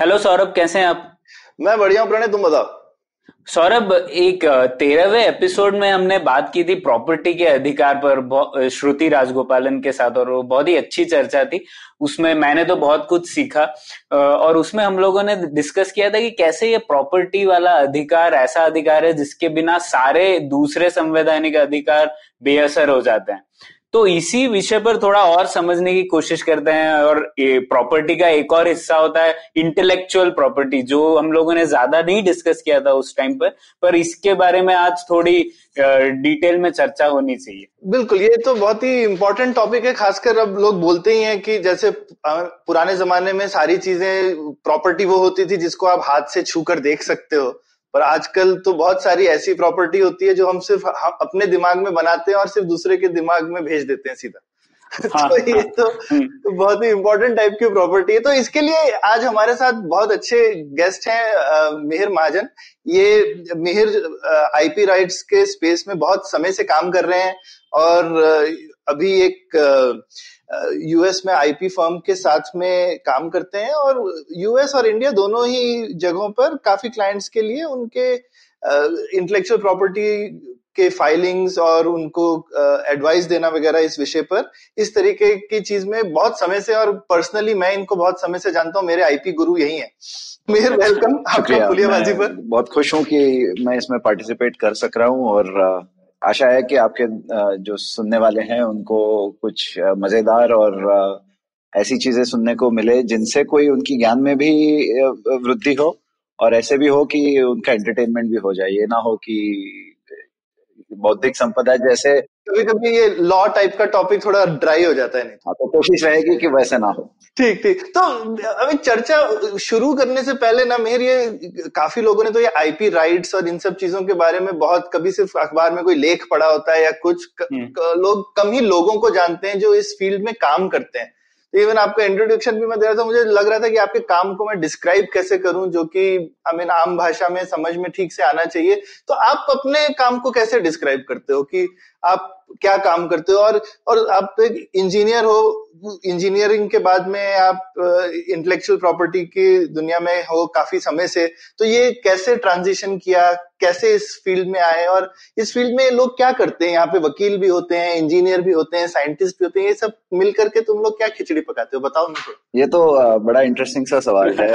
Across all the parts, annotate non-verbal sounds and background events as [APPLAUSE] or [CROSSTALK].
Hello Saurabh कैसे हैं आप? मैं बढ़िया हूँ प्रणय तुम बताओ। सौरभ एक तेरहवें एपिसोड में हमने बात की थी प्रॉपर्टी के अधिकार पर श्रुति राजगोपालन के साथ और वो बहुत ही अच्छी चर्चा थी। उसमें मैंने तो बहुत कुछ सीखा और उसमें हम लोगों ने डिस्कस किया था कि कैसे ये प्रॉपर्टी वाला अधिकार ऐसा अधिकार है जिसके बिना सारे दूसरे संवैधानिक अधिकार बेअसर हो जाते हैं। तो इसी विषय पर थोड़ा और समझने की कोशिश करते हैं और प्रॉपर्टी का एक और हिस्सा होता है इंटेलेक्चुअल प्रॉपर्टी जो हम लोगों ने ज़्यादा नहीं डिस्कस किया था उस टाइम पर पर इसके बारे में आज थोड़ी डिटेल में चर्चा होनी चाहिए। बिल्कुल, ये तो बहुत ही इंपॉर्टेंट टॉपिक है, खासकर अब लोग बोलते ही हैं कि जैसे पुराने जमाने में सारी चीज़ें प्रॉपर्टी वो होती थी जिसको आप हाथ से छू कर देख सकते हो। पर आजकल तो बहुत सारी ऐसी प्रॉपर्टी होती है जो हम सिर्फ़ हम अपने दिमाग में बनाते हैं और सिर्फ़ दूसरे के दिमाग में भेज देते हैं सीधा। [LAUGHS] हाँ, तो ये तो, हम्म। तो बहुत ही इम्पोर्टेंट टाइप की प्रॉपर्टी है। तो इसके लिए आज हमारे साथ बहुत अच्छे गेस्ट हैं मिहिर महाजन। ये मिहिर आईपी राइट्स के स्पेस में बहुत समय से काम कर रहे हैं और अभी एक यूएस में आईपी फर्म के साथ में काम करते हैं और यूएस और इंडिया दोनों ही जगहों पर काफ़ी क्लाइंट्स के लिए उनके इंटेलेक्चुअल प्रॉपर्टी के फाइलिंग्स और उनको एडवाइस देना वगैरह इस विषय पर इस तरीके की चीज़ में बहुत समय से और पर्सनली मैं इनको बहुत समय से जानता हूँ मेरे आईपी गुरु यही है। मिहिर वेलकम आपका पुलियाबाजी पर। बहुत खुश हूँ कि मैं इसमें पार्टिसिपेट कर सक रहा हूँ और आशा है कि आपके जो सुनने वाले हैं, उनको कुछ मज़ेदार और ऐसी चीज़ें सुनने को मिले जिनसे कोई उनकी ज्ञान में भी वृद्धि हो और ऐसे भी हो कि उनका एंटरटेनमेंट भी हो जाए। ये ना हो कि बौद्धिक संपदा जैसे कभी कभी ये लॉ टाइप का टॉपिक थोड़ा ड्राई हो जाता है नहीं? हाँ, तो कोशिश रहेगी कि वैसे ना हो। ठीक ठीक। तो अभी चर्चा शुरू करने से पहले ना मेहर ये काफ़ी लोगों ने तो ये आईपी राइट्स और इन सब चीज़ों के बारे में बहुत कभी सिर्फ़ अखबार में कोई लेख पढ़ा होता है या कुछ क, हम्म। क, लोग कम ही लोगों को जानते हैं जो इस फ़ील्ड में काम करते हैं। तो इवन आपका इंट्रोडक्शन भी मैं दे रहा था, मुझे लग रहा था कि आपके काम को मैं डिस्क्राइब कैसे करूँ, जो कि आई मीन आम भाषा में समझ में ठीक से आना चाहिए। तो आप अपने काम को कैसे डिस्क्राइब करते हो कि आप क्या काम करते हो? और और आप एक इंजीनियर हो इंजीनियरिंग के बाद में आप इंटेलेक्चुअल प्रॉपर्टी की दुनिया में हो काफ़ी समय से तो ये कैसे ट्रांजिशन किया? कैसे इस फ़ील्ड में आए? और इस फ़ील्ड में लोग क्या करते हैं? यहाँ पे वकील भी होते हैं इंजीनियर भी होते हैं साइंटिस्ट भी होते हैं, ये सब मिल करके तुम लोग क्या खिचड़ी पकाते हो? बताओ मुझे। ये तो बड़ा इंटरेस्टिंग सा सवाल है।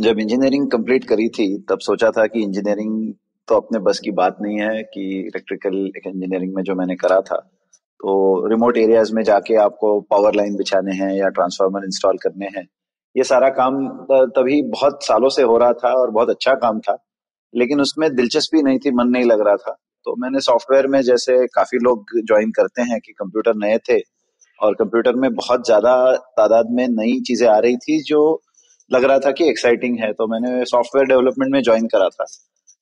जब इंजीनियरिंग कंप्लीट करी थी, तब सोचा था कि इंजीनियरिंग तो अपने बस की बात नहीं है कि इलेक्ट्रिकल इंजीनियरिंग में जो मैंने करा था तो रिमोट एरियाज़ में जाके आपको पावर लाइन बिछाने हैं या ट्रांसफार्मर इंस्टॉल करने हैं, ये सारा काम तभी बहुत सालों से हो रहा था और बहुत अच्छा काम था, लेकिन उसमें दिलचस्पी नहीं थी, मन नहीं लग रहा था। तो मैंने सॉफ्टवेयर में जैसे काफ़ी लोग ज्वाइन करते हैं कि कंप्यूटर नए थे और कंप्यूटर में बहुत ज़्यादा तादाद में नई चीज़ें आ रही थी जो लग रहा था कि एक्साइटिंग है तो मैंने सॉफ्टवेयर डेवलपमेंट में ज्वाइन करा था।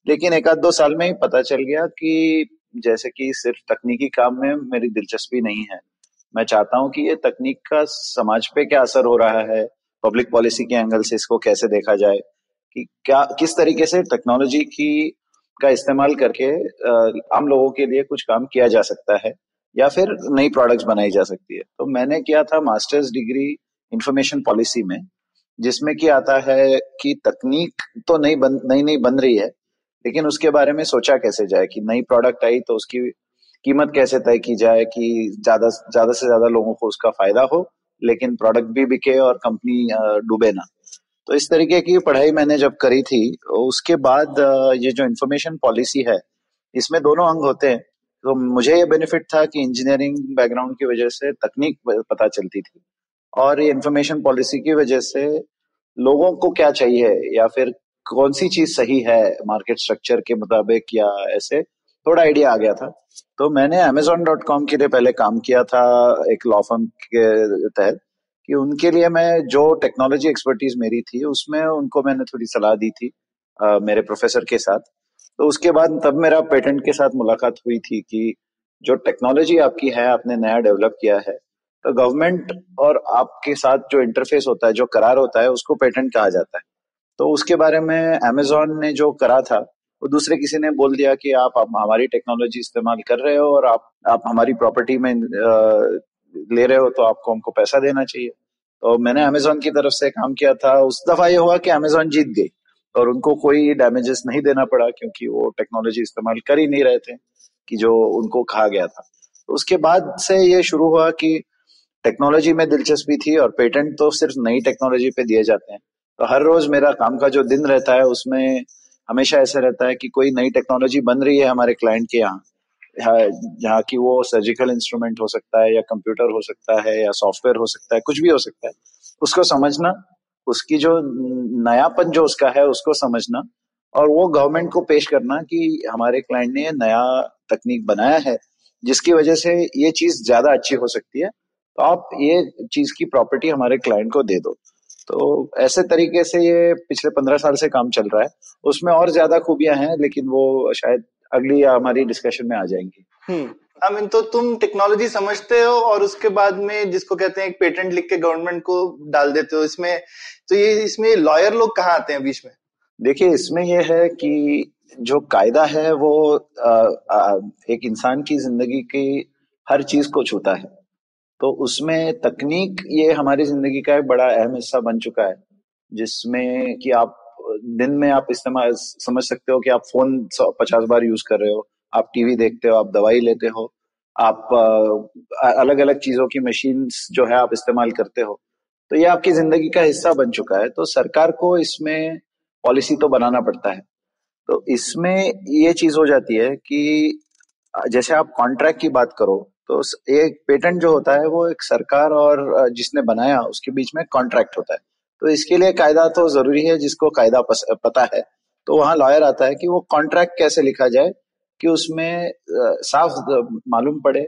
लेकिन एक आध दो साल में ही पता चल गया कि जैसे कि सिर्फ़ तकनीकी काम में मेरी दिलचस्पी नहीं है। मैं चाहता हूँ कि ये तकनीक का समाज पे क्या असर हो रहा है, पब्लिक पॉलिसी के एंगल से इसको कैसे देखा जाए, कि क्या, किस तरीके से टेक्नोलॉजी की, का इस्तेमाल करके आम लोगों के लिए कुछ काम किया जा सकता है या फिर नई प्रोडक्ट्स बनाई जा सकती है। तो मैंने किया था मास्टर्स डिग्री इंफॉर्मेशन पॉलिसी में, जिसमें कि आता है कि तकनीक तो नई बन नई नई बन रही है लेकिन उसके बारे में सोचा कैसे जाए कि नई प्रोडक्ट आई तो उसकी कीमत कैसे तय की जाए कि ज़्यादा ज़्यादा से ज़्यादा लोगों को उसका फ़ायदा हो, लेकिन प्रोडक्ट भी बिके और कंपनी डूबे ना। तो इस तरीके की पढ़ाई मैंने जब करी थी, उसके बाद ये जो इन्फॉर्मेशन पॉलिसी है, इसमें दोनों अंग होते हैं। तो मुझे ये बेनिफिट था कि इंजीनियरिंग बैकग्राउंड की वजह से तकनीक पता चलती थी। और ये इन्फॉर्मेशन पॉलिसी की वजह से लोगों को क्या चाहिए या फिर कौन सी चीज़ सही है मार्केट स्ट्रक्चर के मुताबिक या ऐसे? थोड़ा आइडिया आ गया था। तो मैंने अमेजोन डॉट कॉम के लिए पहले काम किया था एक लॉ के तहत कि उनके लिए मैं जो टेक्नोलॉजी एक्सपर्टीज मेरी थी उसमें उनको मैंने थोड़ी सलाह दी थी आ, मेरे प्रोफेसर के साथ। तो उसके बाद तब मेरा पेटेंट के साथ मुलाकात हुई थी कि जो टेक्नोलॉजी आपकी है आपने नया डेवलप किया है तो गवर्नमेंट और आपके साथ जो इंटरफेस होता है जो करार होता है उसको पेटेंट कहा जाता है। तो उसके बारे में अमेजोन ने जो करा था वो दूसरे किसी ने बोल दिया कि आप, आप हमारी टेक्नोलॉजी इस्तेमाल कर रहे हो और आप आप हमारी प्रॉपर्टी में ले रहे हो तो आपको हमको पैसा देना चाहिए। तो मैंने अमेजोन की तरफ़ से काम किया था। उस दफ़ा ये हुआ कि अमेजोन जीत गई और उनको कोई डैमेजेस नहीं देना पड़ा क्योंकि वो टेक्नोलॉजी इस्तेमाल कर ही नहीं रहे थे कि जो उनको कहा गया था। तो उसके बाद से ये शुरू हुआ कि टेक्नोलॉजी में दिलचस्पी थी और पेटेंट तो सिर्फ़ नई टेक्नोलॉजी पे दिए जाते हैं। तो हर रोज मेरा काम का जो दिन रहता है, उसमें हमेशा ऐसा रहता है कि कोई नई टेक्नोलॉजी बन रही है हमारे क्लाइंट के यहाँ। जहाँ की वो सर्जिकल इंस्ट्रूमेंट हो सकता है या कंप्यूटर हो सकता है या सॉफ्टवेयर हो सकता है, कुछ भी हो सकता है। उसको समझना, उसकी जो नयापन जो उसका है, उसको समझना और वो गवर्नमेंट को पेश करना कि हमारे क्लाइंट ने नया तकनीक बनाया है, जिसकी वजह से ये चीज़ ज़्यादा अच्छी हो सकती है। तो आप ये चीज़ की प्रॉपर्टी हमारे क्लाइंट को दे दो। तो ऐसे तरीके से ये पिछले पंद्रह साल से काम चल रहा है। उसमें और ज़्यादा खूबियाँ हैं लेकिन वो शायद अगली हमारी डिस्कशन में आ जाएँगी। हम्म। अमीन तो तुम टेक्नोलॉजी समझते हो और उसके बाद में जिसको कहते हैं एक पेटेंट लिख के गवर्नमेंट को डाल देते हो इसमें तो ये इसमें लॉयर लोग कहाँ आते हैं बीच में? देखिए इसमें यह है कि जो कायदा है वो आ, आ, एक इंसान की ज़िंदगी की हर चीज़ को छूता है। तो उसमें तकनीक ये हमारी ज़िंदगी का एक बड़ा अहम हिस्सा बन चुका है, जिसमें कि आप, दिन में आप इस्तेमाल, समझ सकते हो कि आप फ़ोन पचास बार यूज़ कर रहे हो, आप टीवी देखते हो, आप दवाई लेते हो, आप अलग अलग चीज़ों की मशीन जो है आप इस्तेमाल करते हो तो ये आपकी ज़िंदगी का हिस्सा बन चुका है तो सरकार को इसमें पॉलिसी तो बनाना पड़ता है तो इसमें ये चीज़ हो जाती है कि जैसे आप कॉन्ट्रैक्ट की बात करो तो एक पेटेंट जो होता है वो एक सरकार और जिसने बनाया, उसके बीच में कॉन्ट्रैक्ट होता है। तो इसके लिए कायदा तो ज़रूरी है, जिसको कायदा पता है। तो वहाँ लॉयर आता है कि वो कॉन्ट्रैक्ट कैसे लिखा जाए, कि उसमें साफ़ मालूम पड़े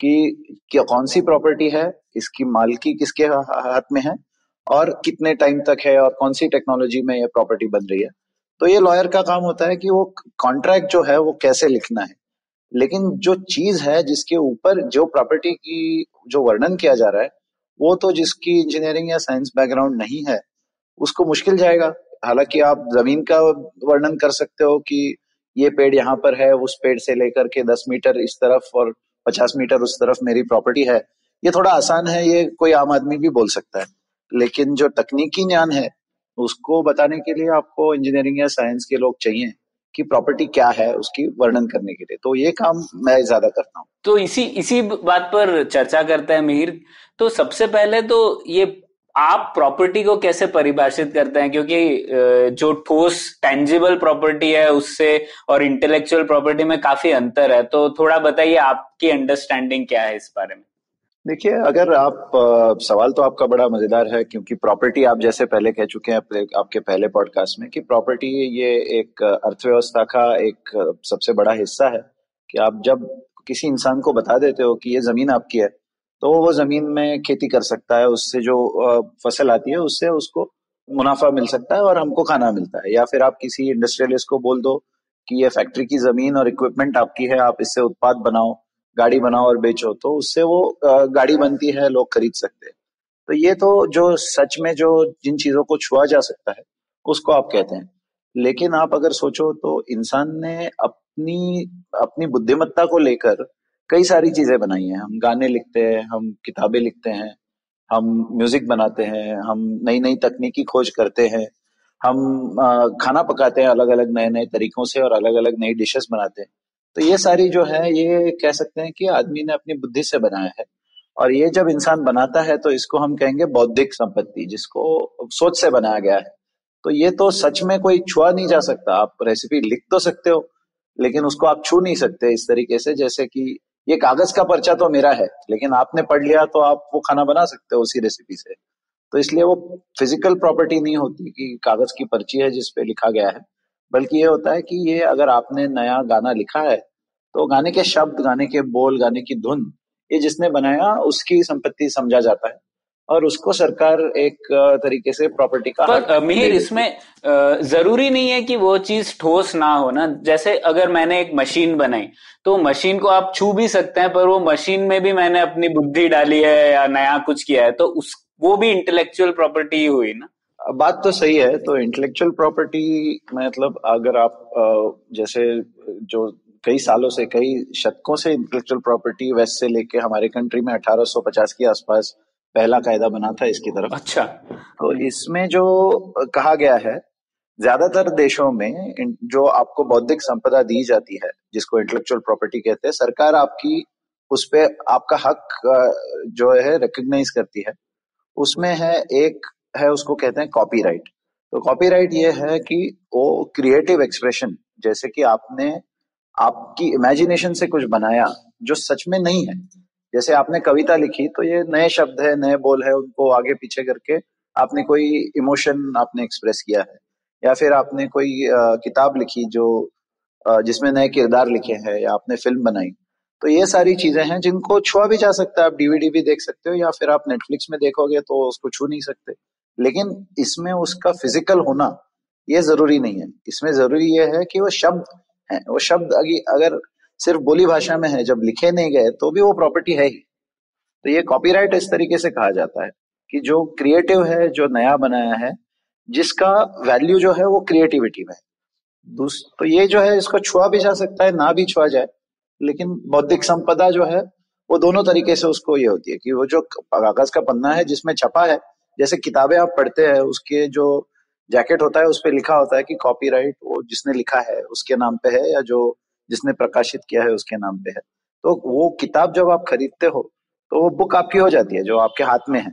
कि क्या, कौन सी प्रॉपर्टी है, इसकी मालकी किसके हाथ में है, और कितने टाइम तक है, और कौन सी टेक्नोलॉजी में ये प्रॉपर्टी बन रही है। तो ये लॉयर का काम होता है कि वो कॉन्ट्रैक्ट जो है, वो कैसे लिखना है। लेकिन जो चीज़ है जिसके ऊपर जो प्रॉपर्टी की, जो वर्णन किया जा रहा है, वो तो जिसकी इंजीनियरिंग या साइंस बैकग्राउंड नहीं है, उसको मुश्किल जाएगा। हालाँकि आप ज़मीन का वर्णन कर सकते हो कि ये पेड़ यहाँ पर है, उस पेड़ से लेकर के दस मीटर इस तरफ़ और पचास मीटर उस तरफ़ मेरी प्रॉपर्टी है। ये थोड़ा आसान है, ये कोई आम आदमी भी बोल सकता है। लेकिन जो तकनीकी ज्ञान है, उसको बताने के लिए आपको इंजीनियरिंग या साइंस के लोग चाहिए। कि प्रॉपर्टी क्या है, उसकी वर्णन करने के लिए। तो ये काम मैं ज़्यादा करता हूँ। तो इसी इसी बात पर चर्चा करते हैं मिहिर। तो सबसे पहले तो ये आप प्रॉपर्टी को कैसे परिभाषित करते हैं? क्योंकि जो ठोस टेंजिबल प्रॉपर्टी है, उससे और इंटेलेक्चुअल प्रॉपर्टी में काफ़ी अंतर है। तो थोड़ा बताइए आपकी अंडरस्टैंडिंग क्या है इस बारे में? देखिए अगर आप आ, सवाल तो आपका बड़ा मज़ेदार है क्योंकि प्रॉपर्टी आप जैसे पहले कह चुके हैं आपके पहले पॉडकास्ट में कि प्रॉपर्टी ये एक अर्थव्यवस्था का एक सबसे बड़ा हिस्सा है कि आप जब किसी इंसान को बता देते हो कि ये ज़मीन आपकी है तो वो ज़मीन में खेती कर सकता है उससे जो फ़सल आती है उससे उसको मुनाफा मिल सकता है और हमको खाना मिलता है। या फिर आप किसी इंडस्ट्रियलिस्ट को बोल दो कि ये फैक्ट्री की ज़मीन और इक्विपमेंट आपकी है आप इससे उत्पाद बनाओ गाड़ी बनाओ और बेचो तो उससे वो गाड़ी बनती है, लोग खरीद सकते हैं। तो ये तो जो सच में जो जिन चीज़ों को छुआ जा सकता है, उसको आप कहते हैं। लेकिन आप अगर सोचो तो इंसान ने अपनी अपनी बुद्धिमत्ता को लेकर कई सारी चीज़ें बनाई हैं। हम गाने लिखते हैं, हम किताबें लिखते हैं, हम म्यूज़िक बनाते हैं, हम नई नई तकनीकी खोज करते हैं, हम खाना पकाते हैं अलग अलग नए नए तरीकों से और अलग अलग नई डिशेस बनाते हैं। तो ये सारी जो है, ये कह सकते हैं कि आदमी ने अपनी बुद्धि से बनाया है। और ये जब इंसान बनाता है तो इसको हम कहेंगे बौद्धिक संपत्ति, जिसको सोच से बनाया गया है। तो ये तो सच में कोई छुआ नहीं जा सकता। आप रेसिपी लिख तो सकते हो, लेकिन उसको आप छू नहीं सकते इस तरीके से, जैसे कि ये कागज़ का पर्चा तो मेरा है, लेकिन आपने पढ़ लिया तो आप वो खाना बना सकते हो उसी रेसिपी से। तो इसलिए वो फ़िज़िकल प्रॉपर्टी नहीं होती कि कागज़ की पर्ची है जिसपे लिखा गया है, बल्कि ये होता है कि ये अगर आपने नया गाना लिखा है तो गाने के शब्द गाने के बोल गाने की धुन ये जिसने बनाया उसकी संपत्ति समझा जाता है। और उसको सरकार एक तरीके से प्रॉपर्टी का पर मिहिर इसमें ज़रूरी नहीं है कि वो चीज़ ठोस ना हो ना। जैसे अगर मैंने एक मशीन बनाई तो मशीन को आप छू भी सकते हैं पर वो मशीन में भी मैंने अपनी बुद्धि डाली है या नया कुछ किया है तो उस वो भी इंटेलेक्चुअल प्रॉपर्टी ही हुई ना। बात तो सही है तो इंटेलेक्चुअल प्रॉपर्टी मतलब अगर आप जैसे जो कई सालों से कई शतकों से इंटेलेक्चुअल प्रॉपर्टी वेस्ट से लेके हमारे कंट्री में 1850 के आसपास पहला कायदा बना था इसकी तरफ़। अच्छा। तो इसमें जो कहा गया है ज़्यादातर देशों में जो आपको बौद्धिक संपदा दी जाती है जिसको इंटेलेक्चुअल प्रॉपर्टी कहते हैं सरकार आपकी उस पर आपका हक जो है रिकग्नाइज करती है। उसमें है एक है उसको कहते हैं कॉपीराइट तो कॉपीराइट ये है कि वो क्रिएटिव एक्सप्रेशन जैसे कि आपने आपकी इमेजिनेशन से कुछ बनाया जो सच में नहीं है। जैसे आपने कविता लिखी तो ये नए शब्द है नए बोल है उनको आगे पीछे करके आपने कोई इमोशन आपने एक्सप्रेस किया है। या फिर आपने कोई आ, किताब लिखी जो जिसमें नए किरदार लिखे हैं या आपने फ़िल्म बनाई। तो ये सारी चीज़ें हैं जिनको छुआ भी जा सकता है। आप डीवीडी भी देख सकते हो या फिर आप नेटफ्लिक्स में देखोगे तो उसको छू नहीं सकते। लेकिन इसमें उसका फ़िज़िकल होना ये ज़रूरी नहीं है। इसमें ज़रूरी यह है कि वो शब्द है। वो शब्द अगर सिर्फ़ बोली भाषा में है, जब लिखे नहीं गए तो भी वो प्रॉपर्टी है ही। तो ये कॉपीराइट इस तरीके से कहा जाता है कि जो क्रिएटिव है, जो नया बनाया है, जिसका वैल्यू जो है, वो क्रिएटिविटी में तो ये जो है, इसको छुआ भी जा सकता है, ना भी छुआ जाए, लेकिन बौद्धिक संपदा जो है, वो दोनों तरीके से उसको ये होती है कि वो जो कागज़ का पन्ना है, जिसमें छपा है, जैसे किताबें आप पढ़ते हैं, उसके जो जैकेट होता है उस पर लिखा होता है कि कॉपीराइट वो जिसने लिखा है उसके नाम पे है या जो जिसने प्रकाशित किया है उसके नाम पे है। तो वो किताब जब आप खरीदते हो तो वो बुक आपकी हो जाती है जो आपके हाथ में है।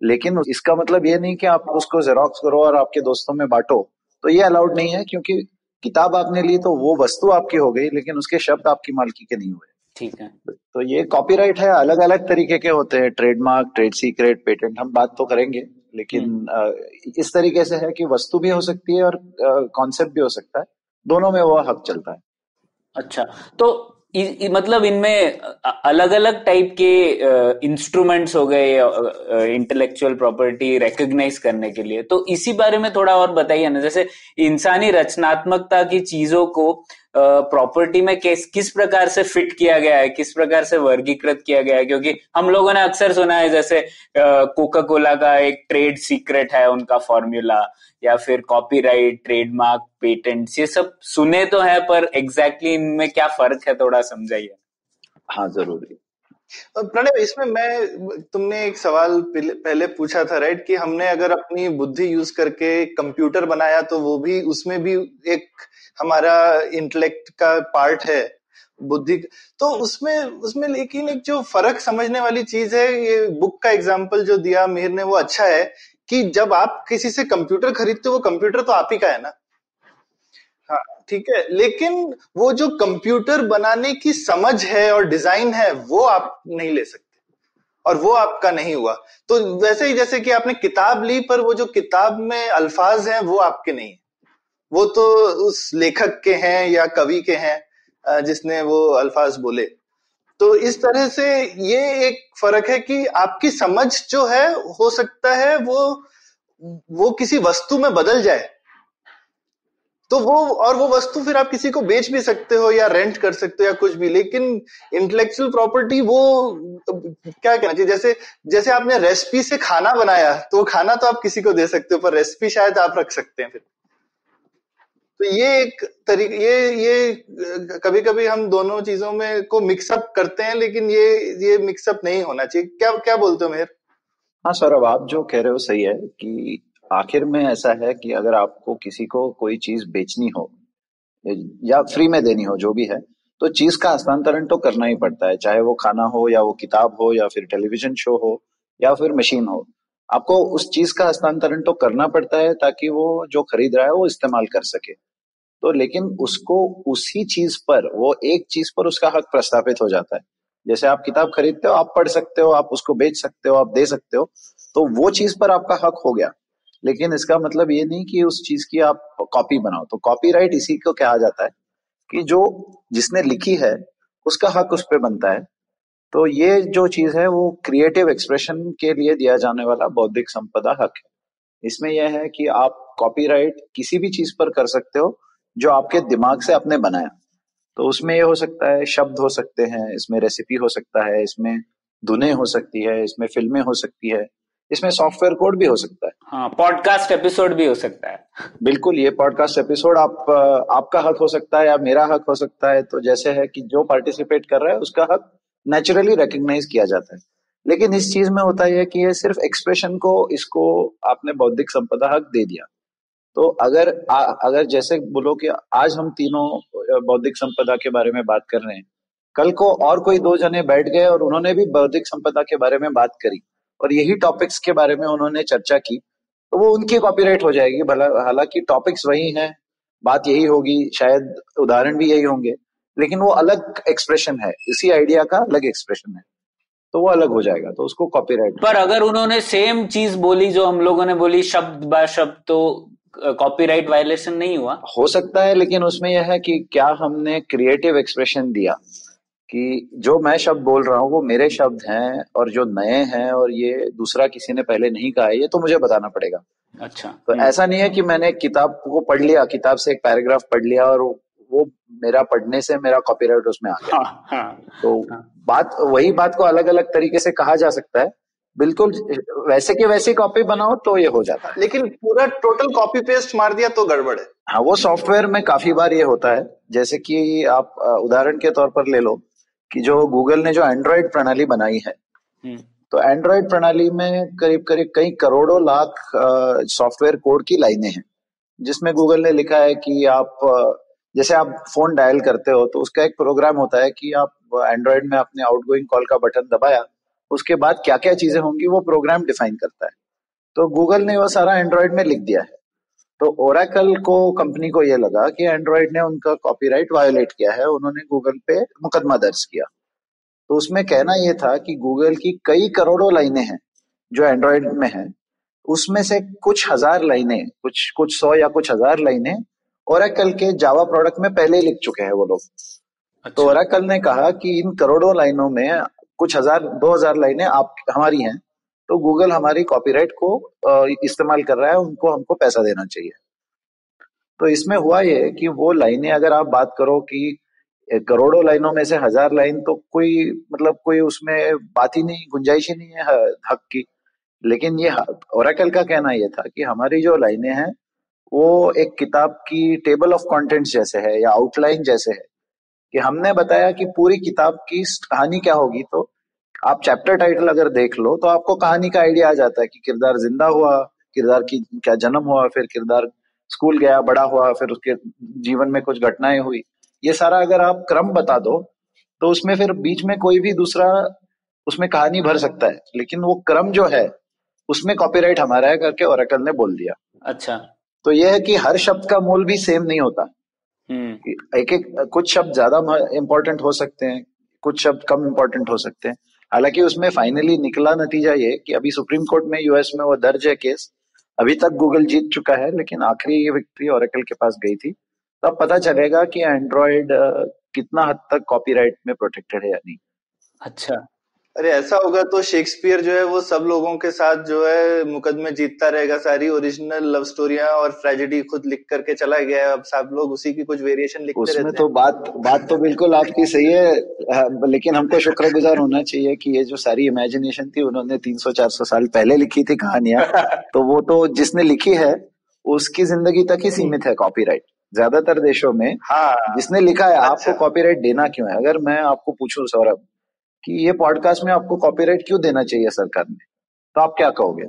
लेकिन इसका मतलब ये नहीं कि आप उसको जेरोक्स करो और आपके दोस्तों में बांटो। तो ये अलाउड नहीं है क्योंकि किताब आपने ली तो वो वस्तु आपकी हो गई लेकिन उसके शब्द आपकी मालकी के नहीं हुए। ठीक है। तो ये कॉपीराइट है अलग अलग तरीके के होते हैं। ट्रेडमार्क ट्रेड सीक्रेट पेटेंट हम बात तो करेंगे। लेकिन हम्म। इस तरीके से है कि वस्तु भी हो सकती है और कॉन्सेप्ट भी हो सकता है। दोनों में वो हक चलता है। अच्छा तो इ, इ, मतलब इनमें अलग अलग टाइप के इंस्ट्रूमेंट्स हो गए इंटेलेक्चुअल प्रॉपर्टी रिकग्नाइज करने के लिए। तो इसी बारे में थोड़ा और बताइए ना जैसे इंसानी रचनात्मकता की चीज़ों को प्रॉपर्टी में किस किस प्रकार से फिट किया गया है, किस प्रकार से वर्गीकृत किया गया है? क्योंकि हम लोगों ने अक्सर सुना है जैसे कोका कोला का एक ट्रेड सीक्रेट है, उनका फॉर्मूला या फिर कॉपीराइट ट्रेडमार्क पेटेंट्स ये सब सुने तो है, पर एग्जैक्टली exactly इनमें क्या फ़र्क है, थोड़ा समझाइए। हाँ ज़रूरी। प्रणय इसमें मैं, तुमने एक सवाल पहले पूछा था राइट कि हमने अगर अपनी बुद्धि यूज़ करके कंप्यूटर बनाया तो वो भी, उसमें भी एक हमारा इंटेलेक्ट का पार्ट है, बुद्धि तो उसमें उसमें लेकिन एक जो फ़र्क समझने वाली चीज़ है, ये बुक का एग्ज़ाम्पल जो दिया मीर ने, वो अच्छा है कि जब आप किसी से कंप्यूटर खरीदते हो, वो कंप्यूटर तो आप ही का है ना? हाँ ठीक है, लेकिन वो जो कंप्यूटर बनाने की समझ है और डिज़ाइन है, वो आप नहीं ले सकते और वो आपका नहीं हुआ। तो वैसे ही जैसे कि आपने किताब ली, पर वो जो किताब में अल्फाज हैं, वो आपके नहीं वो तो उस लेखक के हैं या कवि के हैं जिसने वो अल्फाज बोले। तो इस तरह से ये एक फ़र्क है कि आपकी समझ जो है, हो सकता है वो वो किसी वस्तु में बदल जाए। तो वो, और वो वस्तु फिर आप किसी को बेच भी सकते हो या रेंट कर सकते हो या कुछ भी, लेकिन इंटेलेक्चुअल प्रॉपर्टी वो, क्या कहना चाहिए? जैसे जैसे आपने रेसिपी से खाना बनाया तो खाना तो आप किसी को दे सकते हो, पर रेसिपी शायद आप रख सकते हैं फिर। तो ये एक तरीके, ये ये कभी कभी हम दोनों चीज़ों में को मिक्सअप करते हैं, लेकिन ये ये मिक्सअप नहीं होना चाहिए। क्या क्या बोलते हो मेहर हाँ सौरभ, आप जो कह रहे हो सही है कि आखिर में ऐसा है कि अगर आपको किसी को कोई चीज़ बेचनी हो, या फ्री में देनी हो, जो भी है तो चीज़ का हस्तांतरण तो करना ही पड़ता है। चाहे वो खाना हो, या वो किताब हो, या फिर टेलीविज़न शो हो, या फिर मशीन हो। आपको उस चीज़ का हस्तांतरण तो करना पड़ता है ताकि वो जो खरीद रहा है वो इस्तेमाल कर सके। तो लेकिन उसको उसी चीज़ पर, वो एक चीज़ पर उसका हक प्रस्तापित हो जाता है। जैसे आप किताब खरीदते हो, आप पढ़ सकते हो, आप उसको बेच सकते हो, आप दे सकते हो तो वो चीज़ पर आपका हक हो गया। लेकिन इसका मतलब ये नहीं कि उस चीज़ की आप कॉपी बनाओ। तो कॉपीराइट इसी को कहा जाता है कि जो जिसने लिखी है, उसका हक उस पर बनता है। तो ये जो चीज़ है वो क्रिएटिव एक्सप्रेशन के लिए दिया जाने वाला बौद्धिक संपदा हक है। इसमें यह है कि आप कॉपीराइट किसी भी चीज़ पर कर सकते हो जो आपके दिमाग से आपने बनाया। तो उसमें ये हो सकता है शब्द हो सकते हैं इसमें रेसिपी हो सकता है इसमें धुने हो सकती है इसमें फ़िल्में हो सकती है इसमें सॉफ्टवेयर कोड भी हो सकता है। हाँ पॉडकास्ट एपिसोड भी हो सकता है। बिल्कुल ये पॉडकास्ट एपिसोड आप आपका हक हो सकता है या मेरा हक हो सकता है। तो जैसे है कि जो पार्टिसिपेट कर रहा है उसका हक नेचुरली रिकग्नाइज किया जाता है। लेकिन इस चीज़ में होता है कि ये सिर्फ़ एक्सप्रेशन को इसको आपने बौद्धिक संपदा हक दे दिया। तो अगर आ, अगर जैसे बोलो कि आज हम तीनों बौद्धिक संपदा के बारे में बात कर रहे हैं। कल को और कोई दो जने बैठ गए और उन्होंने भी बौद्धिक संपदा के बारे में बात करी और यही टॉपिक्स के बारे में उन्होंने चर्चा की तो वो उनकी कॉपीराइट हो जाएगी। भला हालाँकि टॉपिक्स वही हैं बात यही होगी शायद उदाहरण भी यही होंगे। लेकिन वो अलग एक्सप्रेशन है। इसी आइडिया का अलग एक्सप्रेशन है। तो वो अलग हो जाएगा तो उसको कॉपीराइट पर अगर उन्होंने सेम चीज़ बोली जो हम लोगों ने बोली शब्द ब शब्द तो कॉपीराइट वायलेशन नहीं हुआ। हो सकता है लेकिन उसमें यह है कि क्या हमने क्रिएटिव एक्सप्रेशन दिया कि जो मैं शब्द बोल रहा हूँ वो मेरे शब्द हैं और जो नए हैं और ये दूसरा किसी ने पहले नहीं कहा है ये तो मुझे बताना पड़ेगा। अच्छा। तो हम्म। ऐसा नहीं है कि मैंने किताब को पढ़ लिया किताब से एक पैराग्राफ पढ़ लिया और वो मेरा पढ़ने से मेरा कॉपीराइट उसमें आ गया। हाँ, हाँ, तो हाँ. बात वही बात को अलग अलग तरीके से कहा जा सकता है। बिल्कुल वैसे के वैसे कॉपी बनाओ तो ये हो जाता है। लेकिन पूरा टोटल कॉपी पेस्ट मार दिया तो गड़बड़ है। हाँ वो सॉफ्टवेयर में काफ़ी बार ये होता है। जैसे कि आप उदाहरण के तौर पर ले लो कि जो गूगल ने जो एंड्रॉयड प्रणाली बनाई है हम्म। तो एंड्रॉयड प्रणाली में करीब करीब कई करोड़ों लाख सॉफ्टवेयर कोड की लाइनें हैं जिसमें गूगल ने लिखा है कि आप जैसे आप फ़ोन डायल करते हो तो उसका एक प्रोग्राम होता है कि आप एंड्रॉयड में अपने आउटगोइंग कॉल का बटन दबाया, उसके बाद क्या क्या चीज़ें होंगी वो प्रोग्राम डिफाइन करता है। तो गूगल ने वो सारा एंड्रॉयड में लिख दिया है। तो ओराकल को कंपनी को ये लगा कि एंड्रॉयड ने उनका कॉपीराइट वायोलेट किया है, उन्होंने गूगल पे मुकदमा दर्ज किया। तो उसमें कहना यह था कि गूगल की कई करोड़ों लाइनें हैं जो एंड्रॉयड में है, उसमें से कुछ हज़ार लाइनें, कुछ कुछ सौ या कुछ हज़ार लाइनें ओराकल के जावा प्रोडक्ट में पहले ही लिख चुके हैं वो लोग। तो अच्छा। तो ओराकल ने कहा कि इन करोड़ों लाइनों में कुछ हज़ार दो हज़ार लाइनें आप हमारी हैं। तो गूगल हमारी कॉपीराइट को इस्तेमाल कर रहा है उनको हमको पैसा देना चाहिए। तो इसमें हुआ ये कि वो लाइनें अगर आप बात करो कि करोड़ों लाइनों में से हज़ार लाइन तो कोई मतलब कोई उसमें बात ही नहीं गुंजाइश ही नहीं है हक की। लेकिन ये ओरेकल का कहना ये था कि हमारी जो लाइनें हैं वो एक किताब की टेबल ऑफ़ कंटेंट्स जैसे है या आउटलाइन जैसे है कि हमने बताया कि पूरी किताब की कहानी क्या होगी तो आप चैप्टर टाइटल अगर देख लो तो आपको कहानी का आइडिया आ जाता है कि किरदार ज़िंदा हुआ, किरदार की क्या जन्म हुआ, फिर किरदार स्कूल गया, बड़ा हुआ, फिर उसके जीवन में कुछ घटनाएँ हुई। ये सारा अगर आप क्रम बता दो तो उसमें फिर बीच में कोई भी दूसरा उसमें कहानी भर सकता है, लेकिन वो क्रम जो है उसमें कॉपीराइट हमारा है करके ओरेकल ने बोल दिया। अच्छा। तो यह है कि हर शब्द का मूल भी सेम नहीं होता। हम्म। एक एक कुछ शब्द ज़्यादा इंपॉर्टेंट हो सकते हैं कुछ शब्द कम इंपॉर्टेंट हो सकते हैं। हालाँकि उसमें फाइनली निकला नतीजा ये कि अभी सुप्रीम कोर्ट में यूएस में वो दर्ज है केस। अभी तक गूगल जीत चुका है लेकिन आखिरी ये विक्ट्री ओरेकल के पास गई थी। तो अब पता चलेगा कि एंड्रॉयड कितना हद तक कॉपीराइट में प्रोटेक्टेड है या नहीं। अच्छा। अरे ऐसा होगा तो शेक्सपियर जो है वो सब लोगों के साथ जो है मुकदमे जीतता रहेगा सारी ओरिजिनल लव स्टोरियाँ और ट्रेजेडी खुद लिख करके चला गया है। अब सब लोग उसी की कुछ वेरिएशन लिखते उसमें रहते तो बात बात तो बिल्कुल आपकी सही है। लेकिन हमको शुक्रगुजार होना चाहिए कि ये जो सारी इमेजिनेशन थी उन्होंने 300-400 साल पहले लिखी थी कहानियाँ। [LAUGHS] तो वो तो जिसने लिखी है उसकी ज़िंदगी तक ही सीमित है कॉपीराइट ज़्यादातर देशों में हाँ। जिसने लिखा है अच्छा। आपको कॉपीराइट देना क्यों है? अगर मैं आपको पूछूँ सौरभ कि ये पॉडकास्ट में आपको कॉपीराइट क्यों देना चाहिए सरकार ने? तो आप क्या कहोगे?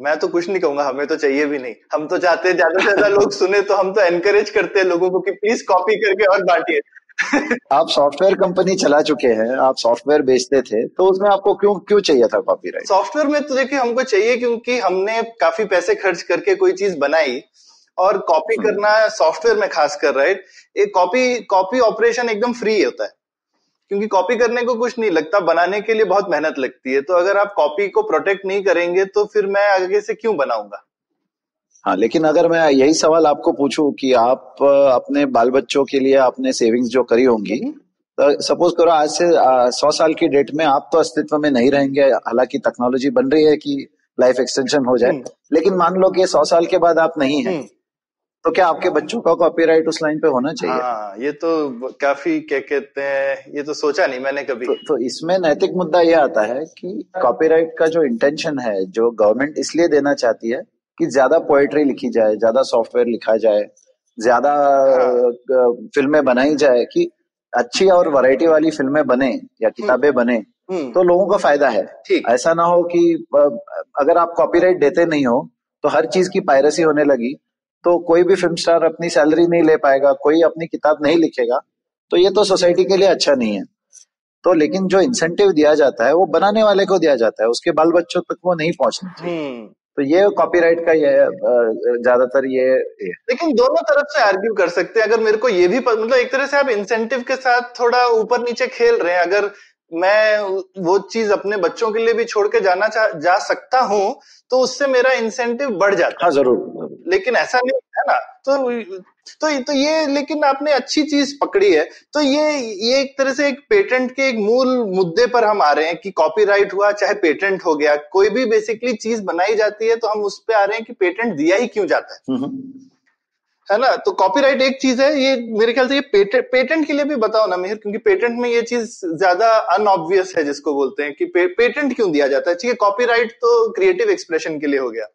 मैं तो कुछ नहीं कहूँगा हमें तो चाहिए भी नहीं। हम तो चाहते हैं ज़्यादा से ज़्यादा लोग सुने तो हम तो एनकरेज करते हैं लोगों को कि प्लीज़ कॉपी करके और बांटिए। [LAUGHS] आप सॉफ्टवेयर कंपनी चला चुके हैं आप सॉफ्टवेयर बेचते थे तो उसमें आपको क्यों क्यों चाहिए था कॉपीराइट सॉफ्टवेयर में तो देखिए हमको चाहिए क्योंकि हमने काफ़ी पैसे खर्च करके कोई चीज़ बनाई और कॉपी हम्म। करना सॉफ्टवेयर में खास कर राइट एक कॉपी कॉपी ऑपरेशन एकदम फ्री होता है। क्योंकि कॉपी करने को कुछ नहीं लगता बनाने के लिए बहुत मेहनत लगती है। तो अगर आप कॉपी को प्रोटेक्ट नहीं करेंगे तो फिर मैं आगे से क्यों बनाऊँगा? हाँ लेकिन अगर मैं यही सवाल आपको पूछूँ कि आप अपने बाल बच्चों के लिए आपने सेविंग्स जो करी होंगी तो सपोज़ करो आज से सौ साल की डेट में आप तो अस्तित्व में नहीं रहेंगे हालाँकि टेक्नोलॉजी बन रही है कि लाइफ एक्सटेंशन हो जाए। हम्म। लेकिन मान लो कि सौ साल के बाद आप नहीं है हम्म, तो क्या आपके बच्चों का कॉपीराइट उस लाइन पे होना चाहिए? हाँ ये तो काफ़ी क्या कहते हैं ये तो सोचा नहीं मैंने कभी। तो, तो इसमें नैतिक मुद्दा ये आता है कि कॉपीराइट का जो इंटेंशन है जो गवर्नमेंट इसलिए देना चाहती है कि ज़्यादा पोएट्री लिखी जाए ज़्यादा सॉफ्टवेयर लिखा जाए ज़्यादा हाँ। फ़िल्में बनाई जाए कि अच्छी और वैरायटी वाली फ़िल्में बने या किताबें बने हम्म, तो लोगों का फ़ायदा है। ऐसा ना हो कि अगर आप कॉपीराइट देते नहीं हो तो हर चीज़ की पायरेसी होने लगी तो कोई भी फ़िल्म स्टार अपनी सैलरी नहीं ले पाएगा कोई अपनी किताब नहीं लिखेगा तो ये तो सोसाइटी के लिए अच्छा नहीं है। तो लेकिन जो इंसेंटिव दिया जाता है वो बनाने वाले को दिया जाता है उसके बाल बच्चों तक वो नहीं पहुँचना चाहिए। हम्म। तो ये कॉपीराइट का ये ज़्यादातर ये, ये लेकिन दोनों तरफ़ से आर्ग्यू कर सकते हैं अगर मेरे को ये भी मतलब एक तरह से आप इंसेंटिव के साथ थोड़ा ऊपर नीचे खेल रहे हैं अगर मैं वो चीज़ अपने बच्चों के लिए भी छोड़ के जाना जा सकता हूँ तो उससे मेरा इंसेंटिव बढ़ जाता हाँ। ज़रूर है लेकिन ऐसा नहीं है ना तो तो तो ये लेकिन आपने अच्छी चीज़ पकड़ी है। तो ये ये एक तरह से एक पेटेंट के एक मूल मुद्दे पर हम आ रहे हैं कि कॉपीराइट हुआ चाहे पेटेंट हो गया कोई भी बेसिकली चीज़ बनाई जाती है तो हम उस पर आ रहे हैं कि पेटेंट दिया ही क्यों जाता है। हम्म, हम्म। है ना? तो कॉपीराइट एक चीज़ है ये मेरे ख्याल से ये पेटेंट पेटेंट के लिए भी बताओ ना मेहर क्योंकि पेटेंट में ये चीज़ ज़्यादा अनऑब्वियस है जिसको बोलते हैं कि पे, पेटेंट क्यों दिया जाता है? ठीक है कॉपीराइट तो क्रिएटिव एक्सप्रेशन के लिए हो गया।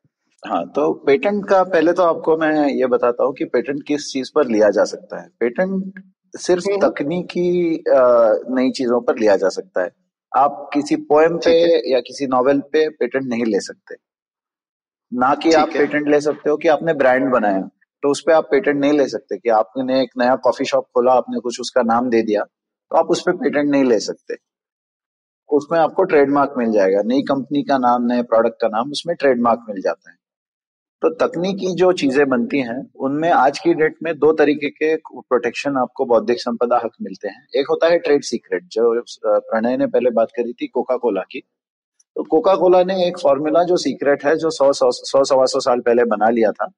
हाँ तो पेटेंट का पहले तो आपको मैं ये बताता हूँ कि पेटेंट किस चीज़ पर लिया जा सकता है। पेटेंट सिर्फ़ हम्म। तकनीकी नई चीज़ों पर लिया जा सकता है। आप किसी पोएम पे या किसी नॉवेल पे पेटेंट नहीं ले सकते। ना कि आप पेटेंट ले सकते हो कि आपने ब्रांड बनाया। तो उस पे आप पेटेंट नहीं ले सकते कि आपने एक नया कॉफ़ी शॉप खोला, आपने कुछ उसका नाम दे दिया तो आप उस पे पेटेंट नहीं ले सकते। उसमें आपको ट्रेडमार्क मिल जाएगा। नई कंपनी का नाम, नए प्रोडक्ट का नाम, उसमें ट्रेडमार्क मिल जाता है। तो तकनीकी जो चीज़ें बनती हैं, उनमें आज की डेट में दो तरीके के प्रोटेक्शन आपको बौद्धिक संपदा हक मिलते हैं। एक होता है ट्रेड सीक्रेट जो प्रणय ने पहले बात करी थी कोका कोला की। तो कोका कोला ने एक फॉर्मूला जो सीक्रेट है, जो सौ सौ सौ, सवा सौ साल पहले बना लिया था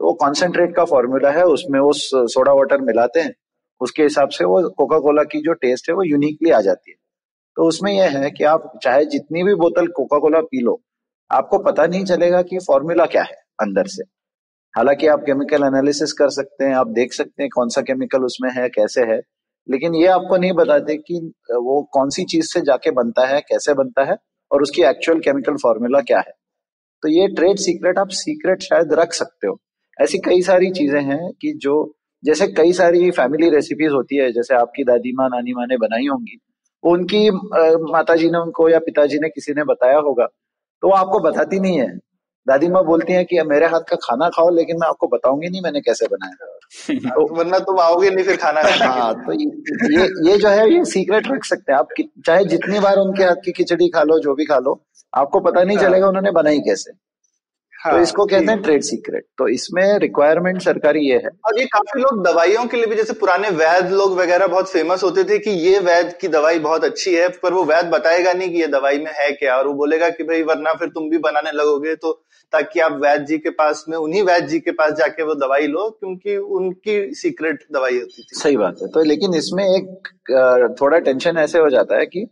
तो वो कॉन्सेंट्रेट का फॉर्मूला है, उसमें वो सोडा वाटर मिलाते हैं। उसके हिसाब से वो कोका कोला की जो टेस्ट है, वो यूनिकली आ जाती है। तो उसमें यह है कि आप चाहे जितनी भी बोतल कोका कोला पी लो, आपको पता नहीं चलेगा कि फॉर्मूला क्या है अंदर से। हालाँकि आप केमिकल एनालिसिस कर सकते हैं, आप देख सकते हैं कौन सा केमिकल उसमें है, कैसे है, लेकिन ये आपको नहीं बताते कि वो कौन सी चीज़ से जाके बनता है, कैसे बनता है और उसकी एक्चुअल केमिकल फॉर्मूला क्या है। तो ये ट्रेड सीक्रेट आप सीक्रेट शायद रख सकते हो। ऐसी कई सारी चीज़ें हैं कि जो जैसे कई सारी फैमिली रेसिपीज़ होती है जैसे आपकी दादी माँ नानी माँ ने बनाई होंगी उनकी माता जी ने उनको या पिताजी ने किसी ने बताया होगा तो वो आपको बताती नहीं है। दादी माँ बोलती हैं कि मेरे हाथ का खाना खाओ लेकिन मैं आपको बताऊँगी नहीं मैंने कैसे बनाया। [LAUGHS] तो वरना तुम आओगे नहीं फिर खाना हाँ तो ये ये ये जो है ये सीक्रेट रख सकते हैं आप चाहे जितनी बार उनके हाथ की खिचड़ी खा लो जो भी खा लो आपको पता नहीं हाँ। चलेगा उन्होंने बनाई कैसे। हाँ, तो इसको कहते हैं ट्रेड सीक्रेट तो इसमें रिक्वायरमेंट सरकारी ये है। और ये काफ़ी लोग दवाइयों के लिए भी जैसे पुराने वैद लोग वगैरह बहुत फ़ेमस होते थे कि ये वैद की दवाई बहुत अच्छी है पर वो वैद बताएगा नहीं कि ये दवाई में है क्या और वो बोलेगा कि भाई वरना फिर तुम भी बनाने लगोगे तो ताकि आप वैद जी के पास में उन्हीं वैद जी के पास जाके वो दवाई लो क्योंकि उनकी सीक्रेट दवाई होती थी। सही बात है। तो लेकिन इसमें एक थोड़ा टेंशन ऐसे हो जाता है कि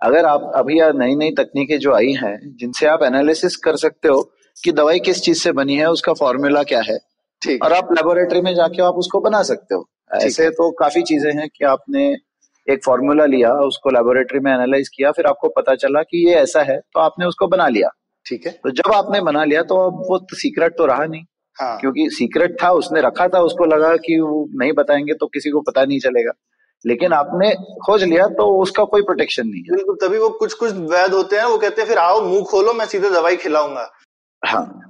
अगर आप अभी नई नई तकनीकें जो आई हैं जिनसे आप एनालिसिस कर सकते हो कि दवाई किस चीज़ से बनी है उसका फॉर्मूला क्या है। ठीक। और आप लेबोरेटरी में जाके आप उसको बना सकते हो। ऐसे तो काफ़ी चीज़ें हैं कि आपने एक फॉर्मूला लिया उसको लेबोरेटरी में एनालाइज किया फिर आपको पता चला कि ये ऐसा है तो आपने उसको बना लिया। ठीक है। तो जब आपने बना लिया तो अब वो सीक्रेट तो रहा नहीं। हाँ। क्योंकि सीक्रेट था उसने रखा था उसको लगा कि वो नहीं बताएँगे तो किसी को पता नहीं चलेगा। लेकिन आपने खोज लिया तो उसका कोई प्रोटेक्शन नहीं है। बिल्कुल तभी वो कुछ कुछ वैद होते हैं वो कहते हैं फिर आओ मुँह खोलो मैं सीधे दवाई खिलाऊँगा। हाँ।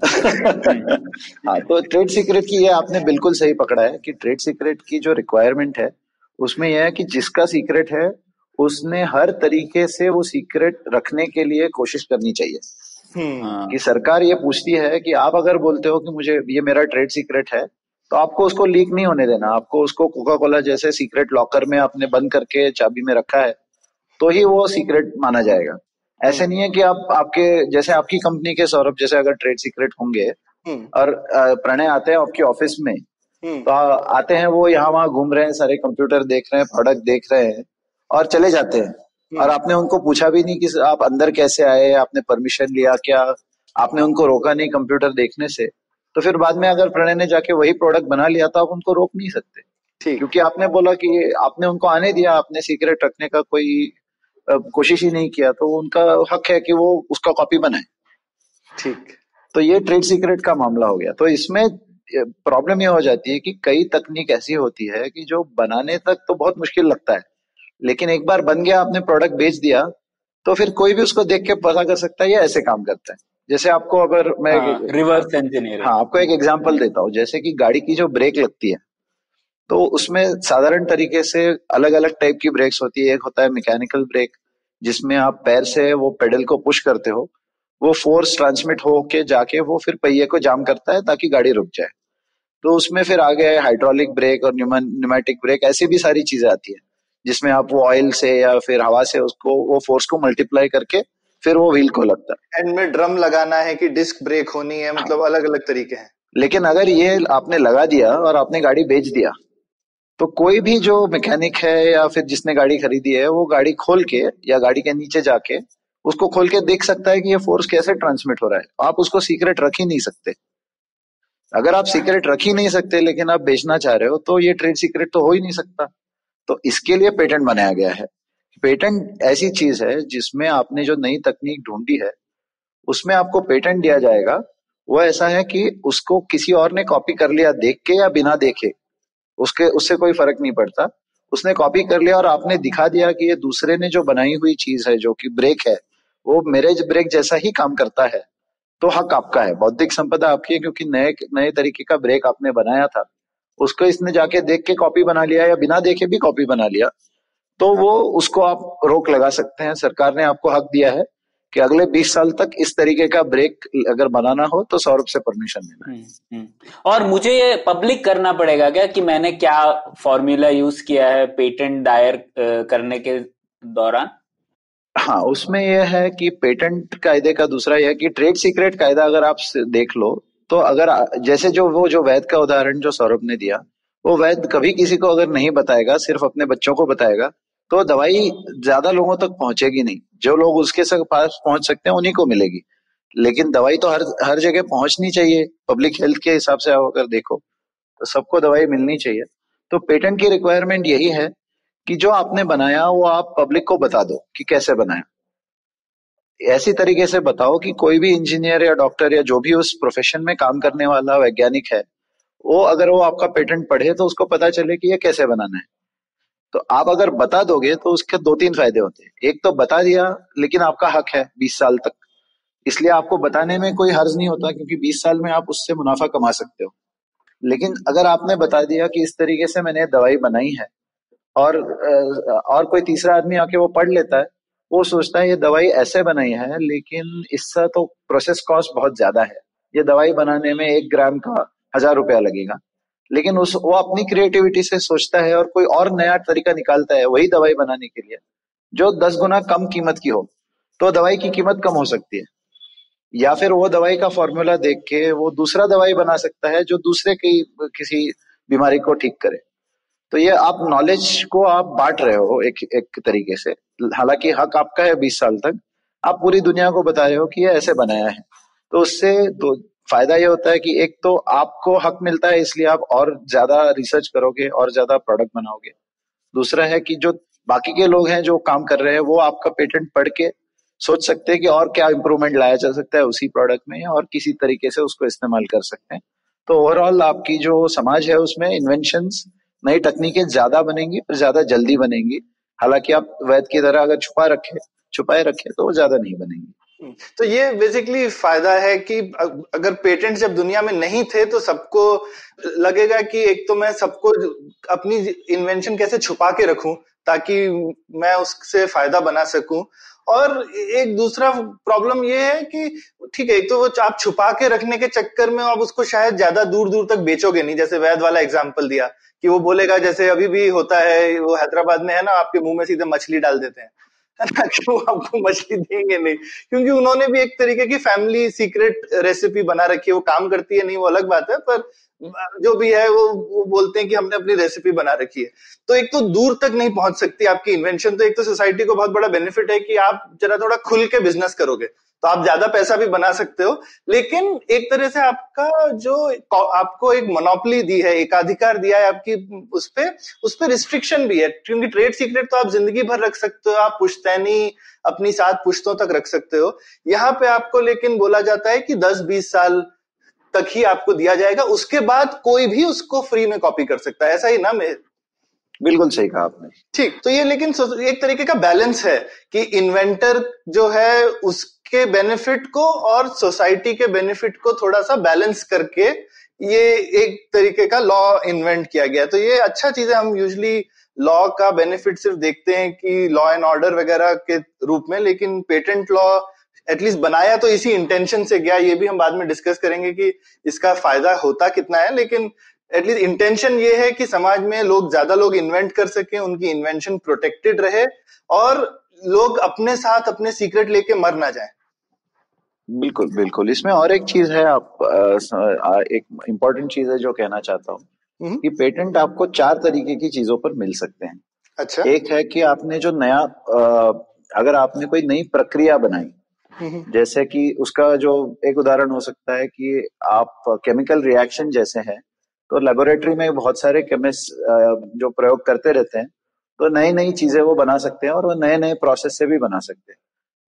हाँ तो ट्रेड सीक्रेट की ये आपने बिल्कुल सही पकड़ा है कि ट्रेड सीक्रेट की जो रिक्वायरमेंट है उसमें यह है कि जिसका सीक्रेट है उसने हर तरीके से वो सीक्रेट रखने के लिए कोशिश करनी चाहिए। हम्म। कि सरकार ये पूछती है कि आप अगर बोलते हो कि मुझे ये मेरा ट्रेड सीक्रेट है तो आपको उसको लीक नहीं होने देना। आपको उसको कोका कोला जैसे सीक्रेट लॉकर में आपने बंद करके चाबी में रखा है तो ही वो सीक्रेट माना जाएगा। ऐसे नहीं है कि आप आपके जैसे आपकी कंपनी के सौरभ जैसे अगर ट्रेड सीक्रेट होंगे हम्म। और प्रणय आते हैं आपके ऑफ़िस में हम्म। तो आ- आते हैं वो यहाँ वहाँ घूम रहे हैं सारे कंप्यूटर देख रहे हैं प्रोडक्ट देख रहे हैं और चले जाते हैं। और आपने उनको पूछा भी नहीं कि आप अंदर कैसे आए आपने परमिशन लिया क्या? आपने उनको रोका नहीं कंप्यूटर देखने से। तो फिर बाद में अगर प्रणय ने जाके वही प्रोडक्ट बना लिया तो आप उनको रोक नहीं सकते। क्योंकि आपने बोला कि आपने उनको आने दिया आपने सीक्रेट रखने का कोई कोशिश ही नहीं किया तो उनका हक है कि वो उसका कॉपी बनाए। ठीक। तो ये ट्रेड सीक्रेट का मामला हो गया। तो इसमें प्रॉब्लम ये हो जाती है कि कई तकनीक ऐसी होती है कि जो बनाने तक तो बहुत मुश्किल लगता है लेकिन एक बार बन गया आपने प्रोडक्ट बेच दिया तो फिर कोई भी उसको देख के पता कर सकता है ये ऐसे काम करता है। जैसे आपको अगर मैं रिवर्स इंजीनियर हाँ आपको एक एग्जांपल देता हूँ। जैसे कि गाड़ी की जो ब्रेक लगती है तो उसमें साधारण तरीके से अलग अलग टाइप की ब्रेक्स होती है। एक होता है मैकेनिकल ब्रेक जिसमें आप पैर से वो पेडल को पुश करते हो। वो फोर्स ट्रांसमिट होके जाके वो फिर पहिए को जाम करता है ताकि गाड़ी रुक जाए। तो उसमें फिर आगे है हाइड्रोलिक ब्रेक और न्यूमेटिक ब्रेक ऐसी भी सारी चीज़ें आती है। जिसमें आप वो ऑयल से या फिर हवा से उसको वो फोर्स को मल्टीप्लाई करके फिर वो व्हील को लगता है। एंड में ड्रम लगाना है कि डिस्क ब्रेक होनी है मतलब अलग अलग तरीके हैं। लेकिन अगर ये आपने लगा दिया और आपने गाड़ी बेच दिया तो कोई भी जो मैकेनिक है या फिर जिसने गाड़ी खरीदी है, वो गाड़ी खोल के या गाड़ी के नीचे जाके उसको खोल के देख सकता है कि ये फोर्स कैसे ट्रांसमिट हो रहा है। आप उसको सीक्रेट रख ही नहीं सकते। अगर आप सीक्रेट रख ही नहीं सकते, लेकिन आप बेचना चाह रहे हो तो ये ट्रेड सीक्रेट तो हो ही नहीं सकता। तो इसके लिए पेटेंट बनाया गया है। पेटेंट ऐसी चीज़ है जिसमें आपने जो नई तकनीक ढूंढी है, उसमें आपको पेटेंट दिया जाएगा। वो ऐसा है कि उसको किसी और ने कॉपी कर लिया देख के या बिना देखे। उसके, उससे कोई फ़र्क नहीं पड़ता। उसने कॉपी कर लिया और आपने दिखा दिया कि ये दूसरे ने जो बनाई हुई चीज़ है, जो कि ब्रेक है, वो मेरे ब्रेक जैसा ही काम करता है। तो हक आपका है। बौद्धिक संपदा आपकी है क्योंकि नए नए तरीके का ब्रेक आपने बनाया था। उसको इसने जाके देख के कॉपी बना लिया या बिना देखे भी कॉपी बना लिया। तो वो, उसको आप रोक लगा सकते हैं। सरकार ने आपको हक दिया है। कि अगले 20 साल तक इस तरीके का ब्रेक अगर बनाना हो तो सौरभ से परमिशन लेना है। हम्म, हम्म। और मुझे ये पब्लिक करना पड़ेगा क्या कि मैंने क्या फॉर्मूला यूज़ किया है पेटेंट दायर करने के दौरान? हाँ उसमें यह है कि पेटेंट कायदे का दूसरा यह है कि ट्रेड सीक्रेट कायदा अगर आप देख लो तो अगर जैसे जो वो जो वैद का उदाहरण जो सौरभ ने दिया वो वैध कभी किसी को अगर नहीं बताएगा सिर्फ़ अपने बच्चों को बताएगा तो दवाई ज़्यादा लोगों तक पहुंचेगी नहीं। जो लोग उसके सक- पास पहुँच सकते हैं, उन्हीं को मिलेगी। लेकिन दवाई तो हर हर जगह पहुंचनी चाहिए। पब्लिक हेल्थ के हिसाब से अगर देखो तो सबको दवाई मिलनी चाहिए। तो पेटेंट की रिक्वायरमेंट यही है कि जो आपने बनाया, वो आप पब्लिक को बता दो कि कैसे बनाया। ऐसी तरीके से बताओ कि कोई भी इंजीनियर या डॉक्टर या जो भी उस प्रोफेशन में काम करने वाला वैज्ञानिक है, वो अगर वो आपका पेटेंट पढ़े तो उसको पता चले कि ये कैसे बनाना है। तो आप अगर बता दोगे तो उसके दो तीन फ़ायदे होते हैं। एक तो बता दिया, लेकिन आपका हक है बीस साल तक। इसलिए आपको बताने में कोई हर्ज नहीं होता क्योंकि बीस साल में आप उससे मुनाफा कमा सकते हो। लेकिन अगर आपने बता दिया कि इस तरीके से मैंने दवाई बनाई है और और कोई तीसरा आदमी आके वो पढ़ लेता है, वो सोचता है, ये दवाई ऐसे बनाई है, लेकिन इसका तो प्रोसेस कॉस्ट बहुत ज़्यादा है। ये दवाई बनाने में एक ग्राम का हज़ार रुपया लगेगा। लेकिन उस, वो अपनी क्रिएटिविटी से सोचता है और कोई और नया तरीका निकालता है, वही दवाई बनाने के लिए, जो दस गुना कम कीमत की हो तो दवाई की कीमत कम हो सकती है। या फिर वो दवाई का फॉर्मूला देख के वो दूसरा दवाई बना सकता है, जो दूसरे की, किसी बीमारी को ठीक करे। तो ये आप नॉलेज को आप बांट रहे हो एक एक तरीके से। हालाँकि हक आपका है बीस साल तक। आप पूरी दुनिया को बता रहे हो कि ये ऐसे बनाया है। तो उससे दो फ़ायदा ये होता है कि एक तो आपको हक मिलता है, इसलिए आप और ज़्यादा रिसर्च करोगे और ज़्यादा प्रोडक्ट बनाओगे। दूसरा है कि जो बाकी के लोग हैं जो काम कर रहे हैं, वो आपका पेटेंट पढ़ के सोच सकते हैं कि और क्या इम्प्रूवमेंट लाया जा सकता है उसी प्रोडक्ट में और किसी तरीके से उसको इस्तेमाल कर सकते हैं। तो ओवरऑल आपकी जो समाज है, उसमें इन्वेंशन नई तकनीकें ज़्यादा बनेंगी और ज़्यादा जल्दी बनेंगी। हालाँकि आप वैद की तरह अगर छुपा रखे, छुपाए रखे तो वो ज़्यादा नहीं बनेंगी। तो ये बेसिकली फ़ायदा है कि अगर पेटेंट जब दुनिया में नहीं थे तो सबको लगेगा कि एक तो मैं सबको अपनी इन्वेंशन कैसे छुपा के रखूँ, ताकि मैं उससे फ़ायदा बना सकूँ। और एक दूसरा प्रॉब्लम ये है कि ठीक है, एक तो वो आप छुपा के रखने के चक्कर में आप उसको शायद ज़्यादा दूर दूर तक बेचोगे नहीं, जैसे वैद वाला एग्ज़ाम्पल दिया, कि वो बोलेगा, जैसे अभी भी होता है, वो हैदराबाद में है ना, आपके मुँह में सीधे मछली डाल देते हैं। वो आपको मछली देंगे नहीं। क्योंकि उन्होंने भी एक तरीके की फैमिली सीक्रेट रेसिपी बना रखी है। वो काम करती है, नहीं, वो अलग बात है, पर जो भी है, वो वो बोलते हैं कि हमने अपनी रेसिपी बना रखी है। तो एक तो दूर तक नहीं पहुँच सकती आपकी इन्वेंशन तो एक तो सोसाइटी को बहुत बड़ा बेनिफिट है कि आप जरा थोड़ा खुल के बिज़नेस करोगे। तो आप ज़्यादा पैसा भी बना सकते हो। लेकिन एक तरह से आपका जो आपको एक मोनोपली दी है एकाधिकार दिया है आपकी उस पर उस पर रिस्ट्रिक्शन भी है। क्योंकि ट्रेड सीक्रेट तो आप ज़िंदगी भर रख सकते हो, आप पुश्तैनी अपनी सात पुश्तों तक रख सकते हो। यहाँ पे आपको लेकिन बोला जाता है कि दस बीस साल तक ही आपको दिया जाएगा, उसके बाद कोई भी उसको फ्री में कॉपी कर सकता है। ऐसा ही ना बिल्कुल सही कहा आपने। ठीक तो ये लेकिन एक तरीके का बैलेंस है कि इन्वेंटर जो है उसके बेनिफिट को और सोसाइटी के बेनिफिट को थोड़ा सा बैलेंस करके ये एक तरीके का लॉ इन्वेंट किया गया तो ये अच्छा चीज़ है, हम यूजली लॉ का बेनिफिट सिर्फ़ देखते हैं कि लॉ एंड ऑर्डर वगैरह के रूप में, लेकिन पेटेंट लॉ एटलीस्ट बनाया तो इसी इंटेंशन से गया। ये भी हम बाद में डिस्कस करेंगे कि इसका फ़ायदा होता कितना है, लेकिन एटलीस्ट इंटेंशन ये है कि समाज में लोग ज़्यादा लोग इन्वेंट कर सके उनकी इन्वेंशन प्रोटेक्टेड रहे और लोग अपने साथ अपने सीक्रेट लेके मर ना जाए बिल्कुल बिल्कुल इसमें और एक चीज़ है आप आ, एक इम्पोर्टेंट चीज़ है जो कहना चाहता हूँ हम्म। कि पेटेंट आपको चार तरीके की चीज़ों पर मिल सकते हैं अच्छा एक है कि आपने जो नया आ, अगर आपने कोई नई प्रक्रिया बनाई हम्म। जैसे कि उसका जो एक उदाहरण हो सकता है कि आप केमिकल रिएक्शन जैसे हैं तो लेबोरेटरी में बहुत सारे केमिस्ट जो प्रयोग करते रहते हैं तो नई नई चीज़ें वो बना सकते हैं और वो नए नए प्रोसेस से भी बना सकते हैं।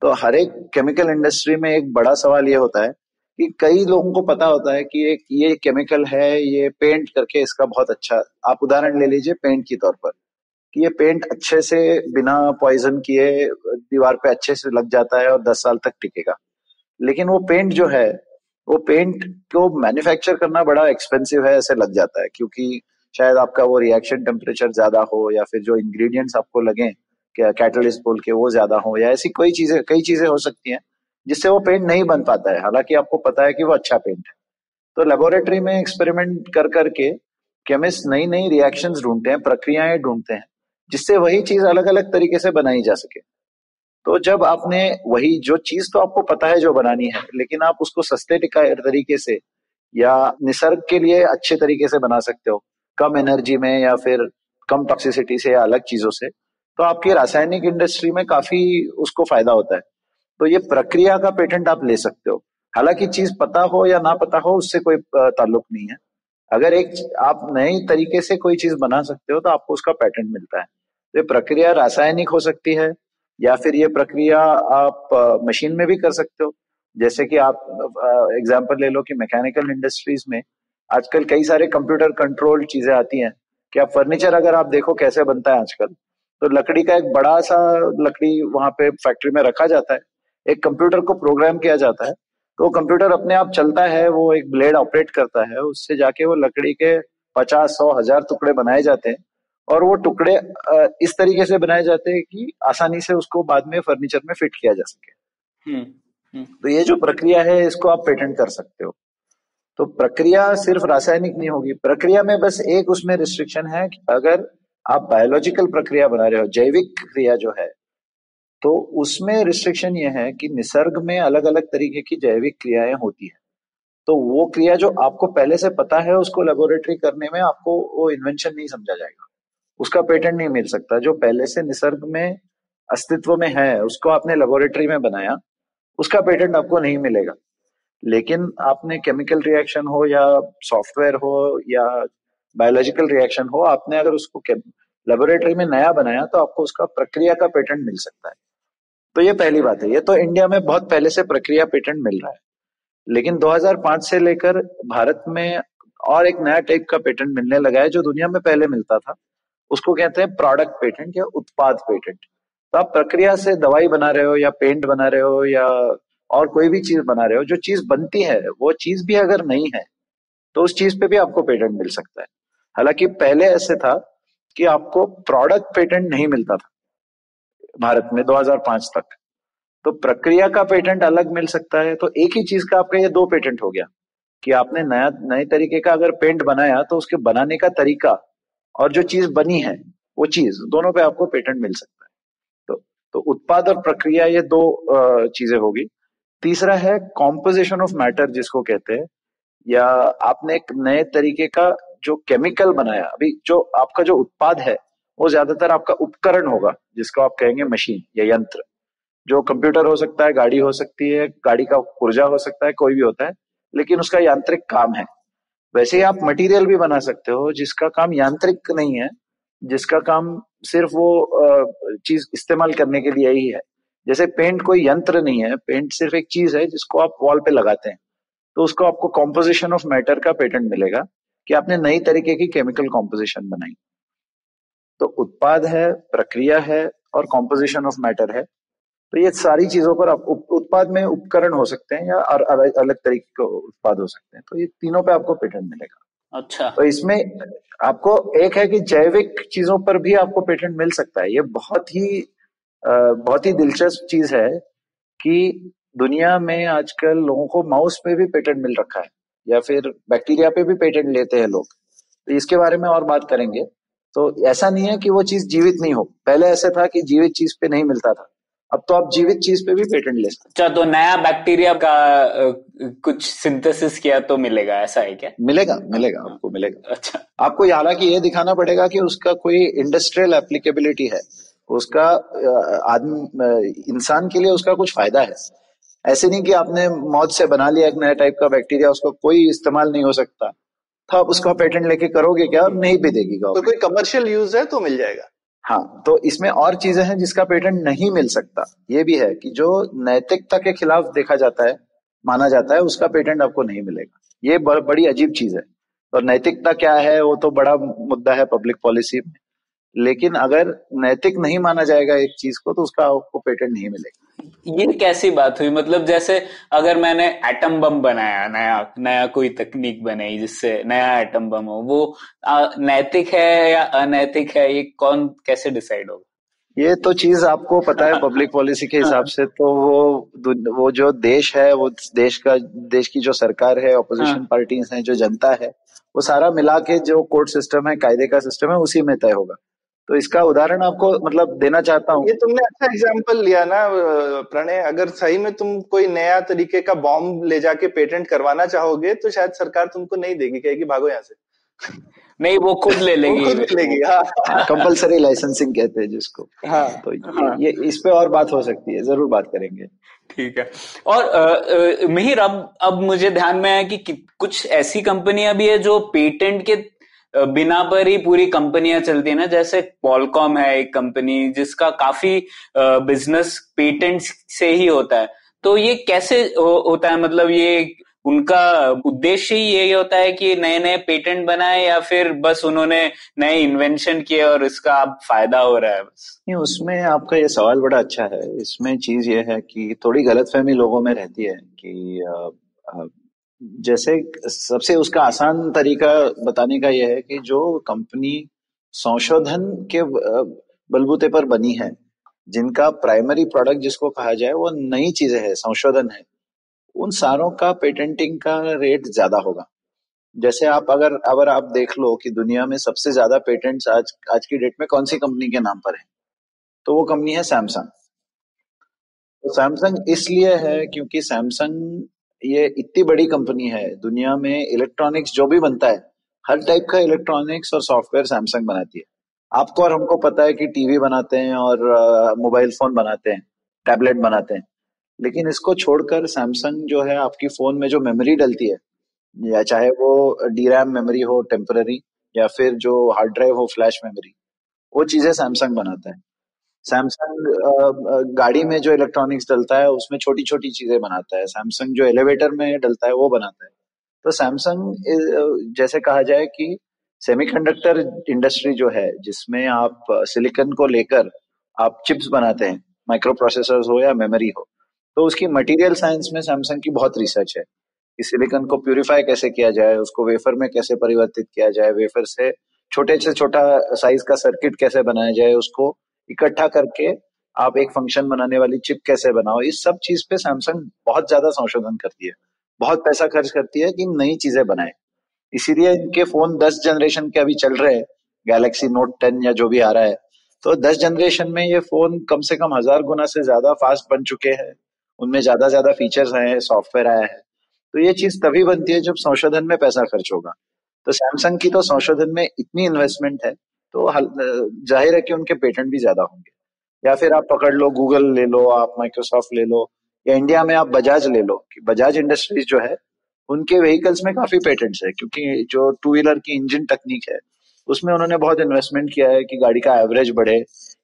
तो हर एक केमिकल इंडस्ट्री में एक बड़ा सवाल ये होता है कि कई लोगों को पता होता है कि एक ये केमिकल है, ये पेंट करके इसका बहुत अच्छा आप उदाहरण ले लीजिए पेंट की तौर पर, कि ये पेंट अच्छे से बिना पॉइजन किए, दीवार पे अच्छे से लग जाता है और दस साल तक टिकेगा। लेकिन वो पेंट जो है वो पेंट को मैन्युफैक्चर करना बड़ा एक्सपेंसिव है, ऐसे लग जाता है, क्योंकि शायद आपका वो रिएक्शन टेम्परेचर ज़्यादा हो, या फिर जो इंग्रेडिएंट्स आपको लगे कैटलिस्ट बोल के वो ज़्यादा हो, या ऐसी कोई चीज़ें, कई चीज़ें हो सकती हैं, जिससे वो पेंट नहीं बन पाता है। हालाँकि आपको पता है कि वो अच्छा पेंट है। तो लेबोरेटरी में एक्सपेरिमेंट कर करके केमिस्ट नई नई रिएक्शंस ढूंढते हैं, प्रक्रियाएँ ढूंढते हैं, जिससे वही चीज़ अलग अलग तरीके से बनाई जा सके। तो जब आपने वही जो चीज़ तो आपको पता है जो बनानी है, लेकिन आप उसको सस्ते तरीके से या निसर्ग के लिए अच्छे तरीके से बना सकते हो, कम एनर्जी में या फिर कम टॉक्सिसिटी से या अलग चीज़ों से तो आपकी रासायनिक इंडस्ट्री में काफ़ी उसको फ़ायदा होता है। तो ये प्रक्रिया का पेटेंट आप ले सकते हो। हालाँकि चीज़ पता हो या ना पता हो, उससे कोई ताल्लुक नहीं है। अगर एक आप नए तरीके से कोई चीज़ बना सकते हो तो आपको उसका पेटेंट मिलता है। तो ये प्रक्रिया रासायनिक हो सकती है या फिर ये प्रक्रिया आप मशीन में भी कर सकते हो। जैसे कि आप एग्ज़ाम्पल ले लो कि मैकेनिकल इंडस्ट्रीज़ में आजकल कई सारे कंप्यूटर कंट्रोल चीज़ें आती हैं कि आप फर्नीचर अगर आप देखो कैसे बनता है आजकल तो लकड़ी का एक बड़ा सा लकड़ी वहाँ पे फैक्ट्री में रखा जाता है। एक कंप्यूटर को प्रोग्राम किया जाता है तो कंप्यूटर अपने आप चलता है, वो एक ब्लेड ऑपरेट करता है, उससे जाके वो लकड़ी के पचास सौ, हज़ार टुकड़े बनाए जाते हैं। और वो टुकड़े इस तरीके से बनाए जाते हैं कि आसानी से उसको बाद में फर्नीचर में फिट किया जा सके। हम्म, हम्म। तो ये जो प्रक्रिया है इसको आप पेटेंट कर सकते हो। तो प्रक्रिया सिर्फ़ रासायनिक नहीं होगी। प्रक्रिया में बस एक उसमें रिस्ट्रिक्शन है कि अगर आप बायोलॉजिकल प्रक्रिया बना रहे हो जैविक क्रिया जो है तो उसमें रिस्ट्रिक्शन ये है कि निसर्ग में अलग अलग तरीके की जैविक क्रियाएँ होती है। तो वो क्रिया जो आपको पहले से पता है उसको लेबोरेटरी करने में आपको वो इन्वेंशन नहीं समझा जाएगा। उसका पेटेंट नहीं मिल सकता। जो पहले से निसर्ग में अस्तित्व में है, उसको आपने लेबोरेटरी में बनाया, उसका पेटेंट आपको नहीं मिलेगा। लेकिन आपने केमिकल रिएक्शन हो या सॉफ्टवेयर हो या बायोलॉजिकल रिएक्शन हो, आपने अगर उसको लेबोरेटरी में नया बनाया तो आपको उसका प्रक्रिया का पेटेंट मिल सकता है। तो ये पहली बात है। ये तो इंडिया में बहुत पहले से प्रक्रिया पेटेंट मिल रहा है। लेकिन 2005 से लेकर भारत में और एक नया टाइप का पेटेंट मिलने लगा है, जो दुनिया में पहले मिलता था। उसको कहते हैं प्रोडक्ट पेटेंट या उत्पाद पेटेंट तो आप प्रक्रिया से दवाई बना रहे हो या पेंट बना रहे हो या और कोई भी चीज़ बना रहे हो, जो चीज़ बनती है, वो चीज़ भी अगर नहीं है तो उस चीज़ पे भी आपको पेटेंट मिल सकता है। हालाँकि पहले ऐसे था कि आपको प्रोडक्ट पेटेंट नहीं मिलता था भारत में 2005 तक। तो प्रक्रिया का पेटेंट अलग मिल सकता है तो एक ही चीज़ का आपका ये दो पेटेंट हो गया कि आपने नया, नए तरीके का अगर पेंट बनाया तो उसके बनाने का तरीका और जो चीज़ बनी है, वो चीज़, दोनों पे आपको पेटेंट मिल सकता है। तो तो उत्पाद और प्रक्रिया ये दो चीज़ें होगी। तीसरा है कॉम्पोजिशन ऑफ़ मैटर जिसको कहते हैं, या आपने एक नए तरीके का जो केमिकल बनाया, अभी जो आपका जो उत्पाद है, वो ज़्यादातर आपका उपकरण होगा, जिसको आप कहेंगे मशीन या यंत्र। जो कंप्यूटर हो सकता है, गाड़ी हो सकती है, गाड़ी का पुर्जा हो सकता है, कोई भी होता है, लेकिन उसका यांत्रिक काम है। वैसे ही आप मटेरियल भी बना सकते हो, जिसका काम यांत्रिक नहीं है, जिसका काम सिर्फ़ वो चीज़ इस्तेमाल करने के लिए ही है। जैसे पेंट कोई यंत्र नहीं है पेंट सिर्फ़ एक चीज़ है जिसको आप वॉल पे लगाते हैं तो उसको आपको कॉम्पोजिशन ऑफ़ मैटर का पेटेंट मिलेगा कि आपने नई तरीके की केमिकल कॉम्पोजिशन बनाई। तो उत्पाद है, प्रक्रिया है और कॉम्पोजिशन ऑफ़ मैटर है। तो ये सारी चीज़ों पर आप उत्पाद में उपकरण हो सकते हैं या अलग अलग तरीके के उत्पाद हो सकते हैं। तो ये तीनों पे आपको पेटेंट मिलेगा। अच्छा। तो इसमें आपको एक है कि जैविक चीज़ों पर भी आपको पेटेंट मिल सकता है। ये बहुत ही बहुत ही दिलचस्प चीज़ है कि दुनिया में आजकल लोगों को माउस पे भी पेटेंट मिल रखा है या फिर बैक्टीरिया पे भी पेटेंट लेते हैं लोग। तो इसके बारे में और बात करेंगे। तो ऐसा नहीं है कि वो चीज़ जीवित नहीं हो। पहले ऐसे था कि जीवित चीज़ पे नहीं मिलता था। अब तो आप जीवित चीज़ पे भी पेटेंट ले सकते अच्छा तो नया बैक्टीरिया का कुछ सिंथेसिस किया तो मिलेगा ऐसा है क्या? मिलेगा मिलेगा आपको मिलेगा। अच्छा। आपको हालाँकि ये दिखाना पड़ेगा कि उसका कोई इंडस्ट्रियल एप्लीकेबिलिटी है। उसका आदमी इंसान के लिए उसका कुछ फ़ायदा है। ऐसे नहीं कि आपने मौत से बना लिया एक नया टाइप का बैक्टीरिया उसका कोई इस्तेमाल नहीं हो सकता। तो आप उसका पेटेंट लेके करोगे क्या? और नहीं भी देगी तो कोई कमर्शियल यूज़ है तो मिल जाएगा। हाँ तो इसमें और चीज़ें हैं जिसका पेटेंट नहीं मिल सकता। ये भी है कि जो नैतिकता के खिलाफ देखा जाता है, माना जाता है, उसका पेटेंट आपको नहीं मिलेगा। ये बड़ी अजीब चीज़ है। और नैतिकता क्या है, वो तो बड़ा मुद्दा है पब्लिक पॉलिसी में। लेकिन अगर नैतिक नहीं माना जाएगा एक चीज़ को तो उसका आपको पेटेंट नहीं मिलेगा। ये कैसी बात हुई? मतलब जैसे अगर मैंने एटम बम बनाया नया नया कोई तकनीक बनाई जिससे नया एटम बम हो वो नैतिक है या अनैतिक है ये कौन कैसे डिसाइड होगा? ये तो चीज़ आपको पता है पब्लिक पॉलिसी के हिसाब से तो वो वो जो देश है वो देश का देश की जो सरकार है ऑपोजिशन पार्टीज़ हाँ। है जो जनता है वो सारा मिला के जो कोर्ट सिस्टम है कायदे का सिस्टम है उसी में तय होगा। तो इसका उदाहरण आपको मतलब देना चाहता हूँ। ये तुमने अच्छा एग्ज़ाम्पल लिया ना प्रणय। अगर सही में तुम कोई नया तरीके का बॉम्ब ले जाके पेटेंट करवाना चाहोगे तो शायद सरकार तुमको नहीं देगी कहेगी भागो यहाँ से। नहीं वो खुद ले [LAUGHS] लेगी। खुद ले लेगी हाँ। कंपलसरी लाइसेंसिंग कहते हैं जिसको। हाँ। तो हाँ, ये इस पे और बात हो सकती है ज़रूर बात करेंगे। ठीक है। और मिहिर अब अब मुझे ध्यान में आया कि, कि कुछ ऐसी कंपनियाँ भी है जो पेटेंट के बिना पर ही पूरी कंपनियाँ चलती है ना जैसे पॉलकॉम है एक कंपनी जिसका काफ़ी बिज़नेस पेटेंट से ही होता है। तो ये कैसे हो, होता है? मतलब ये उनका उद्देश्य ही यही होता है कि नए नए पेटेंट बनाए या फिर बस उन्होंने नए इन्वेंशन किए और इसका अब फ़ायदा हो रहा है बस? नहीं उसमें आपका ये सवाल बड़ा अच्छा है। इसमें चीज़ ये है कि थोड़ी गलतफहमी लोगों में रहती है कि जैसे सबसे उसका आसान तरीका बताने का यह है कि जो कंपनी संशोधन के बलबूते पर बनी है, जिनका प्राइमरी प्रोडक्ट जिसको कहा जाए, वो नई चीज़ें है, संशोधन है, उन सारों का पेटेंटिंग का रेट ज़्यादा होगा। जैसे आप अगर अगर आप देख लो कि दुनिया में सबसे ज़्यादा पेटेंट्स आज आज की डेट में कौन सी कंपनी के नाम पर है तो वो कंपनी है सैमसंग तो सैमसंग इसलिए है क्योंकि सैमसंग ये इतनी बड़ी कंपनी है, दुनिया में इलेक्ट्रॉनिक्स जो भी बनता है, हर टाइप का इलेक्ट्रॉनिक्स और सॉफ्टवेयर सैमसंग बनाती है। आपको और हमको पता है कि टीवी बनाते हैं और मोबाइल फ़ोन बनाते हैं, टैबलेट बनाते हैं। लेकिन इसको छोड़कर सैमसंग जो है, आपकी फ़ोन में जो मेमोरी डलती है, या चाहे वो डी रैम मेमोरी हो, टेम्पररी, या फिर जो हार्ड ड्राइव हो फ्लैश मेमोरी वो चीज़ें सैमसंग बनाता है। सैमसंग गाड़ी में जो इलेक्ट्रॉनिक्स डलता है, उसमें छोटी छोटी चीज़ें बनाता है। सैमसंग जो एलिवेटर में डलता है, वो बनाता है। तो सैमसंग जैसे कहा जाए कि सेमीकंडक्टर इंडस्ट्री जो है, जिसमें आप सिलिकन को लेकर आप चिप्स बनाते हैं माइक्रो प्रोसेसर हो या मेमोरी हो तो उसकी मटेरियल साइंस में सैमसंग की बहुत रिसर्च है कि सिलिकन को प्यूरिफाई कैसे किया जाए, उसको वेफर में कैसे परिवर्तित किया जाए वेफर से छोटे से छोटा साइज़ का सर्किट कैसे बनाया जाए, उसको इकट्ठा करके आप एक फ़ंक्शन बनाने वाली चिप कैसे बनाओ, इस सब चीज़ पे सैमसंग बहुत ज़्यादा संशोधन करती है। बहुत पैसा खर्च करती है कि नई चीज़ें बनाए। इसीलिए इनके फ़ोन दस जनरेशन के अभी चल रहे हैं गैलेक्सी नोट टेन या जो भी आ रहा है। तो दस जनरेशन में ये फ़ोन कम से कम हज़ार गुना से ज़्यादा फास्ट बन चुके हैं। उनमें ज़्यादा ज़्यादा फीचर्स आए हैं सॉफ्टवेयर आया है। तो ये चीज़ तभी बनती है जब संशोधन में पैसा खर्च होगा। तो सैमसंग की तो संशोधन में इतनी इन्वेस्टमेंट है तो ज़ाहिर है कि उनके पेटेंट भी ज़्यादा होंगे। या फिर आप पकड़ लो, गूगल ले लो, आप माइक्रोसॉफ्ट ले लो, या इंडिया में आप बजाज ले लो, कि बजाज इंडस्ट्रीज़ जो है, उनके व्हीकल्स में काफ़ी पेटेंट्स है, क्योंकि जो टू व्हीलर की इंजन टेक्निक है, उसमें उन्होंने बहुत इन्वेस्टमेंट किया है कि गाड़ी का एवरेज बढ़े,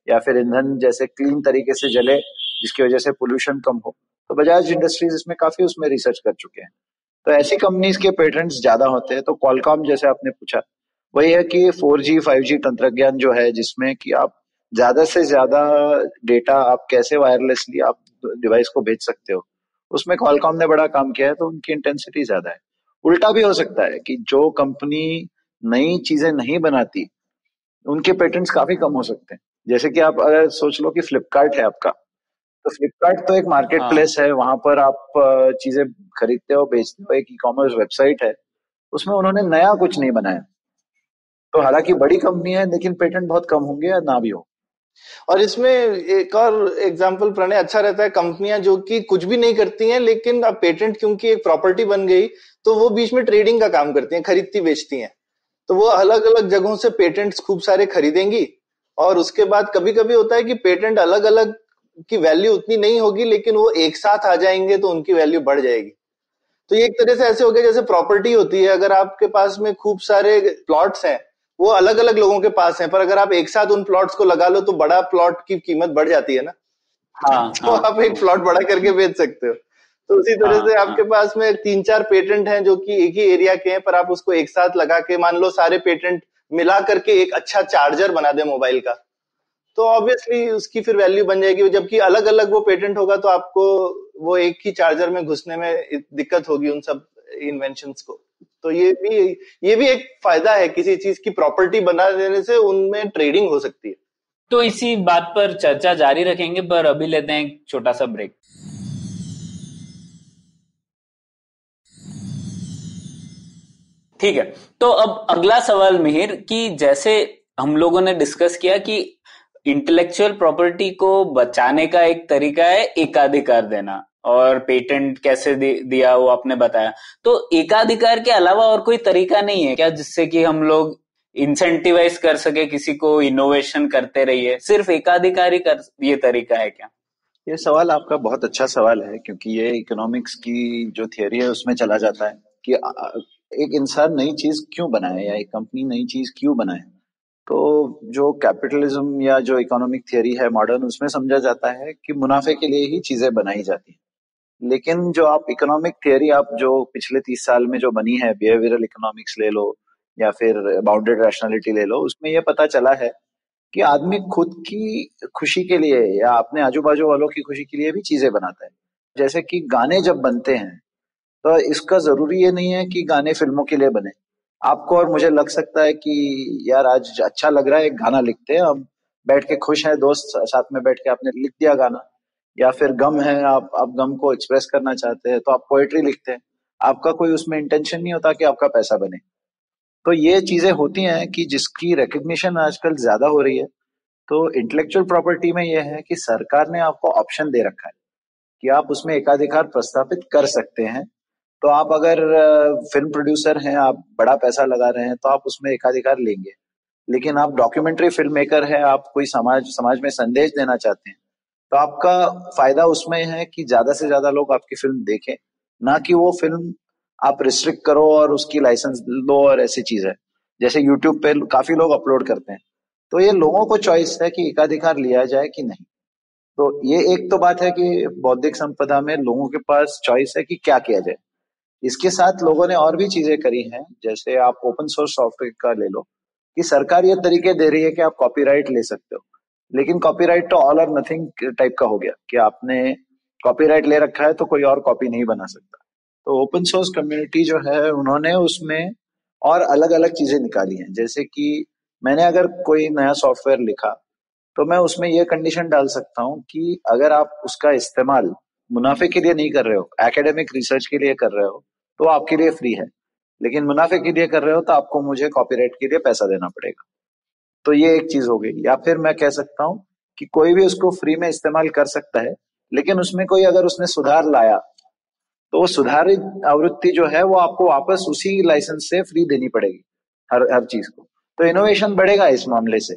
या फिर ईंधन जैसे क्लीन तरीके से जले, जिसकी वजह से पोल्यूशन कम हो। तो बजाज इंडस्ट्रीज़ इसमें काफ़ी उसमें रिसर्च कर चुके हैं। तो ऐसी कंपनीज़ के पेटेंट्स ज़्यादा होते हैं तो कॉलकॉम जैसे आपने पूछा वही है कि फोर जी फाइव जी तंत्रज्ञान जो है जिसमें कि आप ज़्यादा से ज़्यादा डेटा आप कैसे वायरलेसली आप डिवाइस को भेज सकते हो। उसमें कॉलकॉम ने बड़ा काम किया है तो उनकी इंटेंसिटी ज़्यादा है। उल्टा भी हो सकता है कि जो कंपनी नई चीज़ें नहीं बनाती उनके पेटेंट्स काफ़ी कम हो सकते हैं। जैसे कि आप अगर सोच लो कि फ्लिपकार्ट है आपका तो फ्लिपकार्ट तो एक मार्केट प्लेस हाँ। है वहाँ पर आप चीज़ें खरीदते हो बेचते हो एक ई कॉमर्स वेबसाइट है उसमें उन्होंने नया कुछ नहीं बनाया। तो हालाँकि बड़ी कंपनी है, लेकिन पेटेंट बहुत कम होंगे या ना भी हो। और इसमें एक और एग्ज़ाम्पल प्रणय अच्छा रहता है। कंपनियाँ जो कि कुछ भी नहीं करती हैं, लेकिन अब पेटेंट क्योंकि एक प्रॉपर्टी बन गई तो वो बीच में ट्रेडिंग का काम करती हैं, खरीदती, बेचती हैं। तो वो अलग अलग जगहों से पेटेंट्स खूब सारे खरीदेंगी, और उसके बाद कभी कभी होता है कि पेटेंट अलग अलग की वैल्यू उतनी नहीं होगी, लेकिन वो एक साथ आ जाएँगे तो उनकी वैल्यू बढ़ जाएगी। तो ये एक तरह से ऐसे हो गया, जैसे प्रॉपर्टी होती है। अगर आपके पास में खूब सारे प्लॉट्स हैं वो अलग अलग लोगों के पास है पर अगर आप एक साथ उन प्लॉट्स को लगा लो तो बड़ा प्लॉट की कीमत बढ़ जाती है ना? हाँ, [LAUGHS] तो हाँ, आप एक प्लॉट बड़ा करके बेच सकते हो। तो उसी तरह हाँ, से आपके हाँ, पास में तीन चार पेटेंट हैं जो कि एक ही एरिया के हैं पर आप उसको एक साथ लगा के मान लो सारे पेटेंट मिला करके एक अच्छा चार्जर बना दे मोबाइल का। तो ऑब्वियसली उसकी फिर वैल्यू बन जाएगी जबकि अलग अलग वो पेटेंट होगा तो आपको वो एक ही चार्जर में घुसने में दिक्कत होगी उन सब इन्वेंशन को। तो ये भी ये भी एक फ़ायदा है, किसी चीज़ की प्रॉपर्टी बना देने से उनमें ट्रेडिंग हो सकती है। तो इसी बात पर चर्चा जारी रखेंगे, पर अभी लेते हैं एक छोटा सा ब्रेक ठीक है तो अब अगला सवाल मिहिर, कि जैसे हम लोगों ने डिस्कस किया कि इंटेलेक्चुअल प्रॉपर्टी को बचाने का एक तरीका है, एकाधिकार देना। और पेटेंट कैसे दिया वो आपने बताया। तो एकाधिकार के अलावा और कोई तरीका नहीं है क्या जिससे कि हम लोग इंसेंटिवाइज कर सके किसी को इनोवेशन करते रहिए? सिर्फ़ एकाधिकार ही कर, ये तरीका है क्या? ये सवाल आपका बहुत अच्छा सवाल है, क्योंकि ये इकोनॉमिक्स की जो थियोरी है उसमें चला जाता है कि एक इंसान नई चीज़ क्यों बनाए या एक कंपनी नई चीज़ क्यों बनाए? तो जो कैपिटलिज्म या जो इकोनॉमिक थियोरी है मॉडर्न उसमें समझा जाता है कि मुनाफे के लिए ही चीज़ें बनाई जाती हैं। लेकिन जो आप इकोनॉमिक थियोरी आप जो पिछले तीस साल में जो बनी है बिहेवियरल इकोनॉमिक्स ले लो या फिर बाउंडेड रैशनैलिटी ले लो, उसमें यह पता चला है कि आदमी खुद की खुशी के लिए या अपने आजू बाजू वालों की खुशी के लिए भी चीज़ें बनाता है। जैसे कि गाने जब बनते हैं तो इसका ज़रूरी ये नहीं है कि गाने फ़िल्मों के लिए बने। आपको और मुझे लग सकता है कि यार आज अच्छा लग रहा है गाना लिखते हैं, हम बैठ के खुश हैं, दोस्त साथ में बैठ के आपने लिख दिया गाना। या फिर गम है, आप आप गम को एक्सप्रेस करना चाहते हैं तो आप पोएट्री लिखते हैं। आपका कोई उसमें इंटेंशन नहीं होता कि आपका पैसा बने। तो ये चीज़ें होती हैं कि जिसकी रिकग्निशन आजकल ज़्यादा हो रही है तो इंटेलेक्चुअल प्रॉपर्टी में यह है कि सरकार ने आपको ऑप्शन दे रखा है कि आप उसमें एकाधिकार प्रस्तापित कर सकते हैं। तो आप अगर फ़िल्म प्रोड्यूसर हैं, आप बड़ा पैसा लगा रहे हैं तो आप उसमें एकाधिकार लेंगे। लेकिन आप डॉक्यूमेंट्री फ़िल्म मेकर है, आप कोई समाज समाज में संदेश देना चाहते हैं तो आपका फ़ायदा उसमें है कि ज़्यादा से ज़्यादा लोग आपकी फ़िल्म देखें, ना कि वो फ़िल्म आप रिस्ट्रिक्ट करो और उसकी लाइसेंस लो और ऐसी चीज़ है। जैसे यूट्यूब पे काफ़ी लोग अपलोड करते हैं। तो ये लोगों को चॉइस है कि एकाधिकार लिया जाए कि नहीं। तो ये एक तो बात है कि बौद्धिक संपदा में लोगों के पास चॉइस है कि क्या किया जाए। इसके साथ लोगों ने और भी चीज़ें करी हैं, जैसे आप ओपन सोर्स सॉफ्टवेयर का ले लो, कि सरकार ये तरीके दे रही है कि आप कॉपीराइट ले सकते हो। लेकिन कॉपीराइट तो ऑल और नथिंग टाइप का हो गया कि आपने कॉपीराइट ले रखा है तो कोई और कॉपी नहीं बना सकता। तो ओपन सोर्स कम्युनिटी जो है, उन्होंने उसमें और अलग अलग चीज़ें निकाली हैं। जैसे कि मैंने अगर कोई नया सॉफ्टवेयर लिखा तो मैं उसमें यह कंडीशन डाल सकता हूँ कि अगर आप उसका इस्तेमाल मुनाफे के लिए नहीं कर रहे हो एकेडमिक रिसर्च के लिए कर रहे हो तो आपके लिए फ्री है। लेकिन मुनाफे के लिए कर रहे हो तो आपको मुझे कॉपीराइट के लिए पैसा देना पड़ेगा। तो ये एक चीज़ हो गई। या फिर मैं कह सकता हूँ कि कोई भी उसको फ्री में इस्तेमाल कर सकता है लेकिन उसमें कोई अगर उसने सुधार लाया तो वो सुधारित आवृत्ति जो है वो आपको वापस उसी लाइसेंस से फ्री देनी पड़ेगी हर हर चीज़ को। तो इनोवेशन बढ़ेगा इस मामले से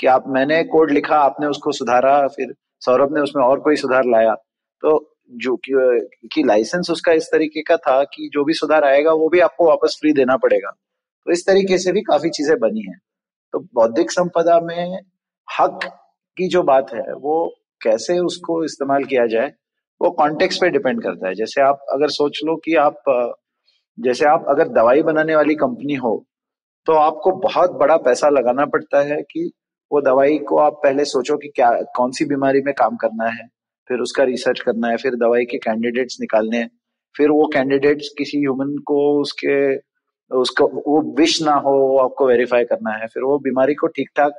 कि आप मैंने कोड लिखा आपने उसको सुधारा फिर सौरभ ने उसमें और कोई सुधार लाया। तो जो कि, लाइसेंस उसका इस तरीके का था कि जो भी सुधार आएगा वो भी आपको वापस फ्री देना पड़ेगा। तो इस तरीके से भी काफ़ी चीज़ें बनी हैं। तो बौद्धिक संपदा में हक की जो बात है, वो कैसे उसको इस्तेमाल किया जाए, वो कॉन्टेक्स्ट पे डिपेंड करता है। जैसे आप अगर सोच लो कि आप, जैसे आप अगर दवाई बनाने वाली कंपनी हो तो आपको बहुत बड़ा पैसा लगाना पड़ता है कि वो दवाई को आप पहले सोचो कि क्या, कौन सी बीमारी में काम करना है, फिर उसका रिसर्च करना है, फिर दवाई के कैंडिडेट्स निकालने हैं, फिर वो कैंडिडेट्स किसी ह्यूमन को उसके उसको, वो विश ना हो, वो आपको वेरीफाई करना है। फिर वो बीमारी को ठीक ठाक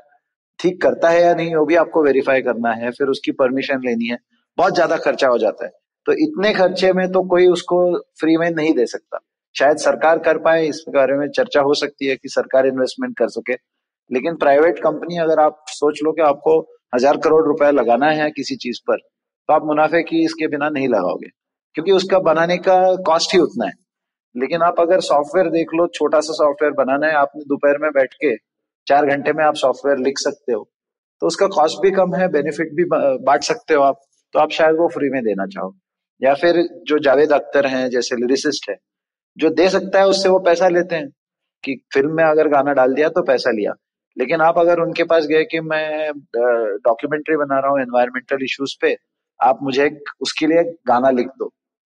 ठीक करता है या नहीं, वो भी आपको वेरीफाई करना है। फिर उसकी परमिशन लेनी है। बहुत ज़्यादा खर्चा हो जाता है। तो इतने खर्चे में तो कोई उसको फ्री में नहीं दे सकता। शायद सरकार कर पाए, इस बारे में चर्चा हो सकती है कि सरकार इन्वेस्टमेंट कर सके। लेकिन प्राइवेट कंपनी अगर आप सोच लो कि आपको हज़ार करोड़ रुपया लगाना है किसी चीज़ पर तो आप मुनाफे की इसके बिना नहीं लगाओगे। क्योंकि उसका बनाने का कॉस्ट ही उतना है। लेकिन आप अगर सॉफ्टवेयर देख लो, छोटा सा सॉफ्टवेयर बनाना है, आपने दोपहर में बैठ के चार घंटे में आप सॉफ्टवेयर लिख सकते हो। तो उसका कॉस्ट भी कम है बेनिफिट भी बांट सकते हो आप तो आप शायद वो फ्री में देना चाहो। या फिर जो जावेद अख्तर हैं, जैसे लिरिसिस्ट है, जो दे सकता है उससे वो पैसा लेते हैं कि फ़िल्म में अगर गाना डाल दिया तो पैसा लिया। लेकिन आप अगर उनके पास गए कि मैं डॉक्यूमेंट्री बना रहा हूँ एनवायरमेंटल इश्यूज़ पे, आप मुझे उसके लिए गाना लिख दो।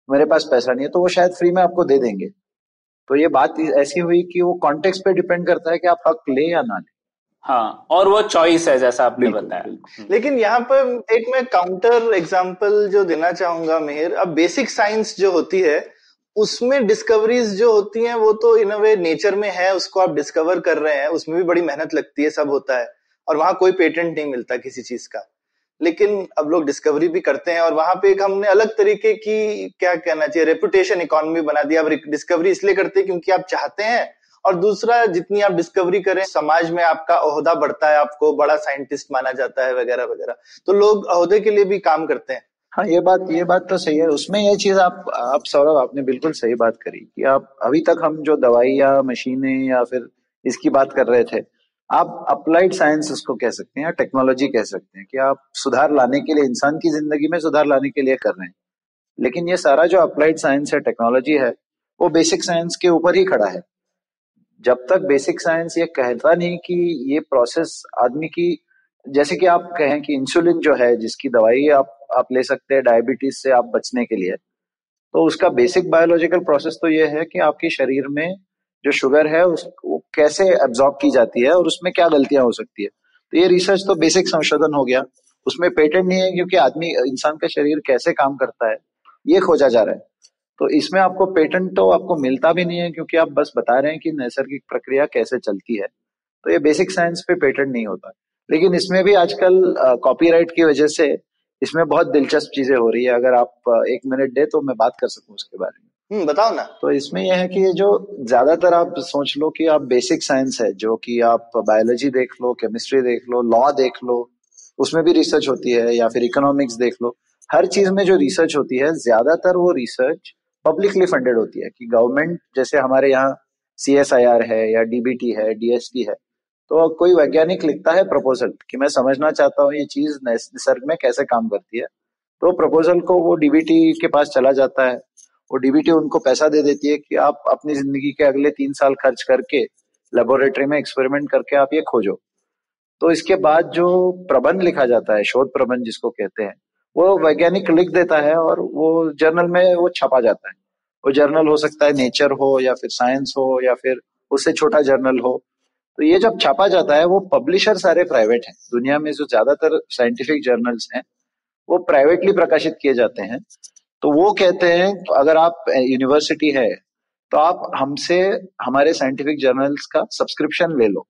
मेरे पास पैसा नहीं है तो वो शायद फ्री में आपको दे देंगे। तो ये बात ऐसी हुई कि वो कॉन्टेक्स्ट पे डिपेंड करता है कि आप हक ले या ना ले। हाँ और वो चॉइस है जैसा आपने बताया। हम्म। लेकिन यहाँ पर एक मैं काउंटर एग्ज़ाम्पल जो देना चाहूँगा मेहर अब बेसिक साइंस जो होती है उसमें डिस्कवरीज जो होती हैं वो तो इन अ वे नेचर में है उसको आप डिस्कवर कर रहे हैं उसमें भी बड़ी मेहनत लगती है सब होता है। और वहाँ कोई पेटेंट नहीं मिलता किसी चीज़ का। लेकिन अब लोग डिस्कवरी भी करते हैं और वहाँ पे एक हमने अलग तरीके की क्या कहना चाहिए रेपुटेशन इकोनॉमी बना दिया। अब डिस्कवरी इसलिए करते हैं क्योंकि आप चाहते हैं और दूसरा, जितनी आप डिस्कवरी करें, समाज में आपका अहदा बढ़ता है, आपको बड़ा साइंटिस्ट माना जाता है वगैरह वगैरह। तो लोग अहदे के लिए भी काम करते हैं। हाँ ये बात ये बात तो सही है। उसमें ये चीज़ आप आप सौरभ, आपने बिल्कुल सही बात करी कि आप अभी तक हम जो दवाई या मशीनें या फिर इसकी बात कर रहे थे आप अप्लाइड साइंस उसको कह सकते हैं या टेक्नोलॉजी कह सकते हैं कि आप सुधार लाने के लिए, इंसान की ज़िंदगी में सुधार लाने के लिए कर रहे हैं। लेकिन ये सारा जो अप्लाइड साइंस है टेक्नोलॉजी है, वो बेसिक साइंस के ऊपर ही खड़ा है। जब तक बेसिक साइंस ये कहता नहीं कि ये प्रोसेस आदमी की, जैसे कि आप कहें कि इंसुलिन जो है, जिसकी दवाई आप आप ले सकते हैं डायबिटीज़ से आप बचने के लिए तो उसका बेसिक बायोलॉजिकल प्रोसेस तो ये है कि आपके शरीर में जो शुगर है उसको कैसे एब्जॉर्ब की जाती है और उसमें क्या गलतियाँ हो सकती है। तो ये रिसर्च तो बेसिक संशोधन हो गया। उसमें पेटेंट नहीं है क्योंकि आदमी, इंसान का शरीर कैसे काम करता है, ये खोजा जा रहा है। तो इसमें आपको पेटेंट तो आपको मिलता भी नहीं है क्योंकि आप बस बता रहे हैं कि नैसर्गिक प्रक्रिया कैसे चलती है। तो ये बेसिक साइंस पे पेटेंट नहीं होता। लेकिन इसमें भी आजकल कॉपीराइट की वजह से इसमें बहुत दिलचस्प चीज़ें हो रही है। अगर आप एक मिनट दे तो मैं बात कर सकूँ उसके बारे में। हम्म बताओ ना। तो इसमें यह है कि ये जो ज़्यादातर आप सोच लो कि आप बेसिक साइंस है, जो कि आप बायोलॉजी देख लो केमिस्ट्री देख लो लॉ देख लो, उसमें भी रिसर्च होती है, या फिर इकोनॉमिक्स देख लो, हर चीज़ में जो रिसर्च होती है, ज़्यादातर वो रिसर्च पब्लिकली फंडेड होती है, कि गवर्नमेंट जैसे हमारे यहाँ सी है, या डीबीटी है डीएसपी है तो कोई वैज्ञानिक लिखता है प्रपोजल कि मैं समझना चाहता हूँ ये चीज़ निसर्ग में कैसे काम करती है तो प्रपोजल को वो डीबीटी के पास चला जाता है वो डीबीटी उनको पैसा दे देती है कि आप अपनी ज़िंदगी के अगले तीन साल खर्च करके लेबोरेटरी में एक्सपेरिमेंट करके आप ये खोजो। तो इसके बाद जो प्रबंध लिखा जाता है, शोध प्रबंध जिसको कहते हैं, वो वैज्ञानिक लिख देता है और वो जर्नल में वो छपा जाता है। वो जर्नल हो सकता है नेचर हो या फिर साइंस हो या फिर उससे छोटा जर्नल हो। तो ये जब छापा जाता है, वो पब्लिशर सारे प्राइवेट हैं। दुनिया में जो ज़्यादातर साइंटिफिक जर्नल्स हैं, वो प्राइवेटली प्रकाशित किए जाते हैं। तो वो कहते हैं, अगर आप यूनिवर्सिटी है तो आप हमसे, हमारे साइंटिफिक जर्नल्स का सब्सक्रिप्शन ले लो।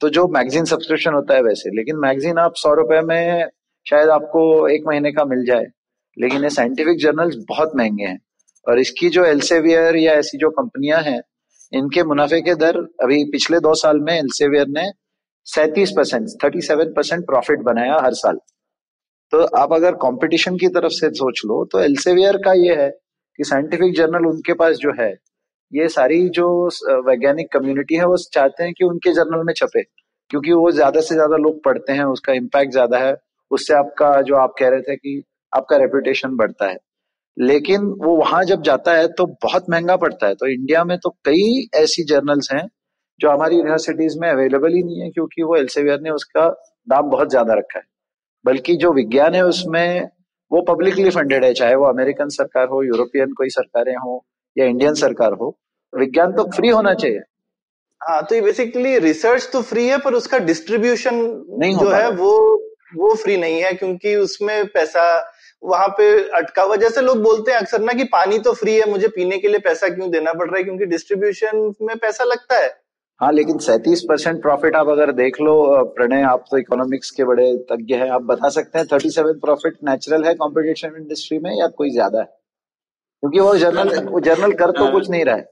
तो जो मैगजीन सब्सक्रिप्शन होता है वैसे, लेकिन मैगजीन आप सौ रुपए में शायद आपको एक महीने का मिल जाए, लेकिन ये साइंटिफिक जर्नल्स बहुत महँगे हैं। और इसकी जो एल्सेवियर या ऐसी जो कंपनियाँ हैं, इनके मुनाफे के दर अभी पिछले दो साल में एल्सेवियर ने सैतीस percent thirty seven percent profit बनाया हर साल। तो आप अगर कंपटीशन की तरफ़ से सोच लो तो एल्सेवियर का ये है कि साइंटिफिक जर्नल उनके पास जो है, ये सारी जो वैज्ञानिक कम्युनिटी है, वो चाहते हैं कि उनके जर्नल में छपे, क्योंकि वो ज़्यादा से ज़्यादा लोग पढ़ते हैं, उसका इम्पैक्ट ज़्यादा है, उससे आपका जो आप कह रहे थे कि आपका रेपुटेशन बढ़ता है। लेकिन वो वहाँ जब जाता है तो बहुत महँगा पड़ता है। तो इंडिया में तो कई ऐसी जर्नल्स हैं, जो हमारी यूनिवर्सिटीज में अवेलेबल ही नहीं है, क्योंकि वो एल्सेवियर ने उसका दाम बहुत ज़्यादा रखा है। बल्कि जो विज्ञान है उसमें वो पब्लिकली फंडेड है चाहे वो अमेरिकन सरकार हो यूरोपियन कोई सरकारें हो या इंडियन सरकार हो विज्ञान तो फ्री होना चाहिए। हाँ तो ये बेसिकली रिसर्च तो फ्री है पर उसका डिस्ट्रीब्यूशन नहीं जो है वो वो फ्री नहीं है क्योंकि उसमें पैसा वहाँ पे अटका हुआ जैसे लोग बोलते हैं अक्सर ना कि पानी तो फ्री है मुझे पीने के लिए पैसा क्यों देना पड़ रहा है? क्योंकि डिस्ट्रीब्यूशन में पैसा लगता है। हाँ लेकिन सैतीस परसेंट प्रॉफिट आप अगर देख लो प्रणय आप तो इकोनॉमिक्स के बड़े तज्ञ हैं। आप बता सकते हैं थर्टी सेवन प्रॉफिट नेचुरल है कॉम्पिटिशन इंडस्ट्री में या कोई ज़्यादा है? क्योंकि वो जर्नल वो जर्नल कर तो कुछ नहीं रहा है।